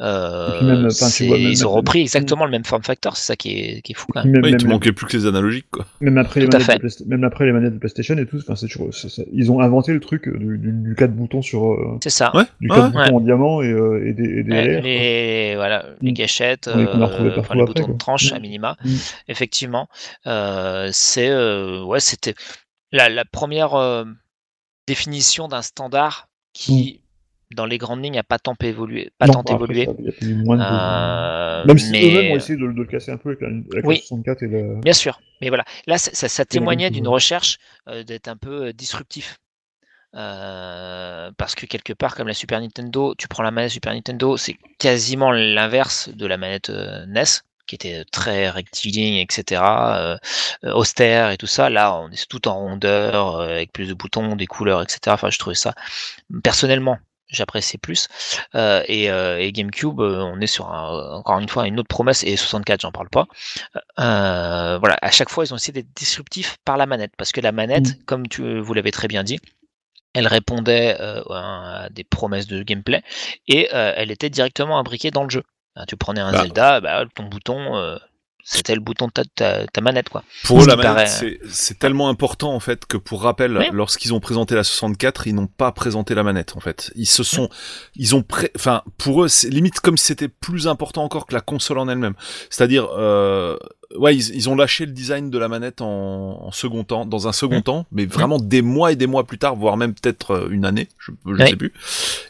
S4: Euh,
S3: même, enfin, tu vois, même-
S4: ils ont repris exactement le même form factor, c'est ça qui est, qui est fou quand même.
S3: Même,
S2: Oui, il te manquait plus que les analogiques, quoi.
S3: même après les
S4: Tout
S3: manettes de même après les manettes de PlayStation et tout, enfin, c'est toujours, c'est- c'est- ils ont inventé le truc du, du, du 4 boutons sur, euh,
S4: C'est ça.
S2: Ouais,
S3: du
S2: ouais.
S3: 4 boutons en diamant et, euh, et des, et des
S4: Ouais,
S3: LR.
S4: les, voilà, les
S3: Mm.
S4: gâchettes, euh, les
S3: après,
S4: boutons
S3: quoi.
S4: de tranche
S3: Mm.
S4: à minima,
S3: Mm.
S4: effectivement. Euh, c'est, euh, ouais, c'était la, la première euh, définition d'un standard qui, dans les grandes lignes, n'a pas tant évolué. Pas
S3: Non,
S4: tant évolué.
S3: ça, Il y a plus moins de...
S4: Euh,
S3: Même si
S4: mais-
S3: eux-mêmes ont essayé de, de le casser un peu avec la,
S4: Oui.
S3: la 64 et la...
S4: Bien sûr, mais voilà. Là, ça, ça- ça témoignait d'une recherche euh, d'être un peu euh, disruptif. Euh, parce que quelque part, comme la Super Nintendo, tu prends la manette Super Nintendo, c'est quasiment l'inverse de la manette NES. Qui était très rectiligne, etc., euh, euh, austère et tout ça. Là, on est tout en rondeur, euh, avec plus de boutons, des couleurs, etc. Enfin, je trouvais ça personnellement j'appréciais plus. Euh, et, euh, et, GameCube, on est sur un, encore une fois une autre promesse, et 64, j'en parle pas. Euh, voilà, à chaque fois, ils ont essayé d'être disruptifs par la manette, parce que la manette,
S3: Mm.
S4: comme tu, vous l'avez très bien dit, elle répondait euh, à des promesses de gameplay et euh, elle était directement imbriquée dans le jeu. Hein, Tu prenais un
S2: Bah.
S4: Zelda, bah, ton bouton, euh, c'était le bouton de ta, ta- ta manette, quoi.
S2: Pour eux, la manette,
S4: paraît-
S2: c'est- tellement important en fait que pour rappel,
S4: Oui.
S2: lorsqu'ils ont présenté la 64, ils n'ont pas présenté la manette en fait. Ils se sont, ils ont, pré... enfin, pour eux, c'est limite comme si c'était plus important encore que la console en elle-même. C'est-à-dire, euh, ouais, ils, ils ont lâché le design de la manette en, en second temps, dans un second
S4: Mm.
S2: temps, mais vraiment des mois et des mois plus tard, voire même peut-être euh, une année, je,
S4: Oui.
S2: sais plus.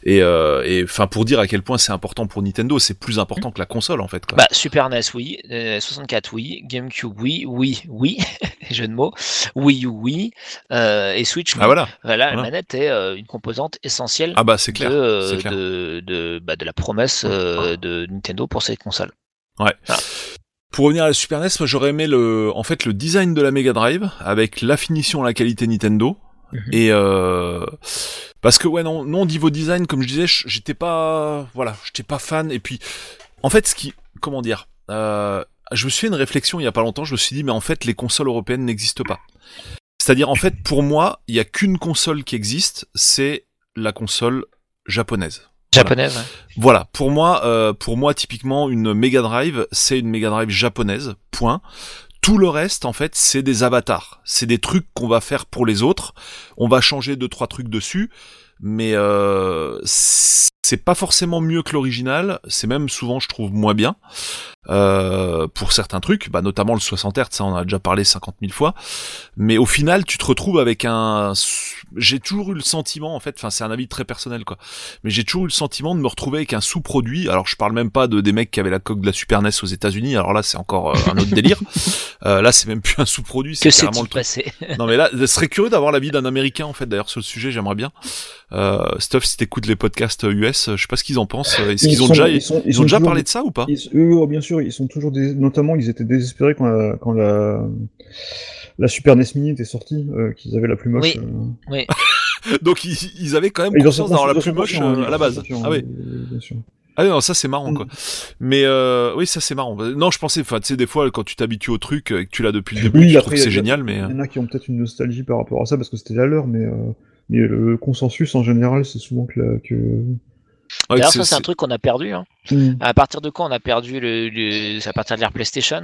S2: Et, euh, et enfin, pour dire à quel point c'est important pour Nintendo, c'est plus important que la console en fait. Quoi.
S4: Bah, Super NES, oui. euh, 64, oui. GameCube, oui. Oui, oui. jeu de mots. Wii U, oui. euh, et Switch, oui.
S2: ah voilà.
S4: Voilà, la
S2: voilà.
S4: manette est euh, une composante essentielle
S2: Ah bah clair.
S4: de, euh,
S2: c'est clair.
S4: de, de, bah, de la promesse euh, de Nintendo pour cette console.
S2: Pour revenir à la Super NES, moi j'aurais aimé le, en fait, le design de la Mega Drive avec la finition, la qualité Nintendo.
S4: Mhm.
S2: Et euh, parce que ouais non non niveau design comme je disais j'étais pas voilà j'étais pas fan et puis en fait ce qui comment dire euh, je me suis fait une réflexion il y a pas longtemps je me suis dit mais en fait les consoles européennes n'existent pas c'est-à-dire en fait pour moi il y a qu'une console qui existe c'est la console japonaise
S4: Japonaise, ouais.
S2: voilà, pour moi, euh, pour moi typiquement une Mega Drive, c'est une Mega Drive japonaise. Point. Tout le reste, en fait, c'est des avatars. C'est des trucs qu'on va faire pour les autres. On va changer deux trois trucs dessus, mais euh, c'est pas forcément mieux que l'original. C'est même souvent, je trouve, moins bien euh, pour certains trucs, bah, notamment le 60 Hz. Ça, on en a déjà parlé 50 000 fois. Mais au final, tu te retrouves avec un. J'ai toujours eu le sentiment, en fait, enfin, c'est un avis très personnel, quoi mais j'ai toujours eu le sentiment de me retrouver avec un sous-produit. Alors je parle même pas de des mecs qui avaient la coque de la Super NES aux États-Unis. Alors là c'est encore euh, un autre délire. Euh, là c'est même plus un sous-produit, c'est
S4: Que
S2: carrément le
S4: passé?
S2: Non mais là, ce serait curieux d'avoir l'avis d'un Américain en fait. D'ailleurs sur le sujet, j'aimerais bien. Euh, Stuff, si t'écoutes les podcasts US, je sais pas ce qu'ils en pensent. Est-ce qu'ils ont
S3: sont-
S2: déjà
S3: ils sont- ils
S2: ils
S3: sont
S2: ont déjà parlé de ça ou pas?
S3: Ils- eux, ouais, bien sûr, ils sont toujours des... notamment ils étaient désespérés quand la, quand la, la Super NES Mini était sortie, euh, qu'ils avaient la plus moche.
S4: Oui.
S3: euh.
S4: Oui.
S2: Donc ils, ils avaient quand même
S3: Ils en
S2: conscience d'avoir la plus moche euh, à la base. Ah oui.
S3: euh, bien sûr.
S2: Ah oui, non, ça c'est marrant quoi.
S3: Mm.
S2: Mais euh, oui, ça c'est marrant. Non, je pensais, enfin, tu sais, des fois quand tu t'habitues au truc et que tu l'as depuis le début,
S3: Oui,
S2: tu
S3: après,
S2: que c'est génial, mais
S3: Il
S2: euh,
S3: y en a qui ont peut-être une nostalgie par rapport à ça parce que c'était la leur, mais, euh, mais le consensus en général, c'est souvent que. La, que...
S2: ouais,
S4: D'ailleurs,
S2: c'est-
S4: ça, c'est un truc qu'on a perdu. Hein.
S3: Mm.
S4: À partir de quand on a perdu le, le... c'est à partir de l'ère PlayStation?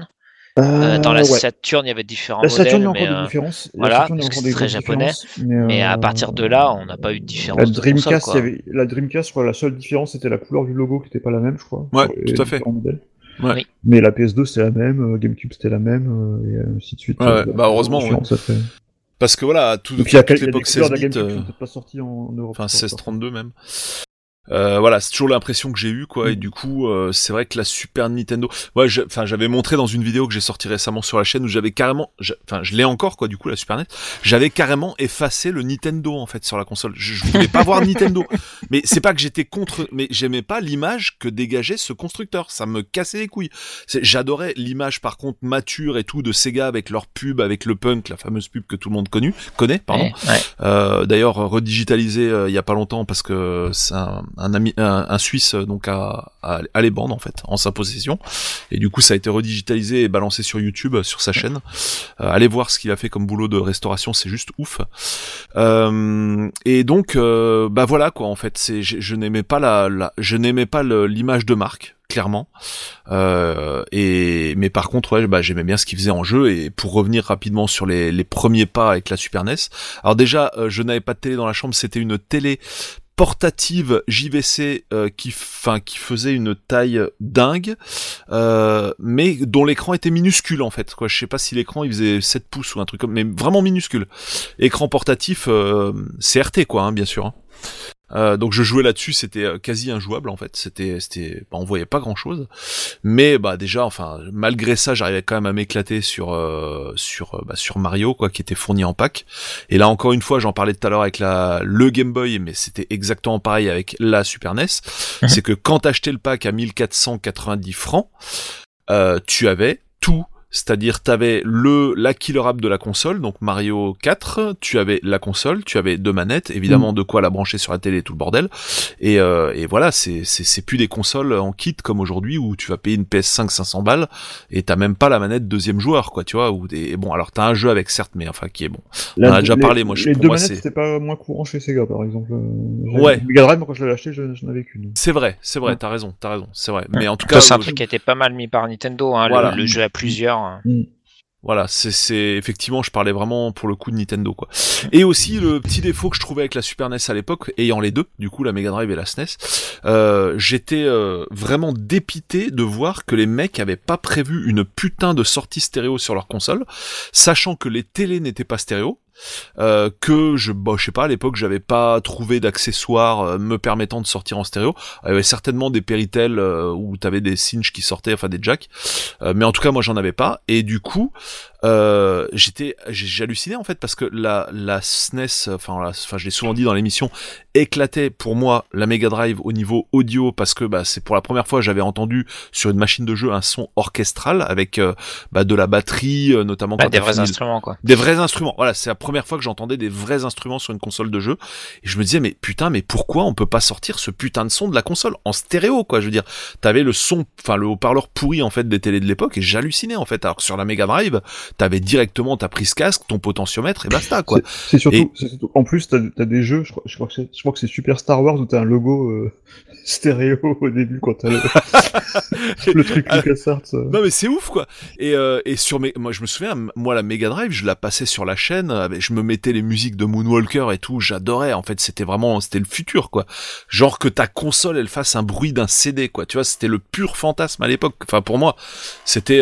S4: Euh,
S3: Euh,
S4: Dans la
S3: ouais.
S4: Saturn, il y avait différents
S3: La Saturn, il y
S4: modèles,
S3: a encore
S4: mais,
S3: des
S4: euh,
S3: différences. La
S4: voilà,
S3: Saturn,
S4: parce que c'est très japonais.
S3: Mais,
S4: mais à
S3: euh,
S4: partir de là, on n'a pas eu de différence.
S3: La
S4: de console,
S3: Dreamcast,
S4: quoi.
S3: il y avait... la Dreamcast, je crois, la seule différence, c'était la couleur du logo qui était pas la même, je crois.
S2: Ouais, tout à fait. Ouais.
S4: Oui.
S3: Mais la PS2, c'était la même, euh, GameCube, c'était la même, euh, et ainsi de suite.
S2: Ouais,
S3: Euh,
S2: bah, heureusement,
S3: différence après.
S2: parce que voilà, tout,
S3: Et puis,
S2: toute l'époque
S3: couleurs
S2: 16
S3: de la
S2: bits, euh,
S3: pas sorties en Europe.
S2: enfin
S3: je crois,
S2: 1632 même. Euh, voilà, c'est toujours l'impression que j'ai eu quoi. Et
S3: Mm.
S2: du coup, euh, c'est vrai que la Super Nintendo. Ouais, enfin, j'avais montré dans une vidéo que j'ai sorti récemment sur la chaîne où j'avais carrément, je- enfin, je l'ai encore quoi. Du coup, la Super NES, j'avais carrément effacé le Nintendo en fait sur la console. Je, je voulais pas voir Nintendo. Mais c'est pas que j'étais contre, mais j'aimais pas l'image que dégageait ce constructeur. Ça me cassait les couilles. J'adorais l'image par contre mature et tout de Sega avec leur pub, avec le punk, la fameuse pub que tout le monde connu, connaît, pardon.
S4: Ouais, ouais.
S2: Euh, D'ailleurs redigitalisé euh, il y a pas longtemps parce que c'est un, un ami, un, un Suisse euh, donc à, à, à les bandes en fait en sa possession et du coup ça a été redigitalisé et balancé sur YouTube sur sa chaîne. Euh, allez voir ce qu'il a fait comme boulot de restauration, c'est juste ouf. Euh, et donc euh, bah voilà quoi en fait c'est je, je n'aimais pas la, la je n'aimais pas l'image de marque clairement euh, et mais par contre ouais bah j'aimais bien ce qu'il faisait en jeu et pour revenir rapidement sur les, les premiers pas avec la Super NES alors déjà euh, je n'avais pas de télé dans la chambre c'était une télé portative JVC euh, qui enfin qui faisait une taille dingue euh, mais dont l'écran était minuscule en fait quoi je sais pas si l'écran il faisait 7 pouces ou un truc comme mais vraiment minuscule écran portatif euh, CRT quoi hein, bien sûr hein. Euh, donc je jouais là-dessus, c'était euh, quasi injouable en fait. C'était, c'était, bah, on voyait pas grand-chose. Mais bah déjà, enfin, malgré ça, j'arrivais quand même à m'éclater sur euh, sur euh, bah, sur Mario quoi, qui était fourni en pack. Et là encore une fois, j'en parlais tout à l'heure avec la le Game Boy, mais c'était exactement pareil avec la Super NES.
S4: Mhm.
S2: C'est que quand t'achetais le pack à 1490 francs. euh, tu avais tout. C'est-à-dire, t'avais le la killer app de la console, donc Mario 4. Tu avais la console, tu avais deux manettes, évidemment de quoi la brancher sur la télé, tout le bordel. Et, euh, et voilà, c'est c'est c'est plus des consoles en kit comme aujourd'hui où tu vas payer une PS5 500 balles et t'as même pas la manette deuxième joueur, quoi, tu vois. Ou des bon, alors t'as un jeu avec certes, mais enfin qui est bon. On en a déjà
S3: les-
S2: parlé, moi, je-
S3: Les deux
S2: moi,
S3: manettes, c'était pas moins courant chez Sega, par exemple. Euh,
S2: Ouais.
S3: Mega Drive, moi, quand je l'ai acheté, je- j'en avais qu'une.
S2: C'est vrai, c'est vrai,
S3: Ouais.
S2: t'as raison, t'as raison, c'est vrai. Mais en tout cas,
S4: c'est un truc qui a été pas mal mis par Nintendo, hein, le- le, jeu à plusieurs. Hein.
S2: Voilà, c'est c'est effectivement, je parlais vraiment pour le coup de Nintendo quoi. Et aussi le petit défaut que je trouvais avec la Super NES à l'époque, ayant les deux, du coup la Mega Drive et la SNES, euh, j'étais euh, vraiment dépité de voir que les mecs avaient pas prévu une putain de sortie stéréo sur leur console, sachant que les télés n'étaient pas stéréo. Euh, que je, bah, je sais pas, à l'époque, j'avais pas trouvé d'accessoires euh, me permettant de sortir en stéréo. Il y avait certainement des Péritel euh, où t'avais des cinch qui sortaient, enfin des jacks, mais en tout cas, moi, j'en avais pas. Et du coup, euh, j'étais, halluciné en fait parce que la la SNES, enfin, la- enfin, je l'ai souvent dit dans l'émission, éclatait pour moi la Mega Drive au niveau audio parce que bah, c'est pour la première fois j'avais entendu sur une machine de jeu un son orchestral avec euh, bah, de la batterie, euh, notamment
S4: Bah,
S2: quand
S4: des vrais
S2: fini-
S4: instruments, quoi.
S2: des vrais instruments. Voilà, c'est la première fois que j'entendais des vrais instruments sur une console de jeu. Et je me disais, mais putain, mais pourquoi on peut pas sortir ce putain de son de la console en stéréo, quoi? Je veux dire, t'avais le son, enfin le haut-parleur pourri en fait des télés de l'époque, et j'hallucinais en fait. Alors que sur la Mega Drive, t'avais directement ta prise casque, ton potentiomètre, et basta, quoi.
S3: C'est- surtout,
S2: Et-
S3: surtout- en plus, t'as as des jeux, je crois, je crois que c'est je crois que c'est Super Star Wars où t'as un logo euh, stéréo au début quand t'as le, le truc LucasArts. euh.
S2: Non mais c'est ouf quoi. Et, euh, et sur mes, moi je me souviens, moi la Mega Drive, je la passais sur la chaîne, je me mettais les musiques de Moonwalker et tout, j'adorais. En fait, c'était vraiment, c'était le futur quoi. Genre que ta console elle fasse un bruit d'un CD quoi. Tu vois, c'était le pur fantasme à l'époque. Enfin pour moi, c'était.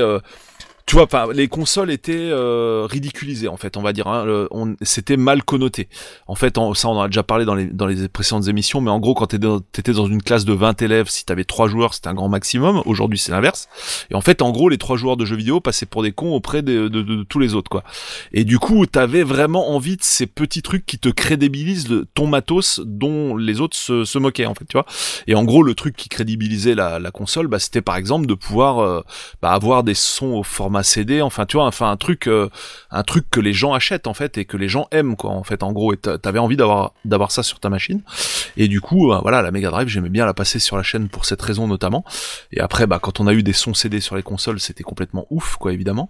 S2: Tu vois, enfin, les consoles étaient euh, ridiculisées en fait, on va dire. Hein, on, c'était mal connoté. En fait, en- ça on en a déjà parlé dans les dans les précédentes émissions, mais en gros, quand t'étais dans, une classe de 20 élèves, si t'avais trois joueurs, c'était un grand maximum. Aujourd'hui, c'est l'inverse. Et en fait, en gros, les trois joueurs de jeux vidéo passaient pour des cons auprès de, de- de- de tous les autres, quoi. Et du coup, t'avais vraiment envie de ces petits trucs qui te crédibilisent le- ton matos dont les autres se, se moquaient, en fait, tu vois. Et en gros, le truc qui crédibilisait la, la console, bah, c'était par exemple de pouvoir euh, bah, avoir des sons au format CD, enfin, tu vois, enfin un truc, euh, un truc que les gens achètent en fait et que les gens aiment, quoi, en fait, en gros. Et t'a- t'avais envie d'avoir d'avoir ça sur ta machine. Et du coup, euh, voilà, la Mega Drive, j'aimais bien la passer sur la chaîne pour cette raison notamment. Et après, bah, quand on a eu des sons CD sur les consoles, c'était complètement ouf, quoi, évidemment.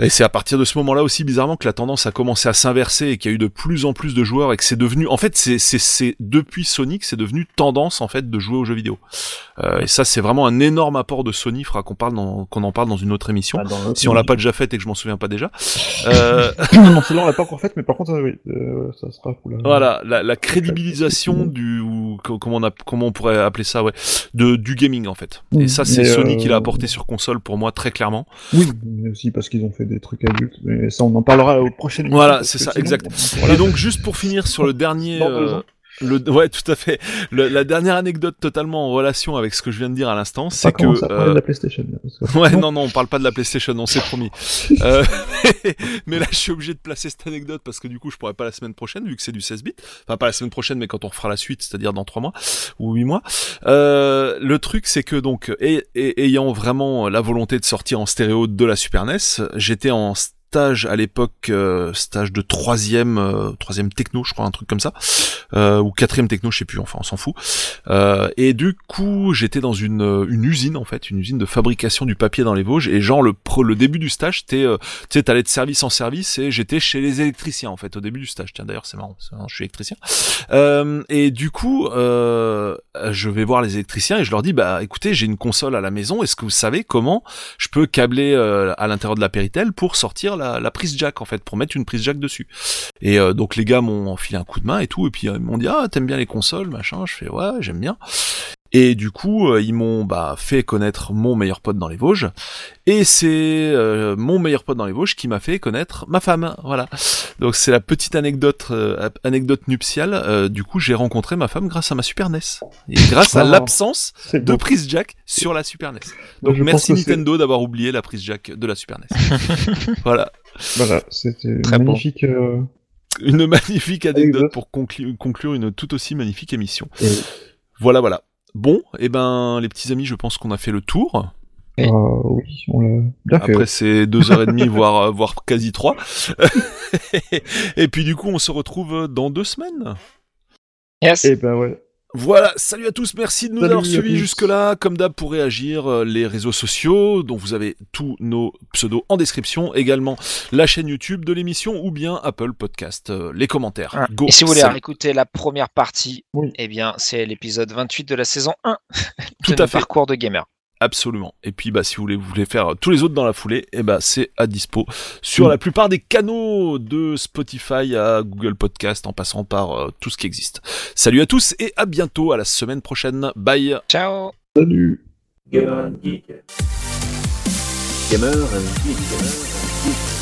S2: Et c'est à partir de ce moment-là aussi, bizarrement, que la tendance a commencé à s'inverser et qu'il y a eu de plus en plus de joueurs et que c'est devenu, en fait, c'est, c'est, c'est depuis Sonic, c'est devenu tendance, en fait, de jouer aux jeux vidéo. Euh, et ça, c'est vraiment un énorme apport de Sony, faudra qu'on parle dans, qu'on en parle dans une autre émission.
S3: Ah, l'autre-
S2: Si on l'a pas déjà faite et que je m'en souviens pas déjà. Euh,
S3: non, celle-là, on l'a pas encore faite, mais par contre, euh, oui, euh, ça sera la...
S2: Voilà, la, la crédibilisation du, comment on a, comment on pourrait appeler ça, ouais, de du gaming en fait. Et ça, c'est Sony
S3: euh,
S2: qui l'a apporté sur console pour moi très clairement.
S3: Oui, mais aussi parce qu'ils ont fait des trucs adultes, mais ça, on en parlera au prochain
S2: Voilà, c'est ça,
S3: sinon,
S2: exact.
S3: voilà.
S2: Et donc juste pour finir sur le dernier, euh. Le, ouais, tout à fait. Le- la dernière anecdote totalement en relation avec ce que je viens de dire à l'instant, c'est que euh,
S3: de la PlayStation. là, parce que-
S2: Ouais, non, non, on parle pas de la PlayStation, on s'est promis. Euh, mais là, je suis obligé de placer cette anecdote parce que du coup, je pourrais pas la semaine prochaine, vu que c'est du 16 bits. Enfin, pas la semaine prochaine, mais quand on refera la suite, c'est-à-dire dans 3 mois ou 8 mois. Euh, le truc, c'est que donc, et, et- ayant vraiment la volonté de sortir en stéréo de la Super NES, j'étais en stage à l'époque, euh, stage de troisième, euh, troisième techno, je crois, un truc comme ça, euh, ou quatrième techno, je sais plus, enfin, on s'en fout. Euh, et du coup, j'étais dans une, euh, une usine en fait, une usine de fabrication du papier dans les Vosges. Et genre le pro- le début du stage, c'était, euh, tu sais, t'allais de service en service et j'étais chez les électriciens en fait au début du stage. Tiens d'ailleurs c'est marrant, marrant, je suis électricien. Et du coup, je vais voir les électriciens et je leur dis bah écoutez, j'ai une console à la maison. Est-ce que vous savez comment je peux câbler à l'intérieur de la Péritel pour sortir la, prise jack en fait, pour mettre une prise jack dessus. Et euh, donc les gars m'ont filé un coup de main et tout, et puis euh, ils m'ont dit ah t'aimes bien les consoles machin. Je fais ouais j'aime bien. Et du coup, euh, ils m'ont bah, fait connaître mon meilleur pote dans les Vosges. Et c'est euh, mon meilleur pote dans les Vosges qui m'a fait connaître ma femme. Voilà. Donc c'est la petite anecdote euh, anecdote nuptiale. Euh, du coup, j'ai rencontré ma femme grâce à ma Super NES. Et grâce à
S3: Ah.
S2: l'absence de prise jack sur la Super NES. Donc
S3: Je
S2: merci Nintendo d'avoir oublié la prise jack de la Super NES. voilà.
S3: Voilà, c'était magnifique. euh,
S2: Une magnifique anecdote
S3: Anecdote.
S2: pour conclu- conclure une tout aussi magnifique émission.
S3: et-
S2: Voilà, voilà. Bon, et ben, les petits amis, je pense qu'on a fait le tour.
S4: Oui.
S3: Euh, oui, on l'a bien fait.
S2: Après c'est deux heures et demie, voire euh, voire quasi trois. et puis du coup, on se retrouve dans deux semaines.
S4: Yes.
S3: Et ben ouais.
S2: Voilà, salut à tous, merci de nous
S3: Salut
S2: avoir suivis jusque-là. Comme d'hab, pour réagir, euh, les réseaux sociaux, dont vous avez tous nos pseudos en description, également la chaîne YouTube de l'émission ou bien Apple Podcast, euh, les commentaires.
S4: Ah,
S2: Go,
S4: Et si vous voulez écouter la première partie,
S3: Oui.
S4: eh bien, c'est l'épisode 28 de la saison 1
S2: Tout
S4: de
S2: à fait.
S4: parcours de gamer.
S2: Absolument. Et puis, bah, si vous voulez, vous voulez faire tous les autres dans la foulée, eh bah, c'est à dispo sur la plupart des canaux de Spotify à Google Podcast, en passant par euh, tout ce qui existe. Salut à tous et à bientôt à la semaine prochaine. Bye.
S4: Ciao
S3: Salut.
S1: Gamer and Geek. Gamer and Geek. Gamer and Geek.